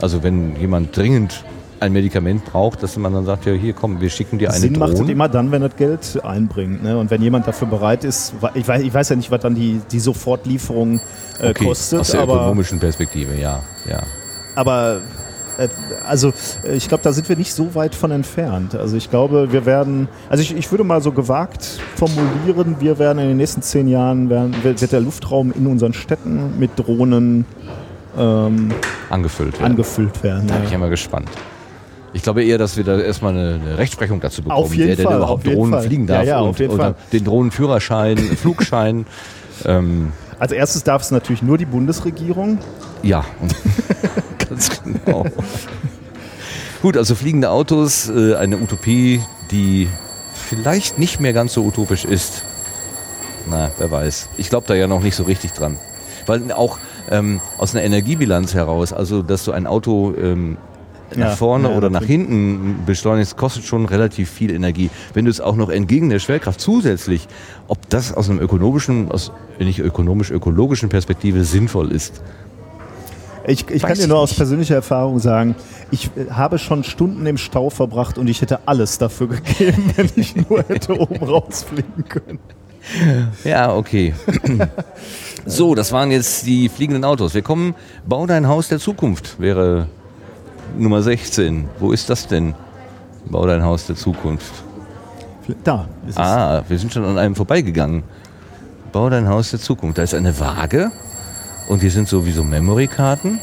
Also wenn jemand dringend ein Medikament braucht, dass man dann sagt, ja hier komm, wir schicken dir eine Sinn macht es Drohne. immer dann, wenn das Geld einbringt. Ne? Und wenn jemand dafür bereit ist, ich weiß, ich weiß ja nicht, was dann die, die Sofortlieferung äh, Okay, kostet, aus der aber, ökonomischen Perspektive, ja, ja. aber äh, also äh, ich glaube, da sind wir nicht so weit von entfernt. Also ich glaube, wir werden, also ich, ich würde mal so gewagt formulieren, wir werden in den nächsten zehn Jahren, werden, wird der Luftraum in unseren Städten mit Drohnen ähm, Angefüllt werden. angefüllt werden. Da bin ich Ja. immer gespannt. Ich glaube eher, dass wir da erstmal eine, eine Rechtsprechung dazu bekommen, Auf jeden wer denn Fall, überhaupt Drohnen Fall. fliegen Ja, darf ja, und, oder Fall. den Drohnenführerschein, Flugschein. ähm, Also erstes darf es natürlich nur die Bundesregierung. ja, und ganz genau. Gut, also fliegende Autos, äh, eine Utopie, die vielleicht nicht mehr ganz so utopisch ist. Na, wer weiß. Ich glaube da ja noch nicht so richtig dran. Weil auch ähm, aus einer Energiebilanz heraus, also dass du ein Auto ähm, Ja, nach vorne ja, oder nach hinten beschleunigst, kostet schon relativ viel Energie. Wenn du es auch noch entgegen der Schwerkraft zusätzlich, ob das aus einem ökonomischen, aus nicht ökonomisch-ökologischen Perspektive sinnvoll ist. Ich, ich kann dir nur aus persönlicher Erfahrung sagen, ich äh, habe schon Stunden im Stau verbracht und ich hätte alles dafür gegeben, wenn ich nur hätte oben rausfliegen können. Ja, okay. so, das waren jetzt die fliegenden Autos. Wir kommen, bau dein Haus der Zukunft wäre Nummer 16. Wo ist das denn? Bau dein Haus der Zukunft. Da ist es. Ah, wir sind schon an einem vorbeigegangen. Bau dein Haus der Zukunft. Da ist eine Waage und hier sind sowieso Memory-Karten.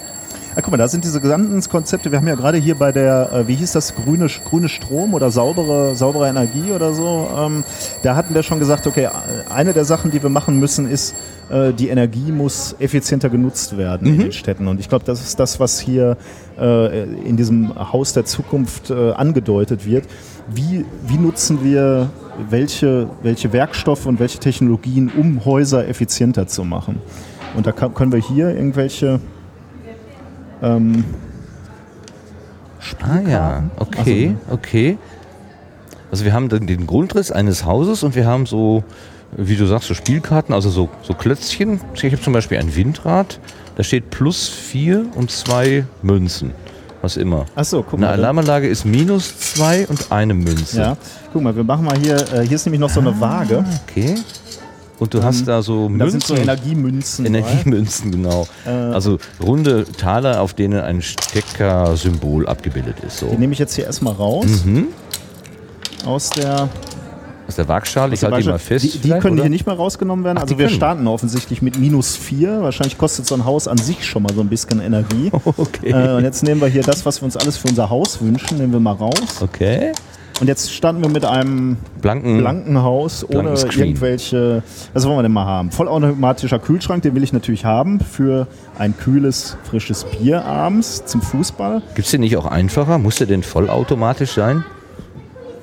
Ah, guck mal, da sind diese gesamten Konzepte. Wir haben ja gerade hier bei der, äh, wie hieß das, grüne, grüne Strom oder saubere, saubere Energie oder so. Ähm, da hatten wir schon gesagt, okay, äh, eine der Sachen, die wir machen müssen, ist, äh, die Energie muss effizienter genutzt werden in den Städten. Und ich glaube, das ist das, was hier äh, in diesem Haus der Zukunft äh, angedeutet wird. Wie, wie nutzen wir welche, welche Werkstoffe und welche Technologien, um Häuser effizienter zu machen? Und da können wir hier irgendwelche ähm, Ah ja, okay, okay. Also wir haben den, den Grundriss eines Hauses und wir haben so, wie du sagst, so Spielkarten, also so, so Klötzchen. Ich habe zum Beispiel ein Windrad, da steht plus vier und zwei Münzen. Was immer. Achso, guck Eine mal. Alarmanlage ist minus zwei und eine Münze. Ja, guck mal, wir machen mal hier, äh, hier ist nämlich noch so eine Waage. Okay. Und du hast da so Da sind so Münzen. Energiemünzen. Energiemünzen, genau. Äh. also runde Taler, auf denen ein Stecker-Symbol abgebildet ist. So. Die nehme ich jetzt hier erstmal raus. Mhm. Aus der. Aus der Waagschale, ich aus halte die mal fest. Die, die können oder? hier nicht mehr rausgenommen werden. Ach, also wir können. starten offensichtlich mit minus 4. Wahrscheinlich kostet so ein Haus an sich schon mal so ein bisschen Energie. Okay. Äh, und jetzt nehmen wir hier das, was wir uns alles für unser Haus wünschen, nehmen wir mal raus. Okay. Und jetzt starten wir mit einem Blanken. blanken Haus ohne Blanken irgendwelche. Was wollen wir denn mal haben? Vollautomatischer Kühlschrank, den will ich natürlich haben für ein kühles, frisches Bier abends zum Fußball. Gibt es den nicht auch einfacher? Muss der denn vollautomatisch sein?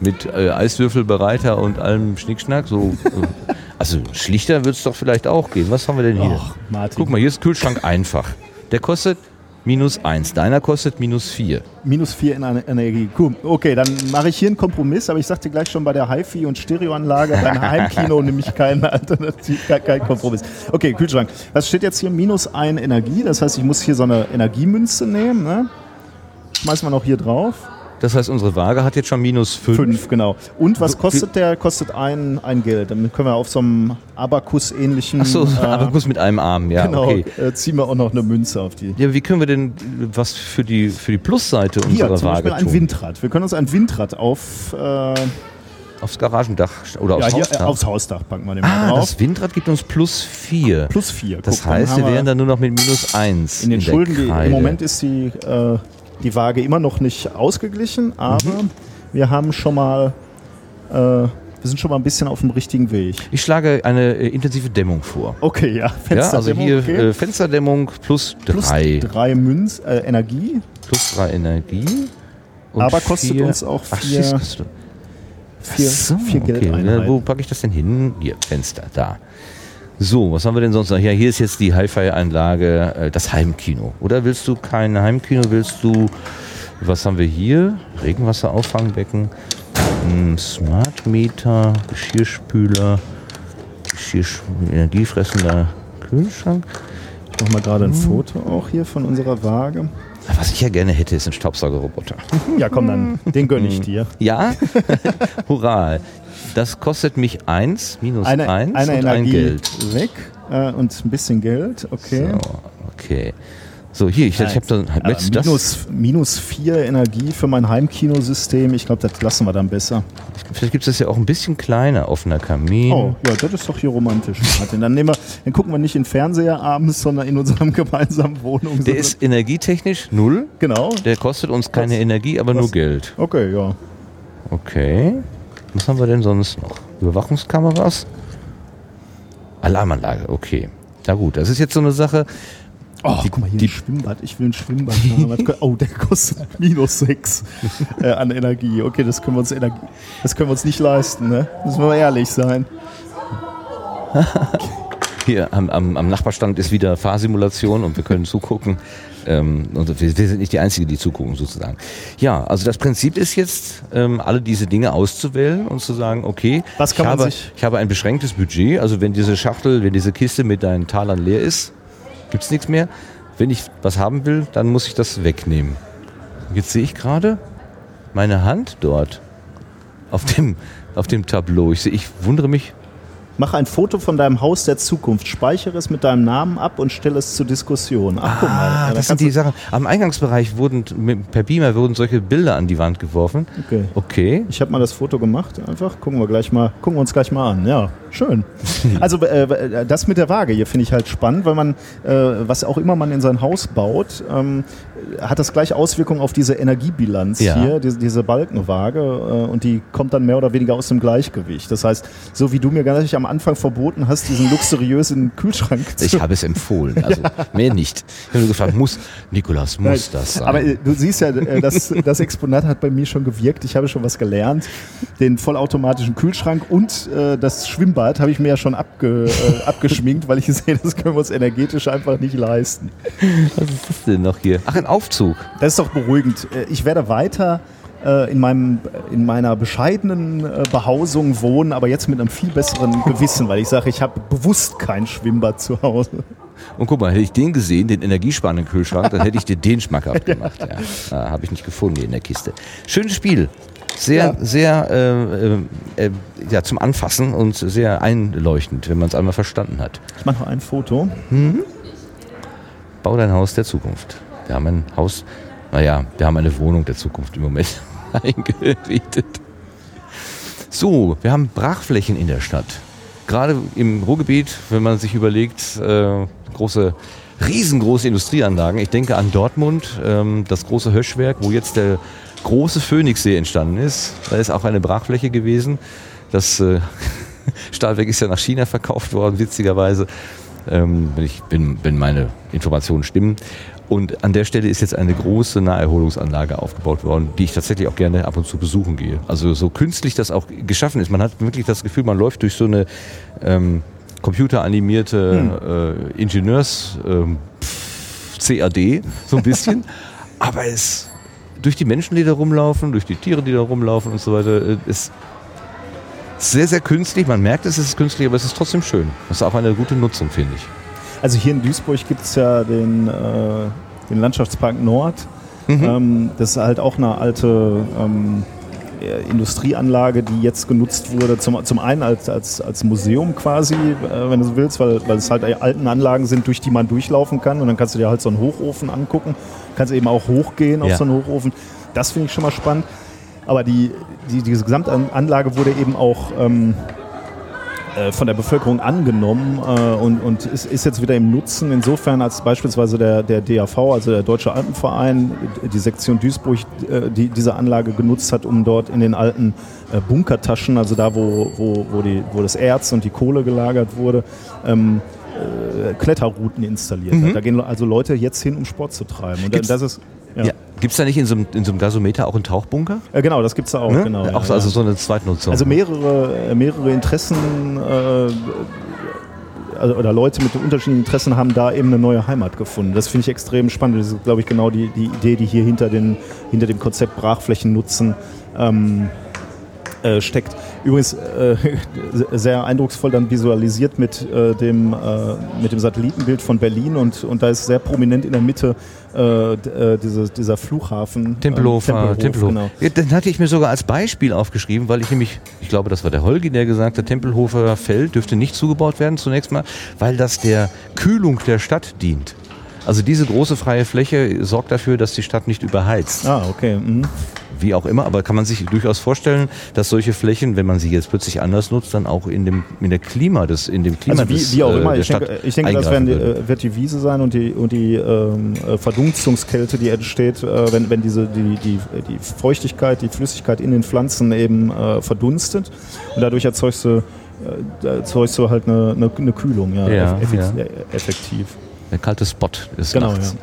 Mit äh, Eiswürfelbereiter und allem Schnickschnack? So, also schlichter wird es doch vielleicht auch gehen. Was haben wir denn hier? Och, Martin. Guck mal, hier ist Kühlschrank einfach. Der kostet minus eins. Deiner kostet minus vier. Minus 4 in einer Energie. Cool. Okay, dann mache ich hier einen Kompromiss, aber ich sagte gleich schon bei der HiFi- und Stereoanlage beim Heimkino nämlich kein Alternativ, kein, kein Kompromiss. Okay, Kühlschrank. Was steht jetzt hier? Minus 1 Energie. Das heißt, ich muss hier so eine Energiemünze nehmen. Ne? Schmeißen wir noch hier drauf. Das heißt, unsere Waage hat jetzt schon minus fünf. 5, genau. Und was kostet der? Kostet ein, ein Geld. Damit können wir auf so einem Abakus-ähnlichen. Achso, äh, aber muss mit einem Arm, ja, genau, okay. äh, ziehen wir auch noch eine Münze auf die. Ja, wie können wir denn was für die, für die Plusseite Hier unserer zum Waage Beispiel ein? Windrad. Wir können uns ein Windrad auf, äh, Aufs Garagendach oder aufs ja, hier, äh, Hausdach? aufs Hausdach packen wir den mal ah, drauf. das Windrad gibt uns plus vier. Plus 4. Das heißt, wir wären dann nur noch mit minus eins in den der Schulden. Die. Im Moment ist die, äh, die Waage immer noch nicht ausgeglichen, aber Mhm. wir haben schon mal, äh, wir sind schon mal ein bisschen auf dem richtigen Weg. Ich schlage eine äh, intensive Dämmung vor. Okay, ja. Ja, also Fensterdämmung, hier okay. äh, Fensterdämmung plus plus drei. drei Münz, äh, Energie. Plus drei Energie. Aber kostet vier- uns auch Ach, vier- Schiss, kostet- Vier, Ach so, vier okay. Wo packe ich das denn hin? Hier, Fenster, da. So, was haben wir denn sonst noch? Ja, hier ist jetzt die Hi-Fi-Anlage, äh, das Heimkino. Oder willst du kein Heimkino? Willst du, was haben wir hier? Regenwasserauffangbecken, ein Smart Meter, Geschirrspüler, Geschirrsch energiefressender Kühlschrank. Ich mach mal gerade ein Foto auch hier von unserer Waage. Was ich ja gerne hätte, ist ein Staubsaugerroboter. Ja, komm dann, den gönn ich dir. Ja? Hurra. Das kostet mich eins, minus Eine, eins eine und ein Energie Geld. weg äh, und ein bisschen Geld, okay. So, okay. So, hier, ich, ich habe da. Aber möchtest du das? minus, minus 4 Energie für mein Heimkinosystem. Ich glaube, das lassen wir dann besser. Vielleicht gibt es das ja auch ein bisschen kleiner, offener Kamin. Oh, ja, das ist doch hier romantisch. Martin. Dann, nehmen wir, dann gucken wir nicht in Fernseher abends, sondern in unserem gemeinsamen Wohnung. Der ist energietechnisch null. genau. Der kostet uns keine Was? Energie, aber nur Was? Geld. Okay, ja. Okay. Was haben wir denn sonst noch? Überwachungskameras? Alarmanlage, okay. Na gut, das ist jetzt so eine Sache. Oh, Die- guck mal hier, die- ein Schwimmbad. Ich will ein Schwimmbad oh, der kostet minus 6 äh, an Energie. Okay, das können wir uns Energie, das können wir uns nicht leisten, ne? Müssen wir mal ehrlich sein. Hier am, am, am Nachbarstand ist wieder Fahrsimulation und wir können zugucken. Ähm, und wir, wir sind nicht die Einzigen, die zugucken sozusagen. Ja, also das Prinzip ist jetzt, ähm, alle diese Dinge auszuwählen und zu sagen, okay, ich, habe, ich habe ein beschränktes Budget. Also wenn diese Schachtel, wenn diese Kiste mit deinen Talern leer ist, gibt's nichts mehr. Wenn ich was haben will, dann muss ich das wegnehmen. Jetzt sehe ich gerade meine Hand dort auf dem, auf dem Tableau. Ich, sehe, ich wundere mich, Mach ein Foto von deinem Haus der Zukunft, speichere es mit deinem Namen ab und stelle es zur Diskussion. Ach, guck mal. Ah, da das sind die Sachen. Am Eingangsbereich wurden mit- per Beamer wurden solche Bilder an die Wand geworfen. Okay. Okay. Ich habe mal das Foto gemacht, einfach. Gucken wir gleich mal, gucken wir uns gleich mal an. Ja, schön. Also äh, das mit der Waage hier finde ich halt spannend, weil man, äh, was auch immer man in sein Haus baut, ähm, hat das gleich Auswirkungen auf diese Energiebilanz Ja. hier, diese, diese Balkenwaage, äh, und die kommt dann mehr oder weniger aus dem Gleichgewicht. Das heißt, so wie du mir gleich am Anfang verboten hast, diesen luxuriösen Kühlschrank zu Ich habe es empfohlen. Also mehr nicht. Ich habe nur gefragt, muss, Nikolas, muss das sein? Aber äh, du siehst ja, äh, das, das Exponat hat bei mir schon gewirkt. Ich habe schon was gelernt. Den vollautomatischen Kühlschrank und äh, das Schwimmbad habe ich mir ja schon abge, äh, abgeschminkt, weil ich sehe, das können wir uns energetisch einfach nicht leisten. was ist das denn noch hier? Ach, ein Aufzug. Das ist doch beruhigend. Äh, Ich werde weiter äh, in, meinem, in meiner bescheidenen äh, Behausung wohnen, aber jetzt mit einem viel besseren Gewissen, weil ich sage, ich habe bewusst kein Schwimmbad zu Hause. Und guck mal, hätte ich den gesehen, den energiesparenden Kühlschrank, dann hätte ich dir den schmackhaft gemacht. Ja. Ah, habe ich nicht gefunden hier in der Kiste. Schönes Spiel. Sehr, Ja. sehr äh, äh, ja, zum Anfassen und sehr einleuchtend, wenn man es einmal verstanden hat. Ich mache noch ein Foto. Bau dein Haus der Zukunft. Wir haben ein Haus, naja, wir haben eine Wohnung der Zukunft im Moment eingerichtet. So, wir haben Brachflächen in der Stadt. Gerade im Ruhrgebiet, wenn man sich überlegt, äh, große, riesengroße Industrieanlagen. Ich denke an Dortmund, ähm, das große Höschwerk, wo jetzt der große Phoenixsee entstanden ist. Da ist auch eine Brachfläche gewesen. Das äh, Stahlwerk ist ja nach China verkauft worden, witzigerweise ähm, ich, wenn, wenn meine Informationen stimmen. Und an der Stelle ist jetzt eine große Naherholungsanlage aufgebaut worden, die ich tatsächlich auch gerne ab und zu besuchen gehe. Also so künstlich das auch geschaffen ist. Man hat wirklich das Gefühl, man läuft durch so eine ähm, computeranimierte äh, Ingenieurs ähm, CAD, so ein bisschen. Aber es durch die Menschen, die da rumlaufen, durch die Tiere, die da rumlaufen und so weiter, äh, ist sehr, sehr künstlich. Man merkt, es ist künstlich, aber es ist trotzdem schön. Das ist auch eine gute Nutzung, finde ich. Also hier in Duisburg gibt es ja den, äh, den Landschaftspark Nord. Ähm, das ist halt auch eine alte ähm, äh, Industrieanlage, die jetzt genutzt wurde, zum, zum einen als, als, als Museum quasi, äh, wenn du so willst, weil, weil es halt alten Anlagen sind, durch die man durchlaufen kann und dann kannst du dir halt so einen Hochofen angucken, kannst eben auch hochgehen auf Ja. so einen Hochofen. Das finde ich schon mal spannend. Aber die, die, diese Gesamtanlage wurde eben auch ähm, äh, von der Bevölkerung angenommen äh, und, und ist, ist jetzt wieder im Nutzen. Insofern als beispielsweise der, der DAV, also der Deutsche Alpenverein, die Sektion Duisburg, äh, die diese Anlage genutzt hat, um dort in den alten äh, Bunkertaschen, also da, wo, wo, wo, die, wo das Erz und die Kohle gelagert wurde, ähm, äh, Kletterrouten installiert hat. Da gehen also Leute jetzt hin, um Sport zu treiben. Und Gibt's- das ist ja. Ja. Gibt es da nicht in so, einem, in so einem Gasometer auch einen Tauchbunker? Äh, genau, das gibt es da auch. Ne? Genau, auch ja, so, also so eine Zweitnutzung. Also mehrere, äh, mehrere Interessen äh, also, oder Leute mit unterschiedlichen Interessen haben da eben eine neue Heimat gefunden. Das finde ich extrem spannend. Das ist, glaube ich, genau die, die Idee, die hier hinter, den, hinter dem Konzept Brachflächen nutzen ähm, äh, steckt. Übrigens äh, sehr eindrucksvoll dann visualisiert mit, äh, dem, äh, mit dem Satellitenbild von Berlin und, und da ist sehr prominent in der Mitte äh, diese, dieser Flughafen. Tempelhofer, ähm, Tempelhof. Genau. Ja, den hatte ich mir sogar als Beispiel aufgeschrieben, weil ich nämlich, ich glaube, das war der Holgi, der gesagt hat, Tempelhofer Feld dürfte nicht zugebaut werden zunächst mal, weil das der Kühlung der Stadt dient. Also diese große freie Fläche sorgt dafür, dass die Stadt nicht überheizt. Ah, okay. Mhm. Wie auch immer, aber kann man sich durchaus vorstellen, dass solche Flächen, wenn man sie jetzt plötzlich anders nutzt, dann auch in dem, in der Klima des, in dem Klima Also wie, des, wie auch äh, immer, ich denke, ich denke das werden, äh, wird die Wiese sein und die, und die ähm, äh, Verdunstungskälte, die entsteht, äh, wenn, wenn diese, die, die, die Feuchtigkeit, die Flüssigkeit in den Pflanzen eben äh, verdunstet und dadurch erzeugst du, äh, erzeugst du halt eine, eine, eine Kühlung, ja, Ja, eff- ja. eff- effektiv. Der kalte Spot ist Genau, nachts.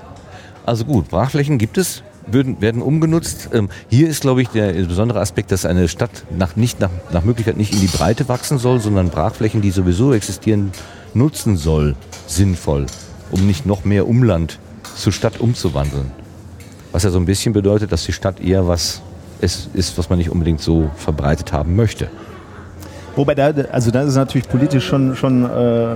Also gut, Brachflächen gibt es, würden, werden umgenutzt. Ähm, hier ist, glaube ich, der besondere Aspekt, dass eine Stadt nach, nicht nach, nach Möglichkeit nicht in die Breite wachsen soll, sondern Brachflächen, die sowieso existieren, nutzen soll, sinnvoll, um nicht noch mehr Umland zur Stadt umzuwandeln. Was ja so ein bisschen bedeutet, dass die Stadt eher was es ist, was man nicht unbedingt so verbreitet haben möchte. Wobei da, also da ist natürlich politisch schon, schon äh,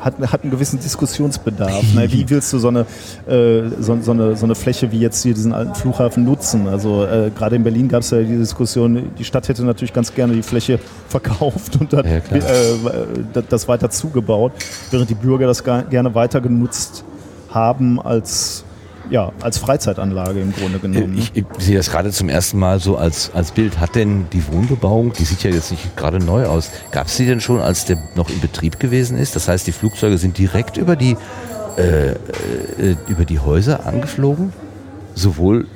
hat, hat einen gewissen Diskussionsbedarf. ne? Wie willst du so eine, äh, so, so, eine, so eine Fläche wie jetzt hier diesen alten Flughafen nutzen? Also äh, gerade in Berlin gab es ja die Diskussion, die Stadt hätte natürlich ganz gerne die Fläche verkauft und hat, Ja, äh, das- das weiter zugebaut, während die Bürger das gar, gerne weiter genutzt haben als, ja, als Freizeitanlage im Grunde genommen. ne? Ich, ich sehe das gerade zum ersten Mal so als, als Bild. Hat denn die Wohnbebauung, die sieht ja jetzt nicht gerade neu aus, gab es die denn schon, als der noch in Betrieb gewesen ist? Das heißt, die Flugzeuge sind direkt über die, äh, äh, über die Häuser angeflogen? Sowohl,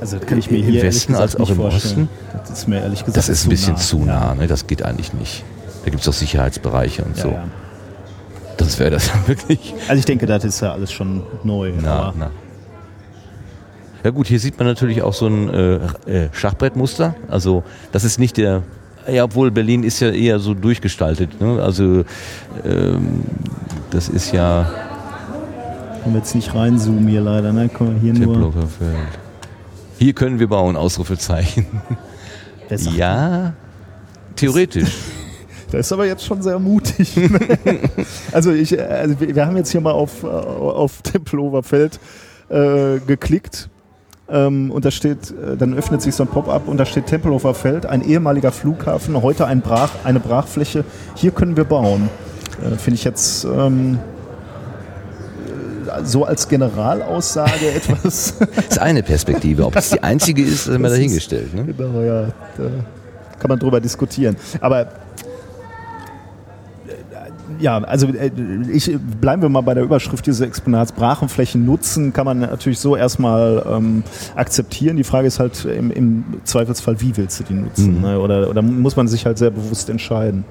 Also kann ich mir im hier Westen als auch im vorstellen. Das ist mir ehrlich gesagt das ist ein bisschen nah. zu Ja. nah, ne? das geht eigentlich nicht. Da gibt es auch Sicherheitsbereiche und Ja, so. ja. Das wäre das wirklich. Also ich denke, das ist ja alles schon neu. Na, na. Ja gut, hier sieht man natürlich auch so ein äh, äh, Schachbrettmuster. Also das ist nicht der, ja obwohl Berlin ist ja eher so durchgestaltet. Ne? Also ähm, das ist ja können wir jetzt nicht reinzoomen hier leider. Ne? Können wir hier nur. Tempelhofer Feld. Hier können wir bauen, Ausrufezeichen. Ja, theoretisch. Das ist aber jetzt schon sehr mutig. ne? also, ich, äh, also wir wir haben jetzt hier mal auf, äh, auf Tempelhofer Feld äh, geklickt. Ähm, und da steht, äh, dann öffnet sich so ein Pop-up und da steht Tempelhofer Feld, ein ehemaliger Flughafen, heute ein Brach, eine Brachfläche. Hier können wir bauen. Äh, Finde ich jetzt ähm, äh, so als Generalaussage etwas. Das ist eine Perspektive. Ob es die einzige ist, ist ist- dahingestellt. Ne? Genau, ja. Da kann man drüber diskutieren. Aber ja, also äh, ich, bleiben wir mal bei der Überschrift dieses Exponats. Brachenflächen nutzen kann man natürlich so erstmal ähm, akzeptieren. Die Frage ist halt im, im Zweifelsfall, wie willst du die nutzen? Mhm. Ne? Oder, oder muss man sich halt sehr bewusst entscheiden.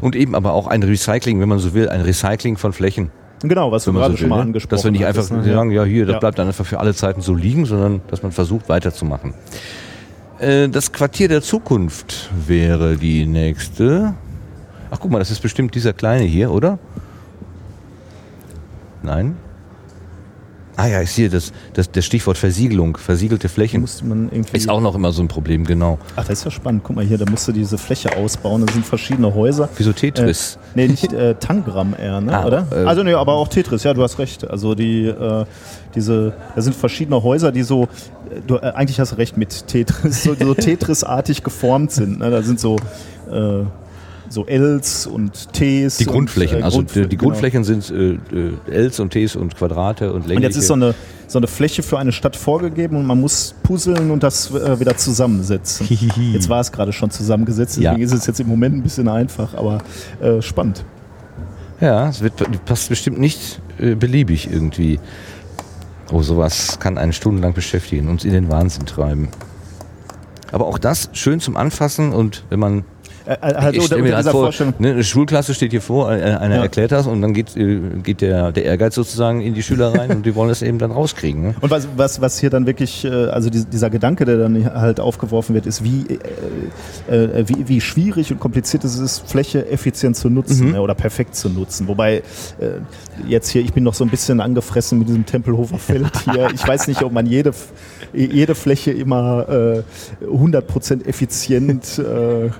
Und eben aber auch ein Recycling, wenn man so will, ein Recycling von Flächen. Genau, was du wenn man gerade so schon mal angesprochen Dass wir nicht einfach ne? sagen, ja hier, das Ja. bleibt dann einfach für alle Zeiten so liegen, sondern dass man versucht weiterzumachen. Äh, Das Quartier der Zukunft wäre die nächste. Ach guck mal, das ist bestimmt dieser kleine hier, oder? Nein? Ah ja, ich sehe das, das, das Stichwort Versiegelung, versiegelte Flächen. Ist auch noch immer so ein Problem, genau. Ach, das ist ja spannend. Guck mal hier, da musst du diese Fläche ausbauen. Da sind verschiedene Häuser. Wie so Tetris. Äh, nee, nicht äh, Tangram eher, ne? Ah, oder? äh, also nee, aber auch Tetris, ja, du hast recht. Also die, äh, diese, da sind verschiedene Häuser, die so, äh, du, äh, eigentlich hast du recht mit Tetris, so, so Tetris-artig geformt sind. Ne? Da sind so, äh, so Ls und Ts. Die Grundflächen, und, äh, also Grundf- die, genau. Grundflächen sind äh, äh, Ls und Ts und Quadrate und längliche. Und jetzt ist so eine, so eine Fläche für eine Stadt vorgegeben und man muss puzzeln und das äh, wieder zusammensetzen. jetzt war es gerade schon zusammengesetzt, deswegen Ja. ist es jetzt im Moment ein bisschen einfach, aber äh, spannend. Ja, es wird, passt bestimmt nicht äh, beliebig irgendwie. Oh, sowas kann einen stundenlang beschäftigen, uns in den Wahnsinn treiben. Aber auch das schön zum Anfassen und wenn man Äh, halt ich unter, mir unter vor, ne, eine Schulklasse steht hier vor, äh, einer Ja. erklärt das und dann geht, äh, geht der, der Ehrgeiz sozusagen in die Schüler rein und die wollen das eben dann rauskriegen. Ne? Und was, was, was hier dann wirklich, also dies- dieser Gedanke, der dann halt aufgeworfen wird, ist, wie, äh, wie, wie schwierig und kompliziert es ist, Fläche effizient zu nutzen Mhm. ne, oder perfekt zu nutzen. Wobei jetzt hier, ich bin noch so ein bisschen angefressen mit diesem Tempelhofer Feld hier. Ich weiß nicht, ob man jede, jede Fläche immer äh, 100% effizient äh,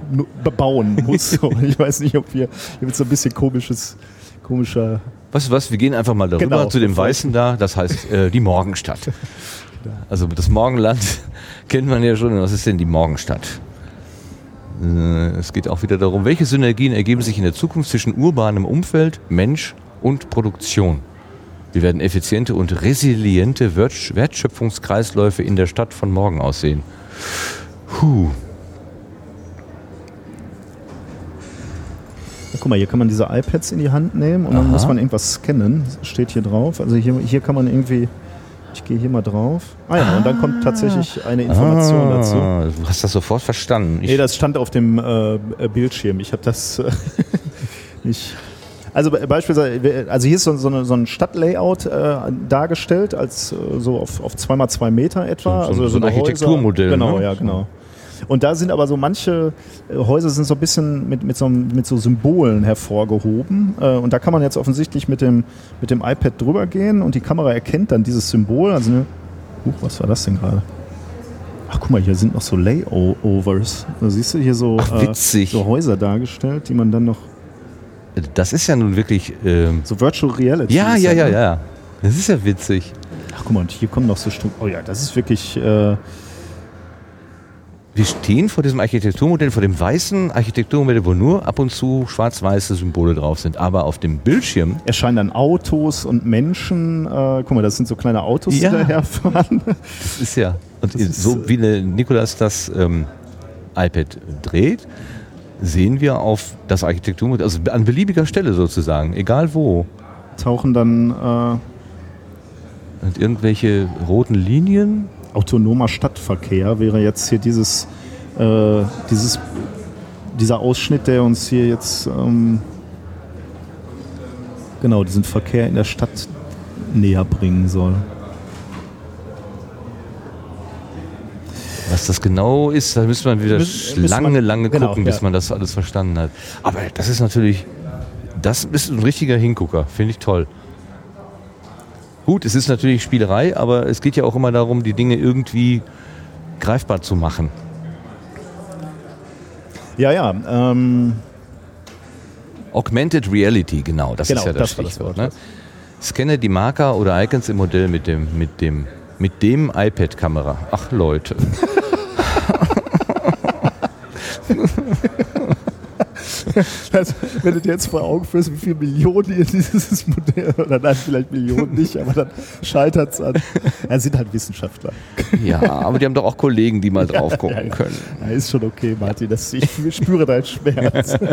bebauen muss. Ich weiß nicht, ob wir, wird so ein bisschen komisches, komischer Weißt du was, wir gehen einfach mal darüber Genau, zu dem Weißen da, das heißt äh, die Morgenstadt. Also das Morgenland kennt man ja schon. Was ist denn die Morgenstadt? Äh, Es geht auch wieder darum, welche Synergien ergeben sich in der Zukunft zwischen urbanem Umfeld, Mensch und Produktion. Wie werden effiziente und resiliente Wert- Wertschöpfungskreisläufe in der Stadt von morgen aussehen? Puh. Guck mal, hier kann man diese iPads in die Hand nehmen und dann Aha. muss man irgendwas scannen. Steht hier drauf. Also hier, hier kann man irgendwie. Ich gehe hier mal drauf. Ah ja, und dann kommt tatsächlich eine Information dazu. Ah, Du hast das sofort verstanden. Ich, Nee, das stand auf dem äh, äh, Bildschirm. Ich habe das äh, nicht. Also be- beispielsweise, also hier ist so, so, eine, so ein Stadtlayout äh, dargestellt, als äh, so auf, auf 2x2 Meter etwa. So- so- also so ein Architekturmodell, Genau, ne? ja, genau. Und da sind aber so manche äh, Häuser sind so ein bisschen mit, mit, so, mit so Symbolen hervorgehoben. Äh, und da kann man jetzt offensichtlich mit dem, mit dem iPad drüber gehen und die Kamera erkennt dann dieses Symbol. Also eine, Huch, was war das denn gerade? Ach, guck mal, hier sind noch so Layovers. Da siehst du hier so, Ach, witzig. so Häuser dargestellt, die man dann noch. das ist ja nun wirklich. Ähm, So Virtual Reality. ja, ja, das, ja, ne? ja. Das ist ja witzig. Ach, guck mal, und hier kommen noch so Stunden. Oh ja, das ist wirklich. Äh, Wir stehen vor diesem Architekturmodell, vor dem weißen Architekturmodell, wo nur ab und zu schwarz-weiße Symbole drauf sind. Aber auf dem Bildschirm, erscheinen dann Autos und Menschen. Äh, guck mal, das sind so kleine Autos, Ja. die daherfahren. das ist ja. Und ist, so äh, wie Nikolas das ähm, iPad dreht, sehen wir auf das Architekturmodell, also an beliebiger Stelle sozusagen, egal wo. Tauchen dann äh, Und irgendwelche roten Linien. Autonomer Stadtverkehr wäre jetzt hier dieses, äh, dieses dieser Ausschnitt, der uns hier jetzt ähm, genau diesen Verkehr in der Stadt näher bringen soll. Was das genau ist, da müsste man wieder Müssen- müssen lange, man- lange genau, gucken, bis ja. man das alles verstanden hat. Aber das ist natürlich, das ist ein richtiger Hingucker, finde ich toll. Gut, es ist natürlich Spielerei, aber es geht ja auch immer darum, die Dinge irgendwie greifbar zu machen. Ja, ja. Ähm, Augmented Reality, genau, das Genau, ist ja das, das das Stichwort. Wort, ne? Scanne die Marker oder Icons im Modell mit dem, mit dem, mit dem iPad-Kamera. Ach Leute. Also, wenn du dir jetzt vor Augen führst, wie viele Millionen hier dieses Modell, oder nein, vielleicht Millionen nicht, aber dann scheitert es an. Ja, sind halt Wissenschaftler. Ja, aber die haben doch auch Kollegen, die mal drauf gucken ja, ja. können. Ja, ist schon okay, Martin. Das, ich spüre deinen Schmerz.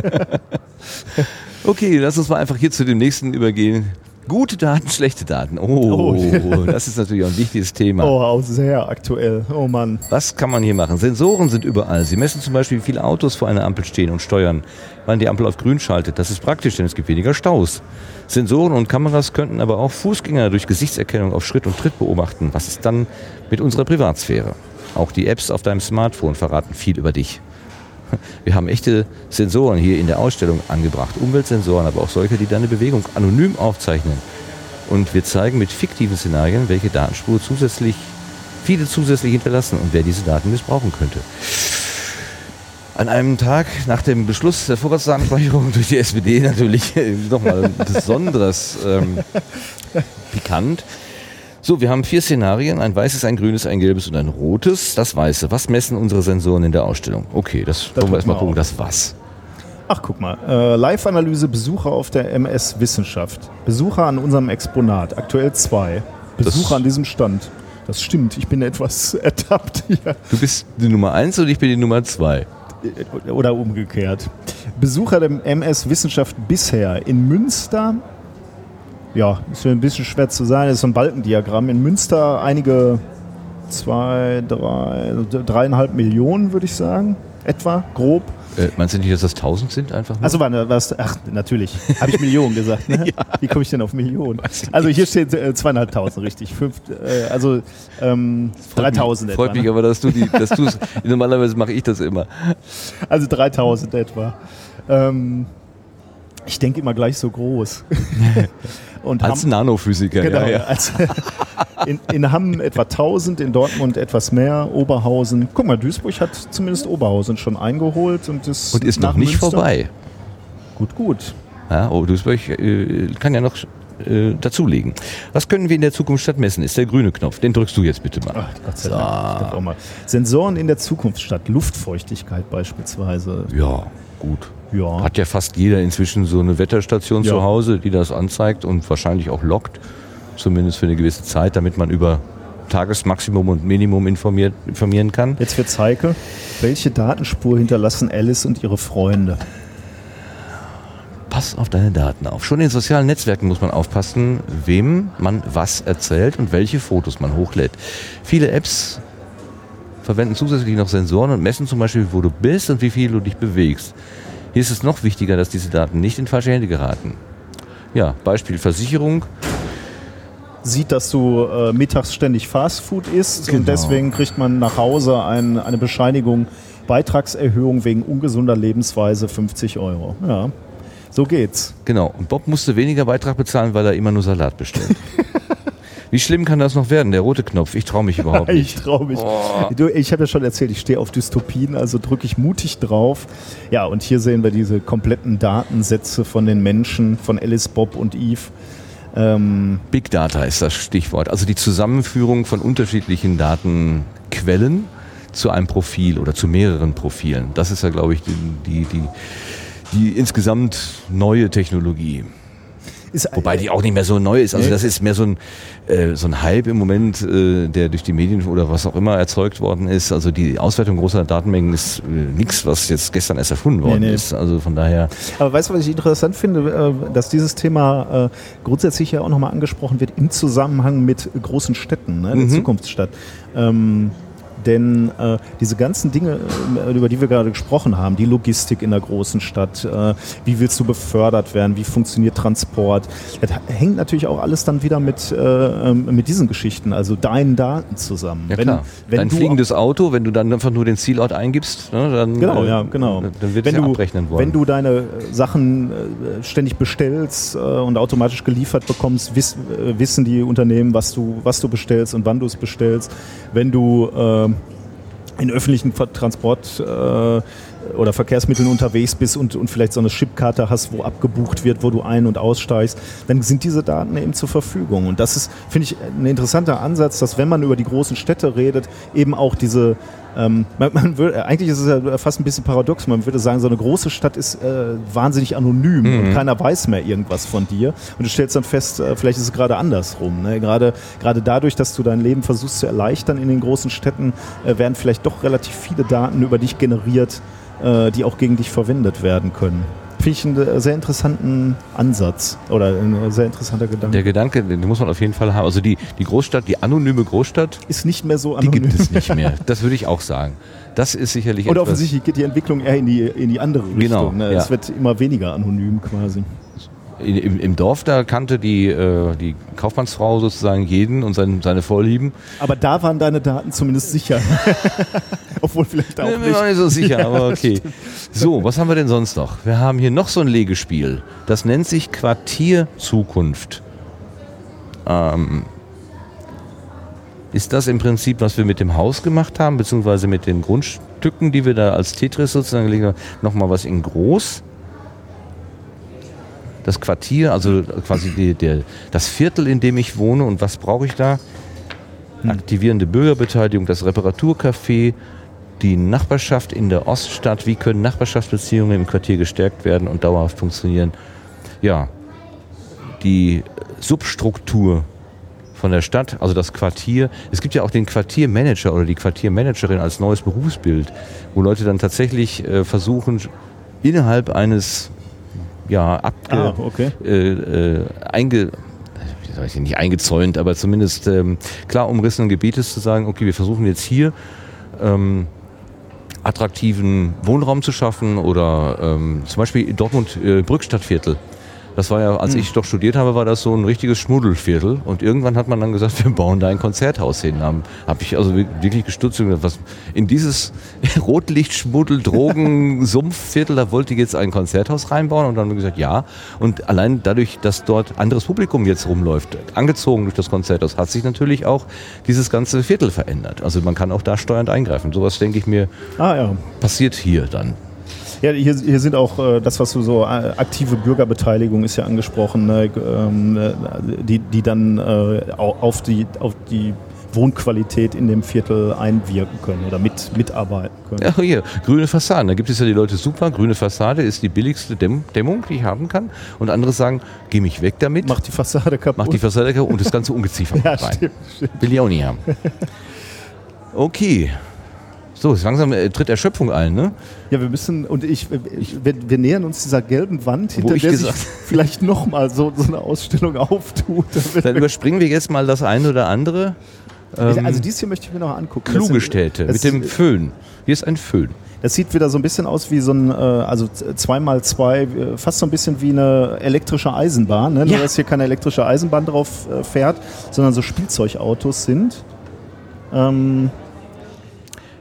Okay, lass uns mal einfach hier zu dem nächsten übergehen. Gute Daten, schlechte Daten. Oh, Oh. das ist natürlich auch ein wichtiges Thema. Oh, auch sehr aktuell. Oh Mann. Was kann man hier machen? Sensoren sind überall. Sie messen zum Beispiel, wie viele Autos vor einer Ampel stehen und steuern, wann die Ampel auf grün schaltet. Das ist praktisch, denn es gibt weniger Staus. Sensoren und Kameras könnten aber auch Fußgänger durch Gesichtserkennung auf Schritt und Tritt beobachten. Was ist dann mit unserer Privatsphäre? Auch die Apps auf deinem Smartphone verraten viel über dich. Wir haben echte Sensoren hier in der Ausstellung angebracht. Umweltsensoren, aber auch solche, die deine Bewegung anonym aufzeichnen. Und wir zeigen mit fiktiven Szenarien, welche Datenspur zusätzlich, viele zusätzlich hinterlassen und wer diese Daten missbrauchen könnte. An einem Tag nach dem Beschluss der Vorratsdatenspeicherung durch die SPD natürlich nochmal besonders ähm, pikant. So, wir haben vier Szenarien, ein weißes, ein grünes, ein gelbes und ein rotes. Das weiße. Was messen unsere Sensoren in der Ausstellung? Okay, das wollen wir erstmal gucken. auch. Das was? Ach, guck mal. Äh, Live-Analyse Besucher auf der MS Wissenschaft. Besucher an unserem Exponat. Aktuell zwei. Besucher Das- an diesem Stand. Das stimmt. Ich bin etwas ertappt hier. Du bist die Nummer eins und ich bin die Nummer zwei. Oder umgekehrt. Besucher der MS Wissenschaft bisher in Münster. Ja, ist mir ein bisschen schwer zu sagen. Das ist so ein Balkendiagramm. In Münster einige zwei, drei, dreieinhalb Millionen, würde ich sagen. Etwa, grob. Äh, meinst du nicht, dass das tausend sind einfach? nur? Also was? Ach, natürlich. Habe ich Millionen gesagt. Ne? Wie komme ich denn auf Millionen? Also hier steht äh, zweieinhalbtausend, richtig. Fünf, äh, also ähm, 3000 Freut etwa. mich ne? aber, dass du die, dass du normalerweise mache ich das immer. Also 3000 etwa. Ähm, ich denke immer gleich so groß. Und Als Hamm, Nanophysiker, genau, ja, ja. als- in, in Hamm etwa 1000, in Dortmund etwas mehr, Oberhausen. Guck mal, Duisburg hat zumindest Oberhausen schon eingeholt und ist, Und ist noch nicht Münster- vorbei. Gut, gut. Ja, oh, Duisburg äh, kann ja noch äh, dazulegen. Was können wir in der Zukunft statt messen? Ist der grüne Knopf. Den drückst du jetzt bitte mal. Ach, Gott sei Dank. Auch mal. Sensoren in der Zukunft statt Luftfeuchtigkeit beispielsweise. Ja, gut. Ja. Hat ja fast jeder inzwischen so eine Wetterstation Ja. zu Hause, die das anzeigt und wahrscheinlich auch lockt. zumindest für eine gewisse Zeit, damit man über Tagesmaximum und Minimum informiert, informieren kann. Jetzt wird Zeike. Welche Datenspur hinterlassen Alice und ihre Freunde? Pass auf deine Daten auf. Schon in sozialen Netzwerken muss man aufpassen, wem man was erzählt und welche Fotos man hochlädt. Viele Apps verwenden zusätzlich noch Sensoren und messen zum Beispiel, wo du bist und wie viel du dich bewegst. Hier ist es noch wichtiger, dass diese Daten nicht in falsche Hände geraten. Ja, Beispiel Versicherung. Sieht, dass du äh, mittags ständig Fastfood isst Genau. und deswegen kriegt man nach Hause ein, eine Bescheinigung, Beitragserhöhung wegen ungesunder Lebensweise 50 Euro. Ja, so geht's. Genau. Und Bob musste weniger Beitrag bezahlen, weil er immer nur Salat bestellt. Wie schlimm kann das noch werden? Der rote Knopf. Ich traue mich überhaupt Ich nicht. traue mich. Du, ich habe ja schon erzählt, ich stehe auf Dystopien, also drücke ich mutig drauf. Ja, und hier sehen wir diese kompletten Datensätze von den Menschen, von Alice, Bob und Eve. Ähm, Big Data ist das Stichwort. Also die Zusammenführung von unterschiedlichen Datenquellen zu einem Profil oder zu mehreren Profilen. Das ist ja, glaube ich, die, die, die, die insgesamt neue Technologie. Ist, Wobei die auch nicht mehr so neu ist. Also das ist mehr so ein, äh, so ein Hype im Moment, äh, der durch die Medien oder was auch immer erzeugt worden ist. Also die Auswertung großer Datenmengen ist äh, nichts, was jetzt gestern erst erfunden worden Nee, nee. ist. Also von daher, Aber weißt du, was ich interessant finde, äh, dass dieses Thema äh, grundsätzlich ja auch nochmal angesprochen wird im Zusammenhang mit großen Städten, ne, der Mhm. Zukunftsstadt. Ähm, denn äh, diese ganzen Dinge, äh, über die wir gerade gesprochen haben, die Logistik in der großen Stadt, äh, wie willst du befördert werden, wie funktioniert Transport, das hängt natürlich auch alles dann wieder mit, äh, ähm, mit diesen Geschichten, also deinen Daten zusammen. ja klar. Dein du fliegendes Auto, wenn du dann einfach nur den Zielort eingibst, ne, dann, Genau, äh, ja, genau. dann wird wenn es ja du, abrechnen wollen. Wenn du deine äh, Sachen äh, ständig bestellst äh, und automatisch geliefert bekommst, wiss, äh, wissen die Unternehmen, was du, was du bestellst und wann du es bestellst. Wenn du äh, in öffentlichen Transport äh, oder Verkehrsmitteln unterwegs bist und, und vielleicht so eine Chipkarte hast, wo abgebucht wird, wo du ein- und aussteigst, dann sind diese Daten eben zur Verfügung. Und das ist, finde ich, ein interessanter Ansatz, dass wenn man über die großen Städte redet, eben auch diese ähm, man, man würde, eigentlich ist es ja fast ein bisschen paradox. Man würde sagen, so eine große Stadt ist äh, wahnsinnig anonym und keiner weiß mehr irgendwas von dir. Und du stellst dann fest, äh, vielleicht ist es gerade andersrum. Ne? Gerade, gerade dadurch, dass du dein Leben versuchst zu erleichtern in den großen Städten, äh, werden vielleicht doch relativ viele Daten über dich generiert, äh, die auch gegen dich verwendet werden können. Finde ich einen äh, sehr interessanten Ansatz oder ein äh, sehr interessanter Gedanke. Der Gedanke, den muss man auf jeden Fall haben. Also die, die Großstadt, die anonyme Großstadt, ist nicht mehr so die anonym. gibt es nicht mehr. Das würde ich auch sagen. Das ist sicherlich Und etwas- offensichtlich geht die Entwicklung eher in die, in die andere Richtung. Genau, ne? ja. Es wird immer weniger anonym quasi. In- Im, Dorf, da kannte die, äh, die Kaufmannsfrau sozusagen jeden und sein, seine Vorlieben. Aber da waren deine Daten zumindest sicher. Obwohl vielleicht auch Ich bin mir nicht. noch nicht so sicher, aber okay. So, was haben wir denn sonst noch? Wir haben hier noch so ein Legespiel. Das nennt sich Quartierzukunft. Ähm, ist das im Prinzip, was wir mit dem Haus gemacht haben, beziehungsweise mit den Grundstücken, die wir da als Tetris sozusagen gelegt haben, nochmal was in groß? Das Quartier, also quasi die, der, das Viertel, in dem ich wohne und was brauche ich da? Aktivierende Bürgerbeteiligung, das Reparaturcafé, die Nachbarschaft in der Oststadt, wie können Nachbarschaftsbeziehungen im Quartier gestärkt werden und dauerhaft funktionieren? Ja, die Substruktur von der Stadt, also das Quartier. Es gibt ja auch den Quartiermanager oder die Quartiermanagerin als neues Berufsbild, wo Leute dann tatsächlich äh, versuchen, innerhalb eines ja, abge, Ah, okay. äh, äh, einge, ich nicht eingezäunt, aber zumindest ähm, klar umrissenen Gebietes zu sagen, okay, wir versuchen jetzt hier ähm, attraktiven Wohnraum zu schaffen oder ähm, zum Beispiel Dortmund äh, Brückstadtviertel. Das war ja, als ich doch studiert habe, war das so ein richtiges Schmuddelviertel. Und irgendwann hat man dann gesagt, wir bauen da ein Konzerthaus hin. Habe hab ich also wirklich gestutzt und gesagt, was in dieses Rotlichtschmuddel, Drogen, Sumpfviertel, da wollte ich jetzt ein Konzerthaus reinbauen. Und dann haben wir gesagt, ja. Und allein dadurch, dass dort anderes Publikum jetzt rumläuft, angezogen durch das Konzerthaus, hat sich natürlich auch dieses ganze Viertel verändert. Also man kann auch da steuernd eingreifen. Sowas, denke ich mir, Ah ja. passiert hier dann. Ja, hier, hier sind auch äh, das, was du so äh, aktive Bürgerbeteiligung ist ja angesprochen, ne, ähm, äh, die, die dann äh, au- auf, die, auf die Wohnqualität in dem Viertel einwirken können oder mit, mitarbeiten können. Ja, hier, grüne Fassaden. Da gibt es ja die Leute, super, grüne Fassade ist die billigste Dämm Dämmung, die ich haben kann. Und andere sagen, geh mich weg damit, Macht die Fassade kaputt. mach die Fassade kaputt und das ganze Ungeziefer ja, rein. stimmt, stimmt. Will ich auch nie haben. Okay. So, langsam äh, tritt Erschöpfung ein, ne? Ja, wir müssen, und ich, ich wir, wir nähern uns dieser gelben Wand, hinter ich der sich vielleicht nochmal so, so eine Ausstellung auftut. Dann überspringen wir jetzt mal das eine oder andere. Ähm, also dies hier möchte ich mir noch angucken. Das kluge sind- Städte das, mit dem Föhn. Hier ist ein Föhn. Das sieht wieder so ein bisschen aus wie so ein, äh, also 2x2, fast so ein bisschen wie eine elektrische Eisenbahn. Ne? Nur, Ja. dass hier keine elektrische Eisenbahn drauf äh, fährt, sondern so Spielzeugautos sind. Ähm,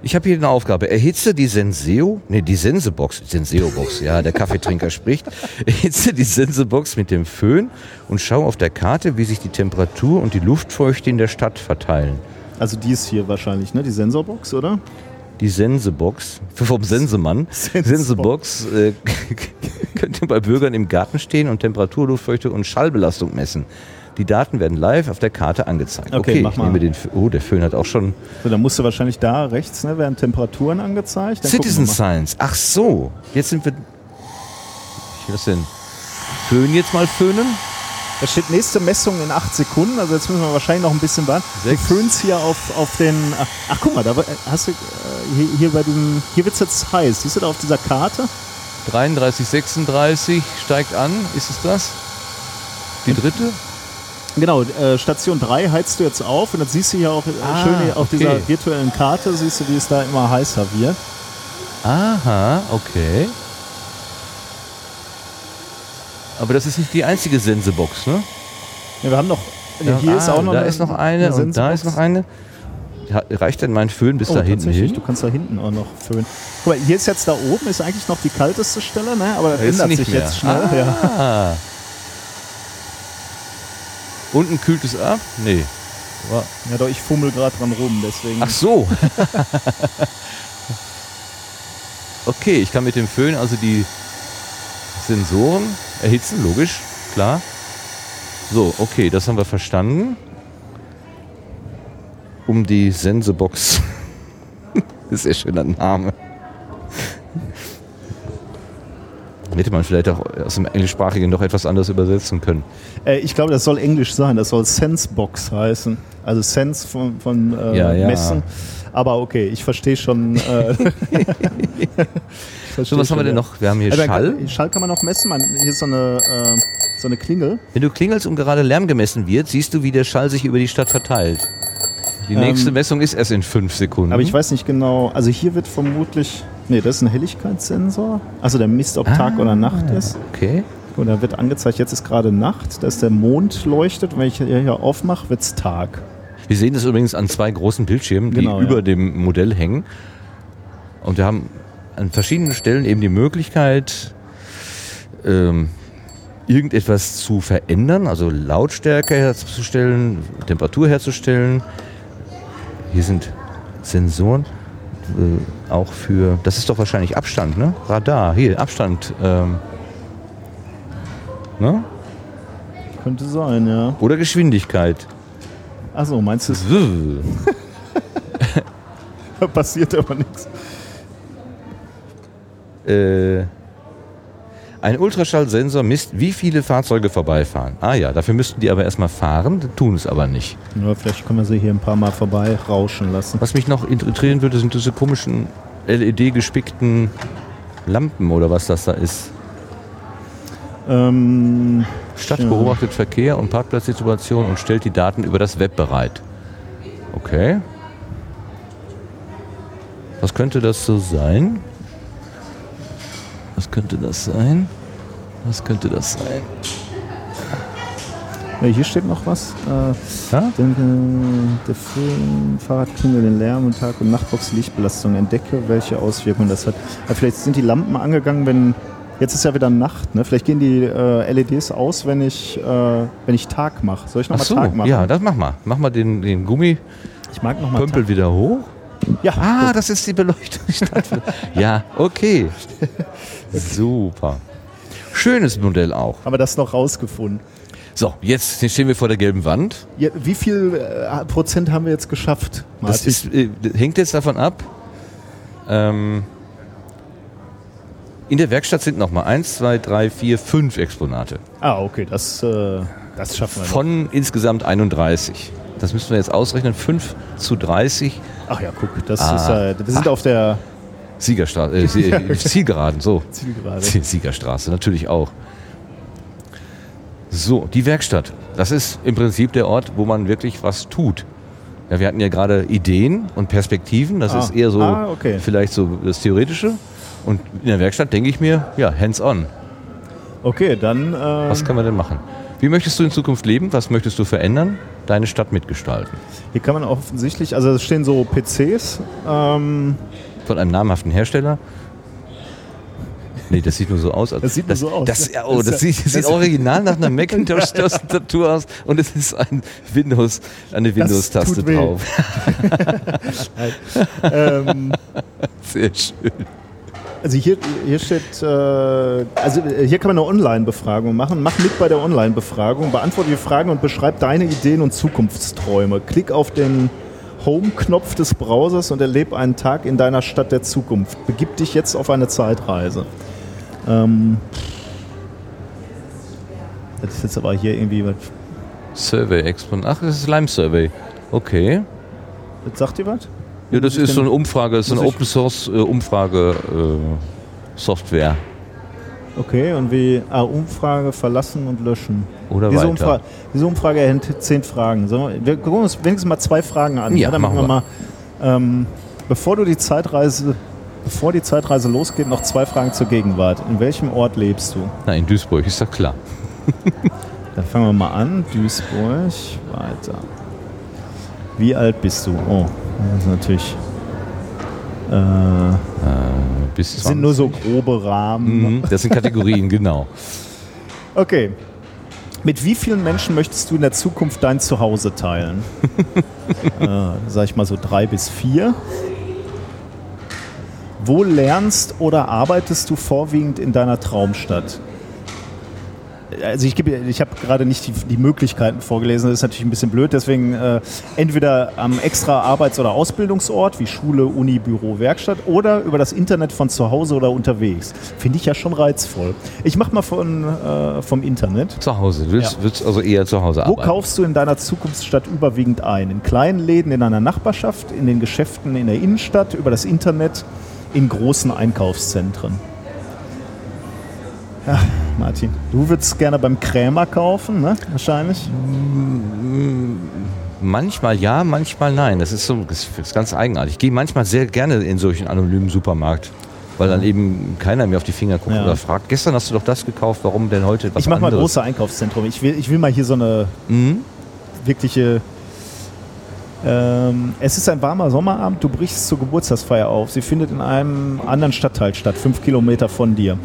Ich habe hier eine Aufgabe. Erhitze die Senseo, nee, die Sensebox, Senseo-Box, ja, der Kaffeetrinker spricht. Erhitze die Sensebox mit dem Föhn und schau auf der Karte, wie sich die Temperatur und die Luftfeuchte in der Stadt verteilen. also die ist hier wahrscheinlich, ne? die Sensorbox, oder? Die Sensebox, vom Sensemann, Sensebox äh, könnte bei Bürgern im Garten stehen und Temperatur, Luftfeuchte und Schallbelastung messen. Die Daten werden live auf der Karte angezeigt. Okay, mach ich mal. nehme den. Fö- Oh, der Föhn hat auch schon So, dann musst du wahrscheinlich da rechts, ne, werden Temperaturen angezeigt. Dann Citizen. Science. Ach so, jetzt sind wir. Was denn? Föhn jetzt mal föhnen? Da steht nächste Messung in acht Sekunden, also jetzt müssen wir wahrscheinlich noch ein bisschen warten. Du föhnst hier auf, auf den. Ach, ach guck mal, da hast du äh, hier, hier bei dem. Hier wird es jetzt heiß. Siehst du da auf dieser Karte? 33, 36 steigt an. Ist es das? Die dritte? Genau, äh, Station 3 heizt du jetzt auf und das siehst du hier auch äh, Ah, schön auf okay. dieser virtuellen Karte, siehst du, wie es da immer heißer wird. Aha, okay. Aber das ist nicht die einzige Sensebox, ne? Ja, wir haben noch. Ja, hier ah, ist auch noch da eine, ist noch eine und da ist noch eine. Ja, Reicht denn mein Föhn bis Oh, da hinten hin? du kannst da hinten auch noch föhnen. Guck mal, hier ist jetzt da oben, ist eigentlich noch die kalteste Stelle, ne? aber das ändert sich mehr. jetzt schnell. Ja. Unten kühlt es ab? Nee. Ja, doch, ich fummel gerade dran rum, deswegen. Ach so. okay, ich kann mit dem Föhn also die Sensoren erhitzen, logisch, klar. So, okay, das haben wir verstanden. Um die Sensebox. ist sehr schöner Name. Hätte man vielleicht auch aus dem Englischsprachigen noch etwas anders übersetzen können. Äh, ich glaube, das soll Englisch sein, das soll Sensebox heißen. Also Sense von, von äh, Ja, ja. Messen. Aber okay, ich verstehe schon. Äh, ich versteh So, was haben wir schon, denn noch? Wir haben hier Also, Schall. Schall kann man noch messen. Man, hier ist so eine, äh, so eine Klingel. Wenn du klingelst und gerade Lärm gemessen wird, siehst du, wie der Schall sich über die Stadt verteilt. Die Ähm, nächste Messung ist erst in fünf Sekunden. Aber ich weiß nicht genau. Also hier wird vermutlich. Nee, das ist ein Helligkeitssensor. Also der misst, ob Tag Ah. oder Nacht ist. Okay. Und da wird angezeigt, jetzt ist gerade Nacht, dass der Mond leuchtet. Wenn ich hier aufmache, wird es Tag. Wir sehen das übrigens an zwei großen Bildschirmen, die Genau, ja. über dem Modell hängen. Und wir haben an verschiedenen Stellen eben die Möglichkeit, ähm, irgendetwas zu verändern, also Lautstärke herzustellen, Temperatur herzustellen. Hier sind Sensoren, äh, auch für, das ist doch wahrscheinlich Abstand, ne? Radar, hier, Abstand. Ähm, ne? Könnte sein, ja. Oder Geschwindigkeit. Achso, meinst du, es passiert aber nichts? Äh, ein Ultraschallsensor misst, wie viele Fahrzeuge vorbeifahren. Ah ja, dafür müssten die aber erstmal fahren, tun es aber nicht. Ja, vielleicht können wir sie hier ein paar Mal vorbei rauschen lassen. Was mich noch interessieren würde, sind diese komischen LED-gespickten Lampen oder was das da ist. Ähm, Stadt Ja. beobachtet Verkehr und Parkplatzsituation und stellt die Daten über das Web bereit. Okay. Was könnte das so sein? Was könnte das sein? Was könnte das sein? ja, hier steht noch was. Äh, Ja? denke, der Film, Fahrradklingel, den Lärm und Tag- und Nachtbox Lichtbelastung. Entdecke, welche Auswirkungen das hat. Ja, vielleicht sind die Lampen angegangen, wenn. Jetzt ist ja wieder Nacht, ne? Vielleicht gehen die äh, LEDs aus, wenn ich, äh, wenn ich Tag mache. Soll ich nochmal so, Tag machen? ja, das mach mal. Mach mal den, den Gummipömpel Ich mag nochmal Tag. wieder hoch. Ja, Ah, das ist die Beleuchtung. ja, okay. Super. Schönes Modell auch. haben wir das noch rausgefunden. So, jetzt stehen wir vor der gelben Wand. Ja, wie viel äh, Prozent haben wir jetzt geschafft? Das ist, äh, hängt jetzt davon ab. Ähm, in der Werkstatt sind nochmal 1, 2, 3, 4, 5 Exponate. ah, okay, das, äh, das schaffen wir noch. Von insgesamt 31. Das müssen wir jetzt ausrechnen. 5 zu 30 Ach ja, guck, das Ah. ist, äh, wir sind auf der Siegerstraße, äh, Sie- Zielgeraden, so. Zielgerade. Sie- Siegerstraße, natürlich auch. So, die Werkstatt. Das ist im Prinzip der Ort, wo man wirklich was tut. Ja, wir hatten ja gerade Ideen und Perspektiven. Das Ah. ist eher so Ah, okay. vielleicht so das Theoretische. Und in der Werkstatt denke ich mir, ja, hands-on. Okay, dann. Äh, Was kann man denn machen? Wie möchtest du in Zukunft leben? Was möchtest du verändern? Deine Stadt mitgestalten. hier kann man offensichtlich, also es stehen so PCs. Ähm, Von einem namhaften Hersteller? Nee, das sieht nur so aus. Das sieht nur so aus. Das, oh, das, Das- sieht, das sieht original nach einer Macintosh-Tastatur aus und es ist ein Windows, eine Windows-Taste drauf. ähm, Sehr schön. Also hier, hier steht, äh, also äh, hier kann man eine Online-Befragung machen. Mach mit bei der Online-Befragung, beantworte die Fragen und beschreib deine Ideen und Zukunftsträume. Klick auf den Home-Knopf des Browsers und erlebe einen Tag in deiner Stadt der Zukunft. Begib dich jetzt auf eine Zeitreise. Ähm, das ist jetzt aber hier irgendwie, was, Survey Exponent. Ach, das ist Lime Survey. Okay. was sagt ihr was? Ja, das ist so eine Umfrage, das ist eine Open Source äh, Umfrage äh, Software. Okay, und wie, ah, Umfrage verlassen und löschen. Oder Diese, weiter. Umfrage, diese Umfrage enthält zehn Fragen. So, wir gucken uns wenigstens mal zwei Fragen an. Ja, dann machen wir mal, ähm, bevor du die Zeitreise, bevor die Zeitreise losgeht, noch zwei Fragen zur Gegenwart. In welchem Ort lebst du? Na, in Duisburg, ist doch klar. Dann fangen wir mal an. Duisburg, weiter. Wie alt bist du? Oh, das ist natürlich. Äh, Bis das sind nur so grobe Rahmen. Mhm, das sind Kategorien, genau. Okay. Mit wie vielen Menschen möchtest du in der Zukunft dein Zuhause teilen? äh, sag ich mal so drei bis vier. Wo lernst oder arbeitest du vorwiegend in deiner Traumstadt? Also ich, gebe- ich habe gerade nicht die, die Möglichkeiten vorgelesen, das ist natürlich ein bisschen blöd, deswegen äh, entweder am extra Arbeits- oder Ausbildungsort wie Schule, Uni, Büro, Werkstatt oder über das Internet von zu Hause oder unterwegs. Finde ich ja schon reizvoll. Ich mache mal von, äh, vom Internet. Zu Hause. Du willst, Ja. willst also eher zu Hause Wo arbeiten. kaufst du in deiner Zukunftsstadt überwiegend ein? In kleinen Läden in deiner Nachbarschaft, in den Geschäften in der Innenstadt, über das Internet, in großen Einkaufszentren? Ja, Martin, du würdest gerne beim Krämer kaufen, ne? Wahrscheinlich. Manchmal ja, manchmal nein. Das ist so das ist ganz eigenartig. Ich gehe manchmal sehr gerne in solchen anonymen Supermarkt, weil dann eben keiner mir auf die Finger guckt Ja. oder fragt, gestern hast du doch das gekauft, warum denn heute was ich mache mal große Einkaufszentrum. Ich will, ich will mal hier so eine Mhm. wirkliche. Ähm, es ist ein warmer Sommerabend, du brichst zur Geburtstagsfeier auf. Sie findet in einem anderen Stadtteil statt, fünf Kilometer von dir.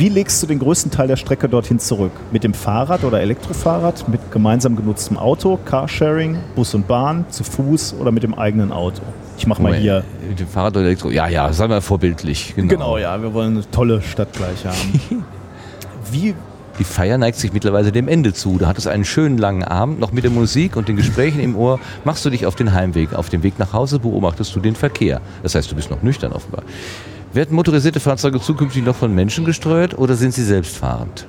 Wie legst du den größten Teil der Strecke dorthin zurück? Mit dem Fahrrad oder Elektrofahrrad, mit gemeinsam genutztem Auto, Carsharing, Bus und Bahn, zu Fuß oder mit dem eigenen Auto? Ich mache mal Moment, hier. Mit dem Fahrrad oder Elektro. Ja, ja, sei mal vorbildlich. Genau. Genau, ja, wir wollen eine tolle Stadt gleich haben. Wie Die Feier neigt sich mittlerweile dem Ende zu. Du hattest einen schönen langen Abend, noch mit der Musik und den Gesprächen im Ohr. Machst du dich auf den Heimweg. Auf dem Weg nach Hause beobachtest du den Verkehr. Das heißt, du bist noch nüchtern offenbar. Werden motorisierte Fahrzeuge zukünftig noch von Menschen gesteuert oder sind sie selbstfahrend?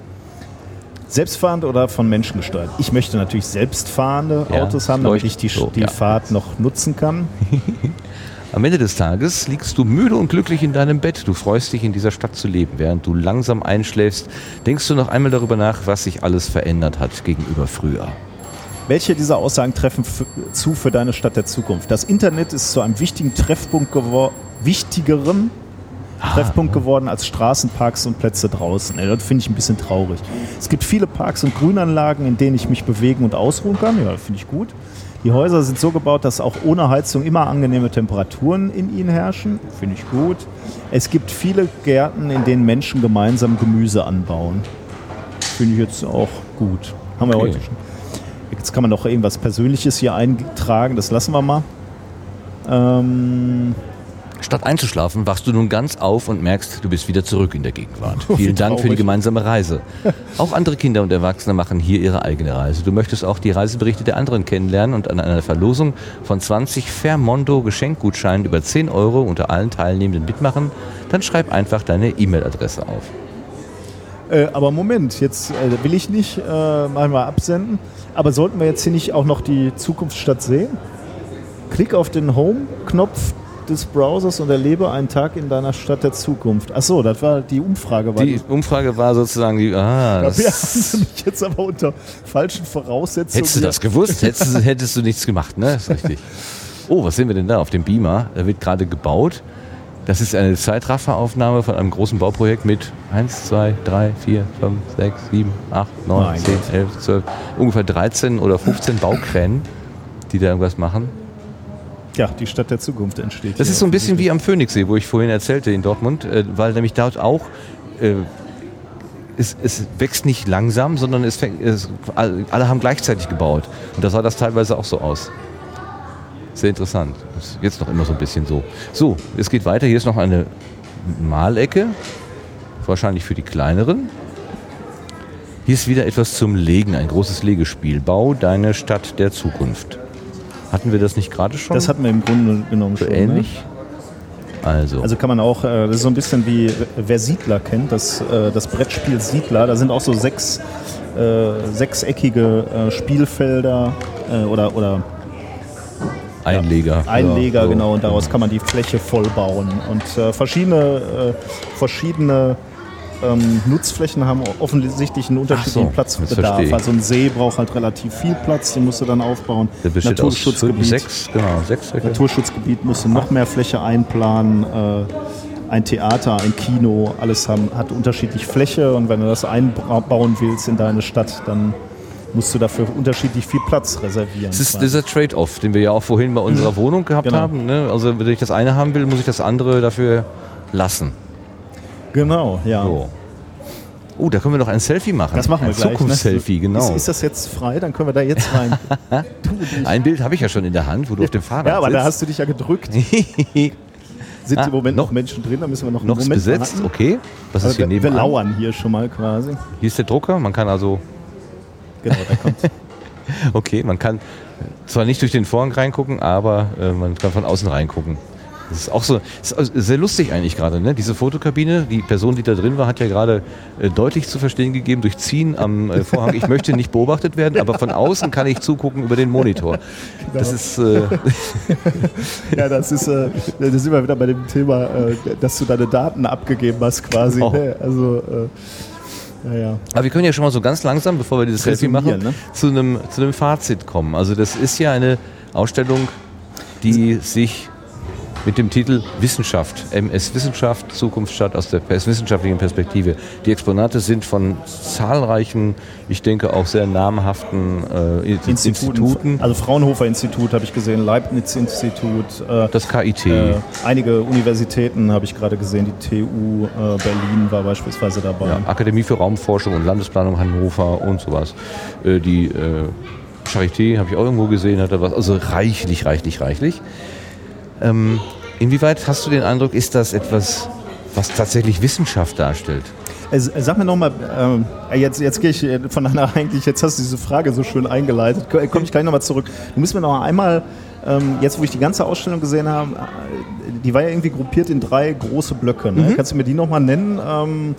Selbstfahrend oder von Menschen gesteuert? Ich möchte natürlich selbstfahrende Ja, Autos haben, damit ich die, so, die ja. Fahrt noch nutzen kann. Am Ende des Tages liegst du müde und glücklich in deinem Bett. Du freust dich, in dieser Stadt zu leben. Während du langsam einschläfst, denkst du noch einmal darüber nach, was sich alles verändert hat gegenüber früher. Welche dieser Aussagen treffen zu für deine Stadt der Zukunft? Das Internet ist zu einem wichtigen Treffpunkt geworden, wichtigeren Treffpunkt geworden als Straßen, Parks und Plätze draußen. Das finde ich ein bisschen traurig. Es gibt viele Parks und Grünanlagen, in denen ich mich bewegen und ausruhen kann. Ja, finde ich gut. Die Häuser sind so gebaut, dass auch ohne Heizung immer angenehme Temperaturen in ihnen herrschen. Finde ich gut. Es gibt viele Gärten, in denen Menschen gemeinsam Gemüse anbauen. Finde ich jetzt auch gut. Haben wir Okay. heute schon. Jetzt kann man noch irgendwas Persönliches hier eintragen, das lassen wir mal. Ähm, Statt einzuschlafen, wachst du nun ganz auf und merkst, du bist wieder zurück in der Gegenwart. Vielen Dank für die gemeinsame Reise. Auch andere Kinder und Erwachsene machen hier ihre eigene Reise. Du möchtest auch die Reiseberichte der anderen kennenlernen und an einer Verlosung von 20 Fairmondo Geschenkgutscheinen über 10 Euro unter allen Teilnehmenden mitmachen? Dann schreib einfach deine E-Mail-Adresse auf. Äh, aber Moment, jetzt äh, will ich nicht äh, mal absenden. Aber sollten wir jetzt hier nicht auch noch die Zukunftsstadt sehen? Klick auf den Home-Knopf des Browsers und erlebe einen Tag in deiner Stadt der Zukunft. Achso, das war die Umfrage. War Die Umfrage war sozusagen die, ah, Ja, wir haben das, sie mich jetzt aber unter falschen Voraussetzungen. hättest du das gewusst, hättest, du- hättest du nichts gemacht, ne? Ist richtig. Oh, was sehen wir denn da auf dem Beamer? Da wird gerade gebaut. Das ist eine Zeitrafferaufnahme von einem großen Bauprojekt mit 1, 2, 3, 4, 5, 6, 7, 8, 9, Mein 10, 11, 12, ungefähr 13 oder 15 Baukränen, die da irgendwas machen. Ja, die Stadt der Zukunft entsteht. Das ist so ein bisschen wie am Phoenixsee, wo ich vorhin erzählte in Dortmund, äh, weil nämlich dort auch äh, es, es wächst nicht langsam, sondern es fängt, es, all- alle haben gleichzeitig gebaut. Und da sah das teilweise auch so aus. Sehr interessant. Ist jetzt noch immer so ein bisschen so. So, es geht weiter. Hier ist noch eine Malecke. Wahrscheinlich für die kleineren. Hier ist wieder etwas zum Legen, ein großes Legespiel. Bau deine Stadt der Zukunft. Hatten wir das nicht gerade schon? Das hatten wir im Grunde genommen so schon. ähnlich. Also, Ne? Also kann man auch, äh, das ist so ein bisschen wie, wer Siedler kennt, das, äh, das Brettspiel Siedler, da sind auch so sechs, äh, sechseckige äh, Spielfelder äh, oder, oder Einleger. Einleger, Ja, so. genau, und daraus kann man die Fläche voll bauen. Und äh, verschiedene, äh, verschiedene ähm, Nutzflächen haben offensichtlich einen unterschiedlichen so, Platzbedarf. Also ein See braucht halt relativ viel Platz, den musst du dann aufbauen. Der besteht aus Naturschutzgebiet. sechs, genau, sechs. Ecke. Naturschutzgebiet musst du noch mehr Fläche einplanen. Äh, ein Theater, ein Kino, alles haben, hat unterschiedlich Fläche und wenn du das einbauen willst in deine Stadt, dann musst du dafür unterschiedlich viel Platz reservieren. Das ist dieser Trade-off, den wir ja auch vorhin bei unserer Wohnung gehabt Genau. haben. Ne? Also wenn ich das eine haben will, muss ich das andere dafür lassen. Genau, ja. So. Oh, da können wir noch ein Selfie machen. Das machen wir ein gleich. Zukunftsselfie, ne? genau. Ist, ist das jetzt frei? Dann können wir da jetzt rein. du ein Bild habe ich ja schon in der Hand, wo du auf dem Fahrrad Ja, aber da sitzt. hast du dich ja gedrückt. Sind Ah, im Moment noch- noch Menschen drin? Da müssen wir noch einen noch besetzt, warten. okay. Was ist hier wir, wir lauern hier schon mal quasi. Hier ist der Drucker, man kann also, Genau, da kommt. okay, man kann zwar nicht durch den Vorhang reingucken, aber äh, man kann von außen reingucken. Das ist auch so, ist also sehr lustig eigentlich gerade, ne? Diese Fotokabine, die Person, die da drin war, hat ja gerade äh, deutlich zu verstehen gegeben durch Ziehen am äh, Vorhang, ich möchte nicht beobachtet werden, aber von außen kann ich zugucken über den Monitor. Das ist, äh, Ja, das ist, äh, das sind wir wieder bei dem Thema, äh, dass du deine Daten abgegeben hast quasi. Oh. Ne? Also, äh, naja. aber wir können ja schon mal so ganz langsam, bevor wir dieses Selfie machen, ne? zu, einem, zu einem Fazit kommen. Also das ist ja eine Ausstellung, die sich mit dem Titel Wissenschaft, MS Wissenschaft, Zukunftsstadt aus der wissenschaftlichen Perspektive. Die Exponate sind von zahlreichen, ich denke auch sehr namhaften äh, Instituten. Instituten. Also Fraunhofer Institut habe ich gesehen, Leibniz Institut, äh, Das KIT. äh, einige Universitäten habe ich gerade gesehen, die TU äh, Berlin war beispielsweise dabei. Ja, Akademie für Raumforschung und Landesplanung Hannover und sowas. Äh, die äh, Charité habe ich auch irgendwo gesehen, hat da was. Also reichlich, reichlich, reichlich. Ähm, inwieweit hast du den Eindruck, ist das etwas, was tatsächlich Wissenschaft darstellt? Also, sag mir nochmal, ähm, jetzt, jetzt gehe ich äh, von einer eigentlich, jetzt hast du diese Frage so schön eingeleitet, komme ich gleich nochmal zurück. Du musst mir noch einmal, ähm, jetzt wo ich die ganze Ausstellung gesehen habe, äh, die war ja irgendwie gruppiert in drei große Blöcke. Ne? Kannst du mir die nochmal nennen? Ähm,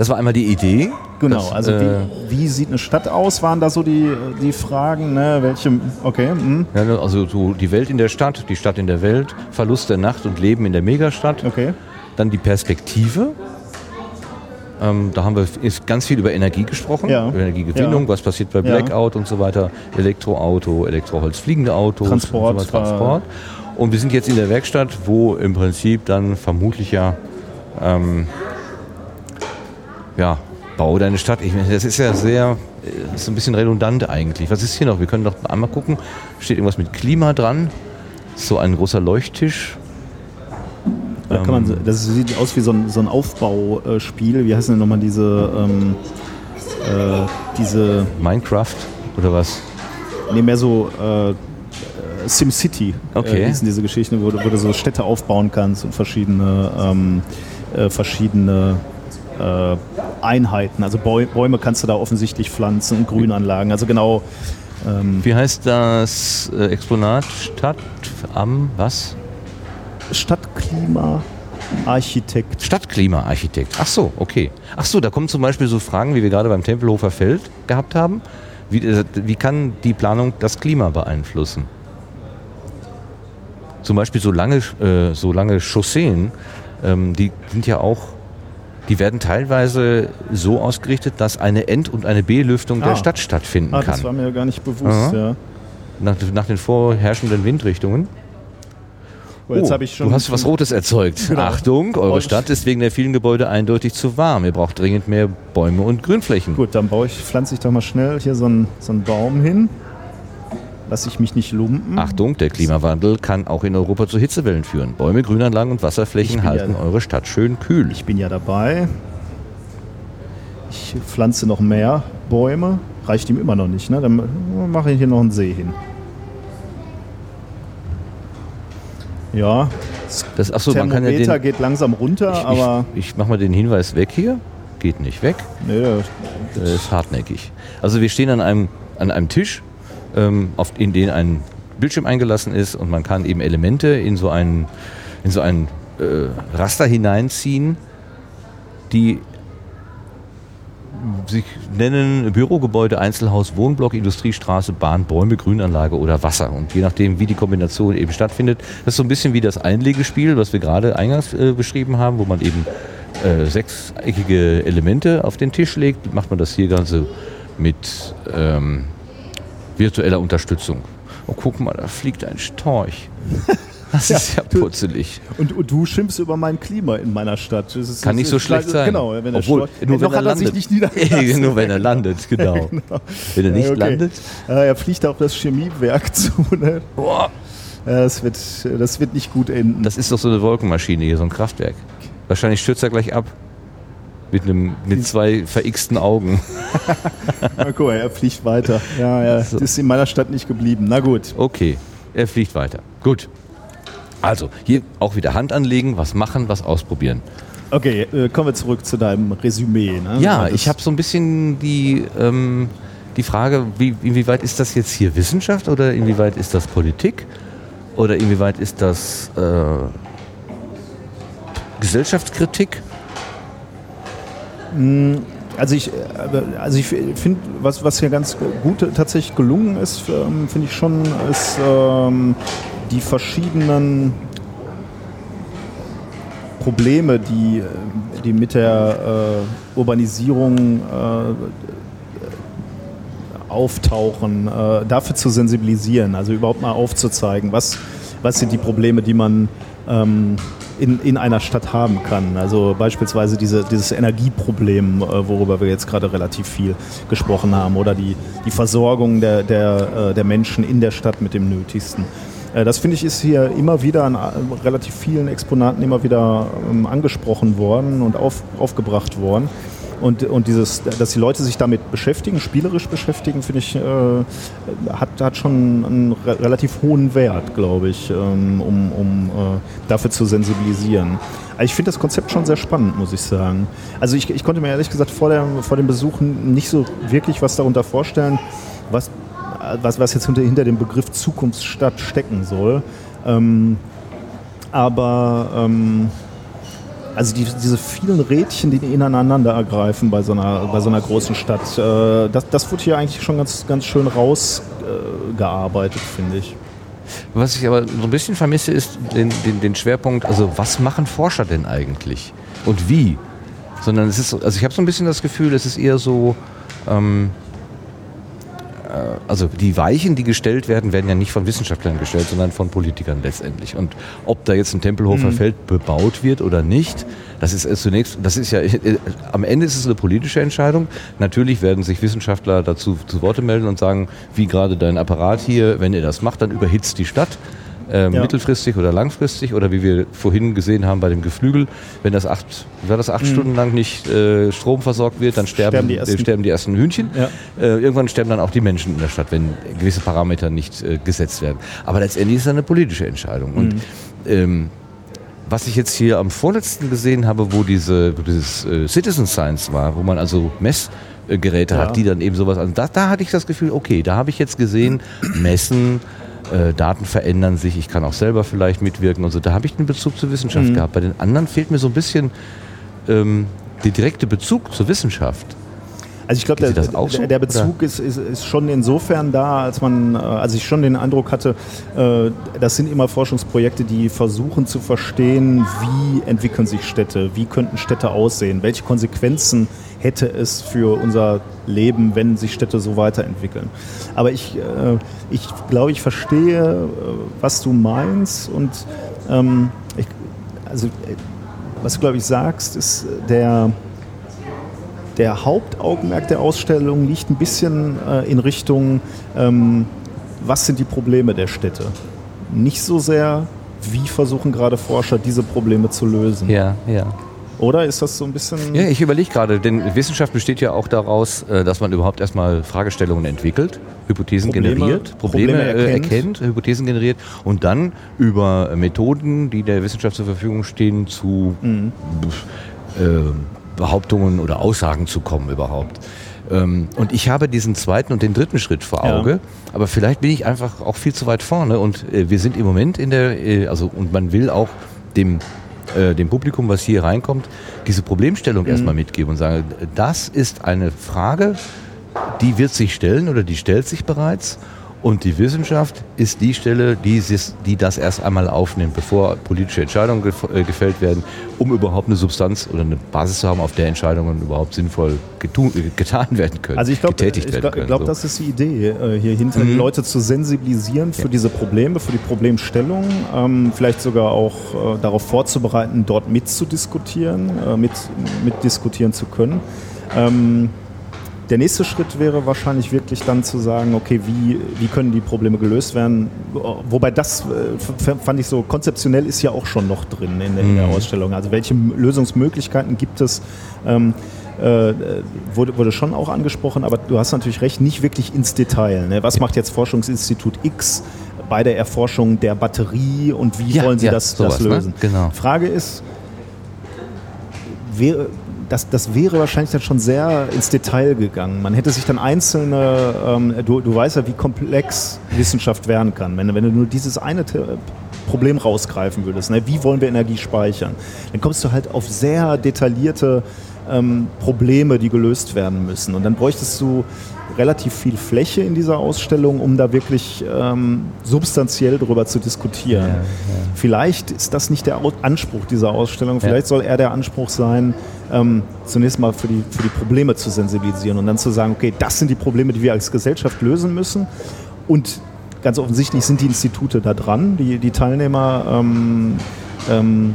Das war einmal die Idee. genau, dass, also äh, wie, wie sieht eine Stadt aus, waren da so die, die Fragen, ne? welche, okay, hm, ja, ne, also so die Welt in der Stadt, die Stadt in der Welt, Verlust der Nacht und Leben in der Megastadt. okay. Dann die Perspektive. Ähm, da haben wir ist ganz viel über Energie gesprochen, Ja. über Energiegewinnung, Ja. was passiert bei. Blackout und so weiter, Elektroauto, Elektroholz, fliegende Autos, Transport, und, so weiter, Transport. und wir sind jetzt in der Werkstatt, wo im Prinzip dann vermutlich ja, ähm, ja bau deine Stadt. Ich meine, das ist ja sehr, äh, ist ein bisschen redundant eigentlich. Was ist hier noch? Wir können doch einmal gucken. Steht irgendwas mit Klima dran? So ein großer Leuchttisch. Da kann man, das sieht aus wie so ein, so ein Aufbauspiel. Wie heißen denn nochmal diese, ähm, äh, diese, Minecraft oder was? nee, mehr so, äh, äh, SimCity Okay. äh, diese Geschichten, wo, du- wo du so Städte aufbauen kannst und verschiedene, ähm, äh, verschiedene äh, Einheiten. Also Bäu Bäume kannst du da offensichtlich pflanzen und Grünanlagen. Also genau Wie heißt das äh, Exponat? Stadt am was? Stadtklima, Architekt. Stadtklimaarchitekt. Ach so, okay. Ach so, da kommen zum Beispiel so Fragen, wie wir gerade beim Tempelhofer Feld gehabt haben. Wie, äh, wie kann die Planung das Klima beeinflussen? Zum Beispiel so lange, äh, so lange Chausseen, ähm, die sind ja auch, die werden teilweise so ausgerichtet, dass eine End- und eine B-Lüftung Ah. der Stadt stattfinden Ah, das war kann. mir gar nicht bewusst. Ja. Nach, nach den vorherrschenden Windrichtungen. Oh, jetzt Oh, habe ich schon. du hast was Rotes erzeugt. Genau. Achtung, eure Und- Stadt ist wegen der vielen Gebäude eindeutig zu warm. Ihr braucht dringend mehr Bäume und Grünflächen. Gut, dann baue ich, pflanze ich doch mal schnell hier so einen, so einen Baum hin. Lass ich mich nicht lumpen. Achtung, der Klimawandel kann auch in Europa zu Hitzewellen führen. Bäume, Grünanlagen und Wasserflächen halten ja- eure Stadt schön kühl. Ich bin ja dabei. Ich pflanze noch mehr Bäume. Reicht ihm immer noch nicht, ne? Dann mache ich hier noch einen See hin. Ja, das achso, man kann ja Thermometer den, geht langsam runter, ich, aber ich, ich mache mal den Hinweis weg hier. Geht nicht weg. nee, Das ist hartnäckig. Also wir stehen an einem, an einem Tisch, ähm, auf, in den ein Bildschirm eingelassen ist und man kann eben Elemente in so einen, in so ein äh, Raster hineinziehen, die sich nennen Bürogebäude, Einzelhaus, Wohnblock, Industriestraße, Bahn, Bäume, Grünanlage oder Wasser. Und je nachdem, wie die Kombination eben stattfindet, das ist so ein bisschen wie das Einlegespiel, was wir gerade eingangs äh, beschrieben haben, wo man eben äh, sechseckige Elemente auf den Tisch legt, macht man das hier Ganze mit ähm, virtueller Unterstützung. Oh, guck mal, da fliegt ein Storch. Das ist ja putzelig. Und, und du schimpfst über mein Klima in meiner Stadt. Das ist, Kann nicht so schlecht sein. Genau, wenn er Obwohl, stolz- nur noch wenn er hat er sich landet. nicht niedergelassen. nur wenn er landet, genau. Wenn er nicht Ja, okay. landet, Ja, er fliegt auf das Chemiewerk zu. Ne? boah, Ja, das, wird, das wird nicht gut enden. das ist doch so eine Wolkenmaschine hier, so ein Kraftwerk. Wahrscheinlich stürzt er gleich ab. Mit, einem, mit zwei verixten Augen. Na, guck mal, er fliegt weiter. Ja, ja, So. das ist in meiner Stadt nicht geblieben. Na gut. Okay, er fliegt weiter. Gut. Also, hier auch wieder Hand anlegen, was machen, was ausprobieren. Okay, äh, kommen wir zurück zu deinem Resümee. Ne? Ja, ich habe so ein bisschen die, ähm, die Frage, wie, inwieweit ist das jetzt hier Wissenschaft oder inwieweit ist das Politik oder inwieweit ist das äh, Gesellschaftskritik? Also ich, äh, also ich finde, was, was hier ganz gut tatsächlich gelungen ist, ähm, finde ich schon, ist ähm, die verschiedenen Probleme, die, äh, die mit der äh, Urbanisierung äh, auftauchen, äh, dafür zu sensibilisieren, also überhaupt mal aufzuzeigen, was, was sind die Probleme, die man ähm, in, in einer Stadt haben kann. Also beispielsweise diese, dieses Energieproblem, äh, worüber wir jetzt gerade relativ viel gesprochen haben, oder die, die Versorgung der, der, äh, der Menschen in der Stadt mit dem Nötigsten. Äh, Das finde ich ist hier immer wieder an relativ vielen Exponaten immer wieder ähm, angesprochen worden und auf, aufgebracht worden. Und, und dieses, dass die Leute sich damit beschäftigen, spielerisch beschäftigen, finde ich, äh, hat, hat schon einen re relativ hohen Wert, glaube ich, ähm, um, um äh, dafür zu sensibilisieren. Also ich finde das Konzept schon sehr spannend, muss ich sagen. Also ich, ich konnte mir ehrlich gesagt vor, der, vor dem Besuch nicht so wirklich was darunter vorstellen, was, was, was jetzt hinter, hinter dem Begriff Zukunftsstadt stecken soll. Ähm, aber ähm, also die, diese vielen Rädchen, die ineinander ergreifen bei so einer, bei so einer großen Stadt, äh, das, das wurde hier eigentlich schon ganz, ganz schön rausgearbeitet, äh, finde ich. Was ich aber so ein bisschen vermisse, ist den, den, den Schwerpunkt, also was machen Forscher denn eigentlich? Und wie? Sondern es ist, so- also ich habe so ein bisschen das Gefühl, es ist eher so, ähm, äh, also die Weichen, die gestellt werden, werden ja nicht von Wissenschaftlern gestellt, sondern von Politikern letztendlich. Und ob da jetzt ein Tempelhofer Feld bebaut wird oder nicht, das ist zunächst, das ist ja, äh, am Ende ist es eine politische Entscheidung. Natürlich werden sich Wissenschaftler dazu zu Worte melden und sagen, wie gerade dein Apparat hier, wenn ihr das macht, dann überhitzt die Stadt. Ähm, Ja. mittelfristig oder langfristig oder wie wir vorhin gesehen haben bei dem Geflügel, wenn das acht, war das acht Stunden lang nicht äh, Strom versorgt wird, dann sterben, Sterben die ersten- ersten, sterben die ersten Hühnchen. Ja. Äh, irgendwann sterben dann auch die Menschen in der Stadt, wenn gewisse Parameter nicht äh, gesetzt werden. Aber letztendlich ist das eine politische Entscheidung. Und ähm, was ich jetzt hier am vorletzten gesehen habe, wo diese dieses äh, Citizen Science war, wo man also Messgeräte Ja. hat, die dann eben sowas, also da, da hatte ich das Gefühl, okay, da habe ich jetzt gesehen, Messen, äh, Daten verändern sich, ich kann auch selber vielleicht mitwirken und so, da habe ich den Bezug zur Wissenschaft Mhm. gehabt. Bei den anderen fehlt mir so ein bisschen ähm, der direkte Bezug zur Wissenschaft. Also ich glaube, der, so, der, Bezug ist, ist, ist schon insofern da, als man, äh, als ich schon den Eindruck hatte, äh, das sind immer Forschungsprojekte, die versuchen zu verstehen, wie entwickeln sich Städte, wie könnten Städte aussehen, welche Konsequenzen hätte es für unser Leben, wenn sich Städte so weiterentwickeln. Aber ich, äh, ich glaube, ich verstehe, äh, was du meinst und ähm, ich, also äh, was du glaube ich sagst, ist äh, der der Hauptaugenmerk der Ausstellung liegt ein bisschen äh, in Richtung, ähm, was sind die Probleme der Städte? Nicht so sehr, wie versuchen gerade Forscher, diese Probleme zu lösen. Ja, ja. Oder ist das so ein bisschen... Ja, ich überlege gerade, denn Wissenschaft besteht ja auch daraus, äh, dass man überhaupt erstmal Fragestellungen entwickelt, Hypothesen Probleme- generiert, Probleme, Probleme äh, erkennt. erkennt, Hypothesen generiert und dann über Methoden, die der Wissenschaft zur Verfügung stehen, zu Mhm. äh, Behauptungen oder Aussagen zu kommen überhaupt. Ähm, und ich habe diesen zweiten und den dritten Schritt vor Ja. Auge, aber vielleicht bin ich einfach auch viel zu weit vorne und wir sind im Moment in der, also und man will auch dem äh, dem Publikum, was hier reinkommt, diese Problemstellung erstmal mitgeben und sagen, das ist eine Frage, die wird sich stellen oder die stellt sich bereits. Und die Wissenschaft ist die Stelle, die, die das erst einmal aufnimmt, bevor politische Entscheidungen gef äh, gefällt werden, um überhaupt eine Substanz oder eine Basis zu haben, auf der Entscheidungen überhaupt sinnvoll äh, getan werden können, Also ich glaube, getätigt ich werden glaub, so. das ist die Idee, äh, hier hinter die Leute zu sensibilisieren für diese Probleme, für die Problemstellung, ähm, vielleicht sogar auch äh, darauf vorzubereiten, dort mitzudiskutieren, äh, mit, mitdiskutieren zu können. Ähm, der nächste Schritt wäre wahrscheinlich wirklich dann zu sagen, okay, wie, wie können die Probleme gelöst werden? Wobei das äh, fand ich so, konzeptionell ist ja auch schon noch drin in der, in der Ausstellung. Also welche Lösungsmöglichkeiten gibt es? Ähm, äh, wurde, wurde schon auch angesprochen, aber du hast natürlich recht, nicht wirklich ins Detail. Ne? Was macht jetzt Forschungsinstitut X bei der Erforschung der Batterie und wie Ja, wollen sie ja, das, sowas, das ne? lösen? Genau. Frage ist, wäre, das, das wäre wahrscheinlich dann schon sehr ins Detail gegangen. Man hätte sich dann einzelne, ähm, du, du weißt ja, wie komplex Wissenschaft werden kann. Wenn, wenn du nur dieses eine Problem rausgreifen würdest, ne? wie wollen wir Energie speichern, dann kommst du halt auf sehr detaillierte ähm, Probleme, die gelöst werden müssen. Und dann bräuchtest du relativ viel Fläche in dieser Ausstellung, um da wirklich ähm, substanziell drüber zu diskutieren. Vielleicht ist das nicht der Anspruch dieser Ausstellung. Vielleicht soll eher der Anspruch sein, ähm, zunächst mal für die, für die Probleme zu sensibilisieren und dann zu sagen, okay, das sind die Probleme, die wir als Gesellschaft lösen müssen. Und ganz offensichtlich sind die Institute da dran, die, die Teilnehmer. Ähm, ähm,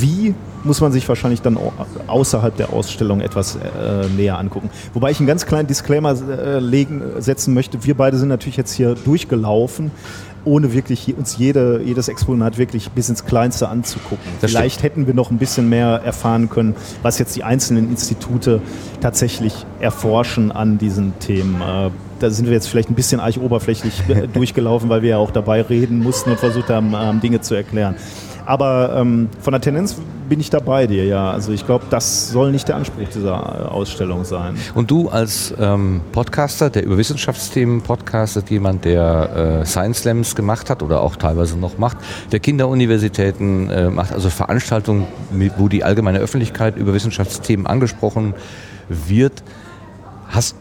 wie muss man sich wahrscheinlich dann au- außerhalb der Ausstellung etwas äh, näher angucken. Wobei ich einen ganz kleinen Disclaimer äh, legen, setzen möchte. Wir beide sind natürlich jetzt hier durchgelaufen, ohne wirklich uns jede, jedes Exponat wirklich bis ins Kleinste anzugucken. Das Vielleicht hätten wir noch ein bisschen mehr erfahren können, was jetzt die einzelnen Institute tatsächlich erforschen an diesen Themen. Äh, da sind wir jetzt vielleicht ein bisschen arg oberflächlich äh, durchgelaufen, weil wir ja auch dabei reden mussten und versucht haben, ähm, Dinge zu erklären. Aber ähm, von der Tendenz bin ich da bei dir, ja. Also ich glaube, das soll nicht der Anspruch dieser äh, Ausstellung sein. Und du als ähm, Podcaster, der über Wissenschaftsthemen podcastet, jemand, der äh, Science Slams gemacht hat oder auch teilweise noch macht, der Kinderuniversitäten äh, macht, also Veranstaltungen, wo die allgemeine Öffentlichkeit über Wissenschaftsthemen angesprochen wird. Hast,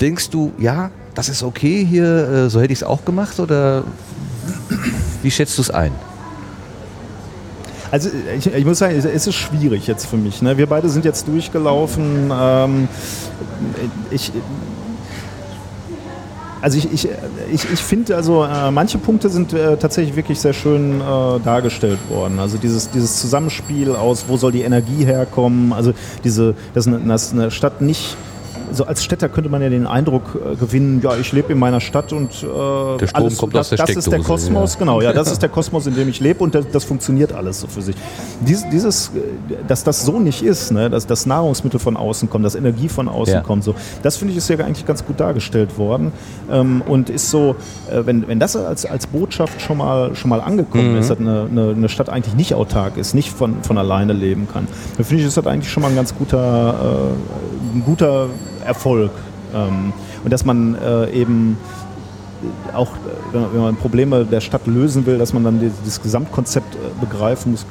denkst du, ja, das ist okay hier, äh, so hätte ich es auch gemacht oder wie schätzt du es ein? Also ich, ich muss sagen, es ist schwierig jetzt für mich. Ne? Wir beide sind jetzt durchgelaufen. Ähm, ich, also ich, ich, ich, ich finde, also äh, manche Punkte sind äh, tatsächlich wirklich sehr schön äh, dargestellt worden. Also dieses, dieses Zusammenspiel aus, wo soll die Energie herkommen, also diese, dass eine, dass eine Stadt nicht so als Städter könnte man ja den Eindruck äh, gewinnen, ja, ich lebe in meiner Stadt und äh, Der Strom alles, kommt das, aus der das ist der Kosmos, ja. genau, ja, das ist der Kosmos, in dem ich lebe und das, das funktioniert alles so für sich. Dies, dieses, äh, dass das so nicht ist, ne, dass, dass Nahrungsmittel von außen kommen, dass Energie von außen Ja. kommt, so, das finde ich ist ja eigentlich ganz gut dargestellt worden ähm, und ist so, äh, wenn, wenn das als, als Botschaft schon mal, schon mal angekommen Mhm. ist, dass eine, eine, eine Stadt eigentlich nicht autark ist, nicht von, von alleine leben kann, dann finde ich, ist das eigentlich schon mal ein ganz guter, äh, ein guter Erfolg. Ähm, und dass man äh, eben auch, äh, wenn man Probleme der Stadt lösen will, dass man dann dieses Gesamtkonzept äh, begreifen muss,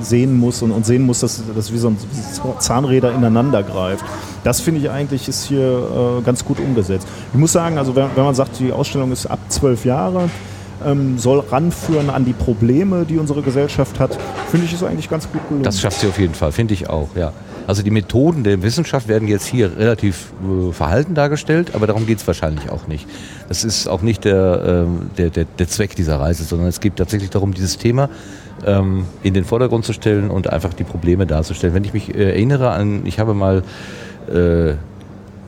sehen muss und, und sehen muss, dass das wie so ein Zahnräder ineinander greift. Das finde ich eigentlich ist hier äh, ganz gut umgesetzt. Ich muss sagen, also wenn, wenn man sagt, die Ausstellung ist ab zwölf Jahre, ähm, soll ranführen an die Probleme, die unsere Gesellschaft hat, finde ich ist eigentlich ganz gut gelungen. Das schafft sie auf jeden Fall, finde ich auch, ja. Also die Methoden der Wissenschaft werden jetzt hier relativ äh, verhalten dargestellt, aber darum geht es wahrscheinlich auch nicht. Das ist auch nicht der, ähm, der, der, der Zweck dieser Reise, sondern es geht tatsächlich darum, dieses Thema ähm, in den Vordergrund zu stellen und einfach die Probleme darzustellen. Wenn ich mich äh, erinnere an, ich habe mal äh,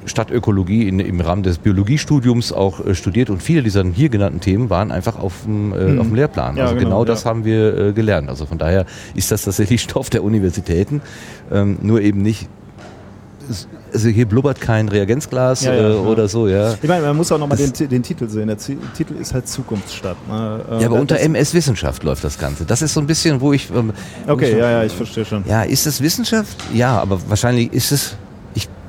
Stadtökologie in, im Rahmen des Biologiestudiums auch äh, studiert und viele dieser hier genannten Themen waren einfach auf dem, äh, auf dem Lehrplan. Ja, also genau, genau, das ja. haben wir äh, gelernt. Also von daher ist das tatsächlich Stoff der Universitäten, ähm, nur eben nicht. Also hier blubbert kein Reagenzglas Ja, ja, äh, oder so, ja. ich meine, man muss auch nochmal den, den Titel sehen. Der Titel ist halt Zukunftsstadt. Ne? Äh, Ja, aber unter MS Wissenschaft läuft das Ganze. Das ist so ein bisschen, wo ich. ähm, Okay, ja, ja, ich verstehe schon. Ja, ist es Wissenschaft? Ja, aber wahrscheinlich ist es.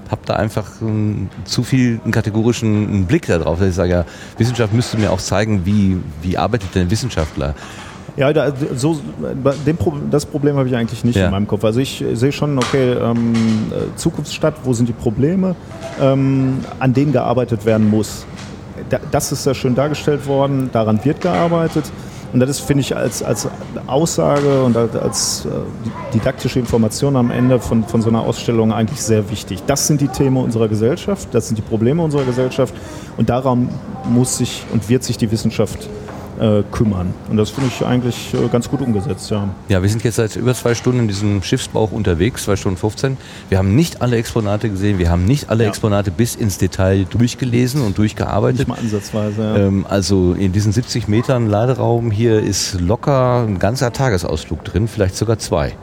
Habe da einfach ähm, zu viel einen kategorischen Blick darauf, dass ich sage, ja, Wissenschaft müsste mir auch zeigen, wie, wie arbeitet denn ein Wissenschaftler? Ja, da, so, Pro das Problem habe ich eigentlich nicht Ja. in meinem Kopf. Also ich sehe schon, okay, ähm, äh, Zukunftsstadt, wo sind die Probleme, ähm, an denen gearbeitet werden muss. Da, das ist sehr schön dargestellt worden, daran wird gearbeitet. Und das ist, finde ich, als, als Aussage und als, äh, didaktische Information am Ende von, von so einer Ausstellung eigentlich sehr wichtig. Das sind die Themen unserer Gesellschaft, das sind die Probleme unserer Gesellschaft und daran muss sich und wird sich die Wissenschaft äh, kümmern. Und das finde ich eigentlich äh, ganz gut umgesetzt, ja. Ja, wir sind jetzt seit über zwei Stunden in diesem Schiffsbauch unterwegs, zwei Stunden 15. Wir haben nicht alle Exponate gesehen, wir haben nicht alle Ja. Exponate bis ins Detail durchgelesen und durchgearbeitet. Nicht mal ansatzweise, ja. Ähm, also in diesen 70 Metern Laderaum hier ist locker ein ganzer Tagesausflug drin, vielleicht sogar zwei.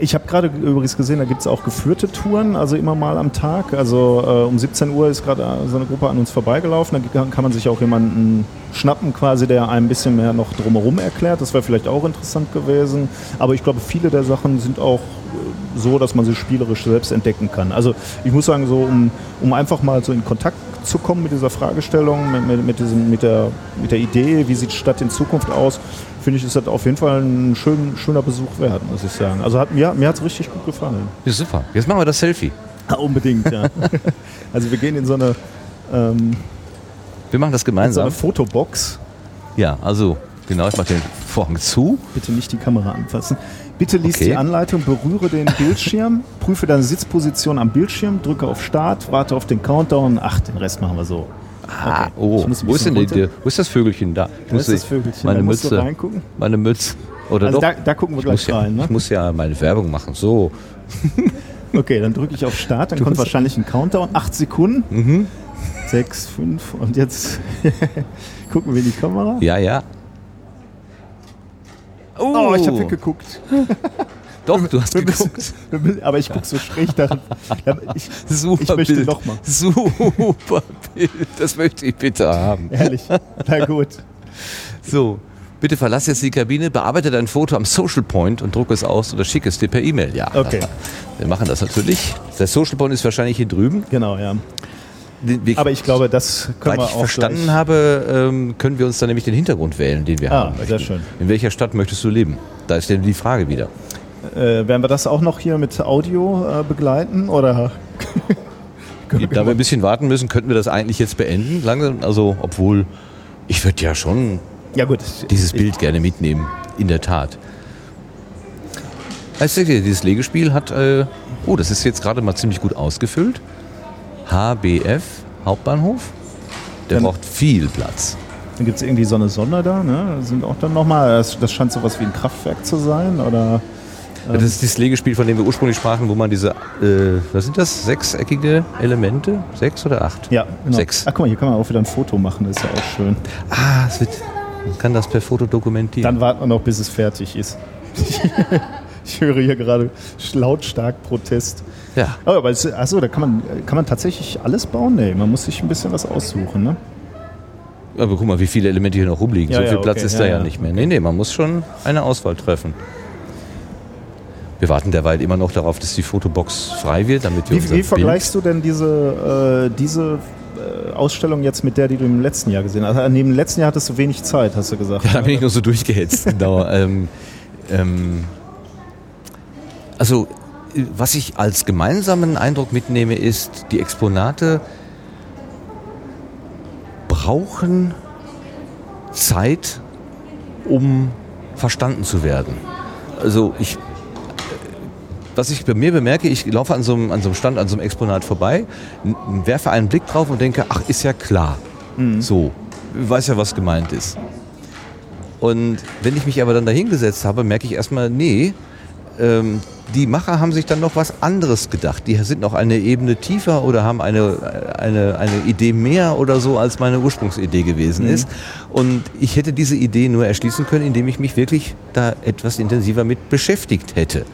Ich habe gerade übrigens gesehen, da gibt es auch geführte Touren, also immer mal am Tag. Also äh, um 17 Uhr ist gerade so eine Gruppe an uns vorbeigelaufen. Da kann, man sich auch jemanden schnappen, quasi, der ein bisschen mehr noch drumherum erklärt. Das wäre vielleicht auch interessant gewesen. Aber ich glaube, viele der Sachen sind auch äh, so, dass man sie spielerisch selbst entdecken kann. Also ich muss sagen, so um, um einfach mal so in Kontakt zu kommen mit dieser Fragestellung, mit, mit, mit, diesem, mit, der, mit der Idee, wie sieht Stadt in Zukunft aus, finde ich, ist das auf jeden Fall ein schön, schöner Besuch wert, muss ich sagen. Also hat, mir, mir hat es richtig gut gefallen. Ja, super. Jetzt machen wir das Selfie. Ja, unbedingt, ja. also wir gehen in so eine, ähm, Wir machen das in so gemeinsam. eine Fotobox. Ja, also genau, ich mache den Vorhang zu. Bitte nicht die Kamera anfassen. Bitte lies Okay. die Anleitung, berühre den Bildschirm, prüfe deine Sitzposition am Bildschirm, drücke auf Start, warte auf den Countdown. Ach, den Rest machen wir so. Ah, Okay. oh, wo ist denn die, runter. wo ist das Vögelchen da? Ich Wo muss ist das die- Vögelchen? Meine Da musst du Mütze. reingucken. Meine Mütze. Oder Also doch? da, da gucken wir ich, gleich ja, rein. Ne? ich muss ja meine Werbung machen. So. Okay, dann drücke ich auf Start, dann kommt wahrscheinlich ein Countdown. Acht Sekunden. Mhm. Sechs, fünf und jetzt gucken wir in die Kamera. Ja, ja. Oh, ich habe weggeguckt. Doch, du hast geguckt. Aber ich gucke so schräg da. Ich, Super ich möchte Bild. noch mal. Super Bild. Das möchte ich bitte haben. Ehrlich. Na gut. So. Bitte verlass jetzt die Kabine, bearbeite dein Foto am Social Point und druck es aus oder schick es dir per E-Mail. Ja. Okay. Wir machen das natürlich. Der Social Point ist wahrscheinlich hier drüben. Genau, ja. Wir, Aber ich glaube, das können Soweit wir ich auch verstanden habe, ähm, können wir uns dann nämlich den Hintergrund wählen, den wir Ah, haben sehr möchten. schön. In welcher Stadt möchtest du leben? Da ist denn die Frage wieder. Äh, werden wir das auch noch hier mit Audio äh, begleiten oder? Da wir ein bisschen warten müssen, könnten wir das eigentlich jetzt beenden. Langsam, also obwohl ich würde ja schon Ja gut. dieses Bild gerne mitnehmen. In der Tat. Also dieses Legespiel hat, äh, oh, das ist jetzt gerade mal ziemlich gut ausgefüllt. HBF Hauptbahnhof. Der Dann- braucht viel Platz. Dann gibt es irgendwie so eine Sonne da, ne? Sind auch dann nochmal, das, das scheint sowas wie ein Kraftwerk zu sein oder? Das ist das Legespiel, von dem wir ursprünglich sprachen, wo man diese, äh, was sind das, sechseckige Elemente? Sechs oder acht? Ja, genau. Sechs. Ach guck mal, hier kann man auch wieder ein Foto machen, das ist ja auch schön. Ah, es wird, man kann das per Foto dokumentieren. Dann warten wir noch, bis es fertig ist. ich höre hier gerade lautstark Protest. ja. Oh, aber es, achso, da kann man, kann man tatsächlich alles bauen? Nee, man muss sich ein bisschen was aussuchen, ne? Aber guck mal, wie viele Elemente hier noch rumliegen. Ja, so viel ja, Platz okay, ist ja, da ja, ja. nicht mehr. Nee, nee, man muss schon eine Auswahl treffen. Wir warten derweil immer noch darauf, dass die Fotobox frei wird, damit wir Wie, wie vergleichst du denn diese, äh, diese äh, Ausstellung jetzt mit der, die du im letzten Jahr gesehen hast? Also, neben dem letzten Jahr hattest du wenig Zeit, hast du gesagt. Bild. Da bin ich nur so durchgehetzt. genau. Ähm, ähm, also, was ich als gemeinsamen Eindruck mitnehme, ist, die Exponate brauchen Zeit, um verstanden zu werden. Also ich, was ich bei mir bemerke, ich laufe an so einem, an so einem Stand, an so einem Exponat vorbei, werfe einen Blick drauf und denke, ach, ist ja klar. So, weiß ja, was gemeint ist. Und wenn ich mich aber dann dahingesetzt habe, merke ich erstmal, nee, ähm, die Macher haben sich dann noch was anderes gedacht. Die sind noch eine Ebene tiefer oder haben eine, eine, eine Idee mehr oder so, als meine Ursprungsidee gewesen ist. Und ich hätte diese Idee nur erschließen können, indem ich mich wirklich da etwas intensiver mit beschäftigt hätte.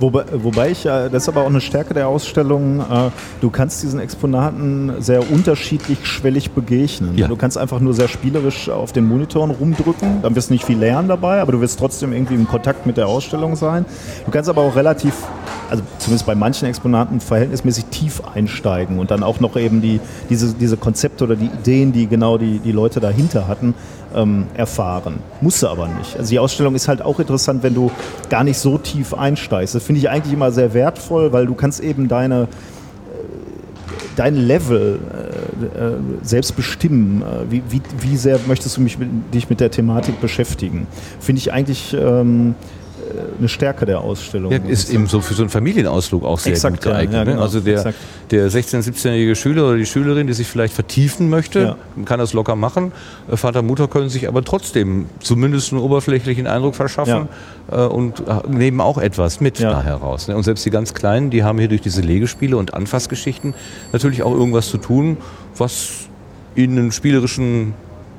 Wobei, wobei ich, äh, das ist aber auch eine Stärke der Ausstellung, äh, du kannst diesen Exponaten sehr unterschiedlich schwellig begegnen. Ja. Du kannst einfach nur sehr spielerisch auf den Monitoren rumdrücken, dann wirst du nicht viel lernen dabei, aber du wirst trotzdem irgendwie im Kontakt mit der Ausstellung sein. Du kannst aber auch relativ, also zumindest bei manchen Exponaten, verhältnismäßig tief einsteigen und dann auch noch eben die, diese, diese Konzepte oder die Ideen, die genau die, die Leute dahinter hatten, ähm, erfahren. Musst du aber nicht. Also die Ausstellung ist halt auch interessant, wenn du gar nicht so tief einsteigst. Finde ich eigentlich immer sehr wertvoll, weil du kannst eben deine äh, dein Level äh, äh, selbst bestimmen. Äh, wie, wie, wie sehr möchtest du mich dich mit der Thematik beschäftigen? Finde ich eigentlich ähm, äh, eine Stärke der Ausstellung. Ja, ist eben so für so einen Familienausflug auch sehr Exakt, gut ja, geeignet. ja, ne? genau, also der, exakt. der 16-, 17-jährige Schüler oder die Schülerin, die sich vielleicht vertiefen möchte, Ja. kann das locker machen. Äh, Vater und Mutter können sich aber trotzdem zumindest einen oberflächlichen Eindruck verschaffen äh, und äh, nehmen auch etwas mit Ja. da heraus. Ne? Und selbst die ganz Kleinen, die haben hier durch diese Legespiele und Anfassgeschichten natürlich auch irgendwas zu tun, was ihnen einen spielerischen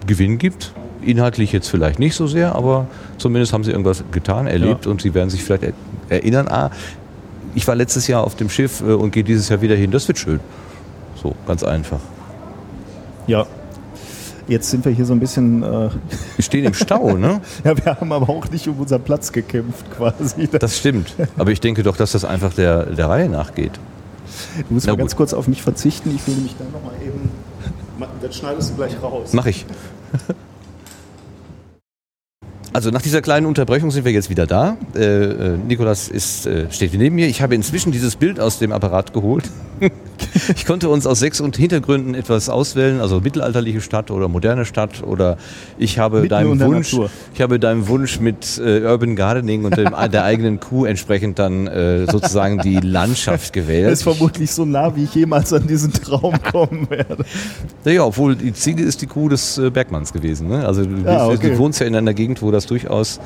Gewinn gibt. Inhaltlich jetzt vielleicht nicht so sehr, aber zumindest haben sie irgendwas getan, erlebt und sie werden sich vielleicht er erinnern, ah, ich war letztes Jahr auf dem Schiff äh, und gehe dieses Jahr wieder hin, das wird schön. So, ganz einfach. Ja. Jetzt sind wir hier so ein bisschen. Äh, Wir stehen im Stau, ne? ja, wir haben aber auch nicht um unseren Platz gekämpft, quasi. Das stimmt. Aber ich denke doch, dass das einfach der, der Reihe nachgeht. du musst Na mal ganz gut. kurz auf mich verzichten. Ich will nämlich dann nochmal eben. Das schneidest du gleich raus. Mach ich. Also nach dieser kleinen Unterbrechung sind wir jetzt wieder da. Äh, äh, Nikolas ist, äh, steht neben mir. Ich habe inzwischen dieses Bild aus dem Apparat geholt. ich konnte uns aus sechs und Hintergründen etwas auswählen, also mittelalterliche Stadt oder moderne Stadt oder ich habe Mitten deinem Wunsch, Natur. ich habe deinem Wunsch mit äh, Urban Gardening und dem, der eigenen Kuh entsprechend dann äh, sozusagen die Landschaft gewählt. Das ist vermutlich so nah, wie ich jemals an diesen Traum kommen werde. Ja, obwohl die Ziege ist die Kuh des äh, Bergmanns gewesen. Ne? Also du, Ah, bist- okay. du wohnst ja in einer Gegend, wo das durchaus,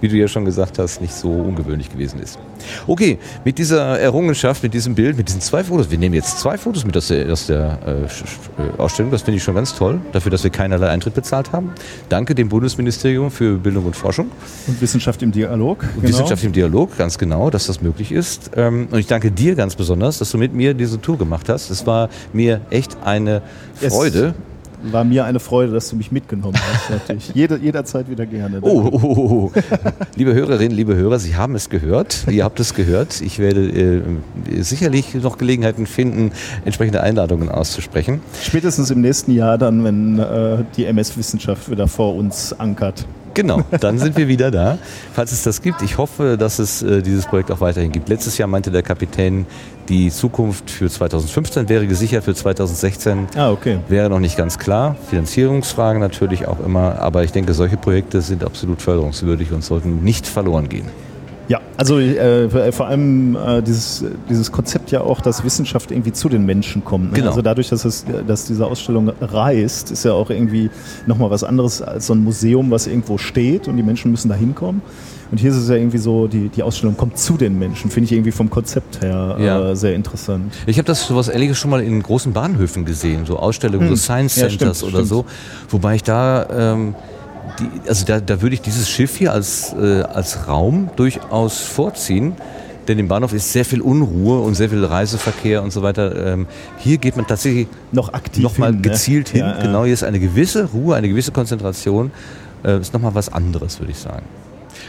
wie du ja schon gesagt hast, nicht so ungewöhnlich gewesen ist. Okay, mit dieser Errungenschaft, mit diesem Bild, mit diesen zwei Fotos, wir nehmen jetzt zwei Fotos mit aus der, aus der äh, äh, Ausstellung, das finde ich schon ganz toll, dafür, dass wir keinerlei Eintritt bezahlt haben. Danke dem Bundesministerium für Bildung und Forschung. Und Wissenschaft im Dialog. Und Wissenschaft im Dialog, ganz genau, dass das möglich ist. Ähm, und ich danke dir ganz besonders, dass du mit mir diese Tour gemacht hast. Es war mir echt eine Es Freude. War mir eine Freude, dass du mich mitgenommen hast. Natürlich. Jede, jederzeit wieder gerne. Oh, oh, oh, oh. liebe Hörerinnen, liebe Hörer, Sie haben es gehört. Ihr habt es gehört. Ich werde äh, sicherlich noch Gelegenheiten finden, entsprechende Einladungen auszusprechen. Spätestens im nächsten Jahr dann, wenn äh, die MS-Wissenschaft wieder vor uns ankert. Genau, dann sind wir wieder da, falls es das gibt. Ich hoffe, dass es äh, dieses Projekt auch weiterhin gibt. Letztes Jahr meinte der Kapitän, die Zukunft für 2015 wäre gesichert, für 2016 Ah, okay. wäre noch nicht ganz klar. Finanzierungsfragen natürlich auch immer, aber ich denke, solche Projekte sind absolut förderungswürdig und sollten nicht verloren gehen. Ja, also äh, vor allem äh, dieses, dieses Konzept ja auch, dass Wissenschaft irgendwie zu den Menschen kommt. Ne? Genau. Also dadurch, dass, es, dass diese Ausstellung reist, ist ja auch irgendwie nochmal was anderes als so ein Museum, was irgendwo steht und die Menschen müssen da hinkommen. Und hier ist es ja irgendwie so, die, die Ausstellung kommt zu den Menschen, finde ich irgendwie vom Konzept her Ja. äh, sehr interessant. Ich habe das sowas ähnliches schon mal in großen Bahnhöfen gesehen, so Ausstellungen, so Science Ja, Centers stimmt, oder stimmt. so. Wobei ich da, ähm, die, also da, da würde ich dieses Schiff hier als, äh, als Raum durchaus vorziehen. Denn im Bahnhof ist sehr viel Unruhe und sehr viel Reiseverkehr und so weiter. Ähm, hier geht man tatsächlich Noch aktiv nochmal hin, ne? gezielt hin. Ja, ja. Genau, hier ist eine gewisse Ruhe, eine gewisse Konzentration. Äh, ist nochmal was anderes, würde ich sagen.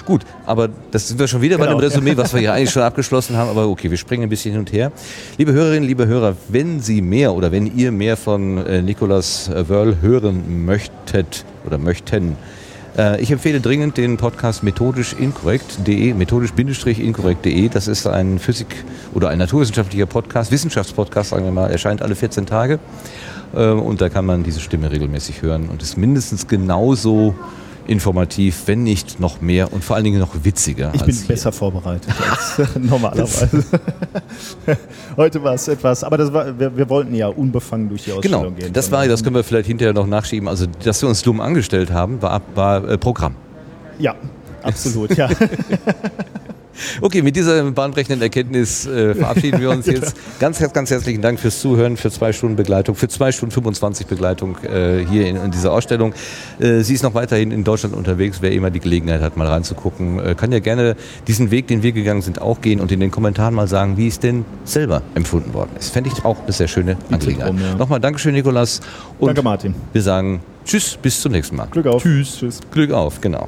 Gut, aber das sind wir schon wieder bei Genau. dem Resümee, was wir hier eigentlich schon abgeschlossen haben. Aber okay, wir springen ein bisschen hin und her. Liebe Hörerinnen, liebe Hörer, wenn Sie mehr oder wenn ihr mehr von äh, Nicolas äh, Wörl hören möchtet oder möchten, äh, ich empfehle dringend den Podcast methodisch inkorrekt.de, methodisch-inkorrekt.de. Das ist ein Physik- oder ein naturwissenschaftlicher Podcast, Wissenschaftspodcast, sagen wir mal, erscheint alle 14 Tage. Äh, Und da kann man diese Stimme regelmäßig hören und ist mindestens genauso informativ, wenn nicht noch mehr und vor allen Dingen noch witziger. Ich bin hier. besser vorbereitet als normalerweise. Heute war es etwas, aber das war, wir, wir wollten ja unbefangen durch die Ausstellung Genau, gehen. das war, das können wir vielleicht hinterher noch nachschieben. Also, dass wir uns dumm angestellt haben, war, war äh, Programm. Ja, absolut, ja. Okay, mit dieser bahnbrechenden Erkenntnis äh, verabschieden wir uns jetzt. Ganz, ganz, ganz herzlichen Dank fürs Zuhören, für zwei Stunden Begleitung, für zwei Stunden 25 Begleitung äh, hier in, in dieser Ausstellung. Äh, sie ist noch weiterhin in Deutschland unterwegs. Wer immer die Gelegenheit hat, mal reinzugucken, äh, kann ja gerne diesen Weg, den wir gegangen sind, auch gehen und in den Kommentaren mal sagen, wie es denn selber empfunden worden ist. Fände ich auch eine sehr schöne Angelegenheit. ja. Nochmal Dankeschön, Nikolas. Und Danke, Martin. wir sagen Tschüss, bis zum nächsten Mal. Glück auf. Tschüss. Tschüss. Glück auf, genau.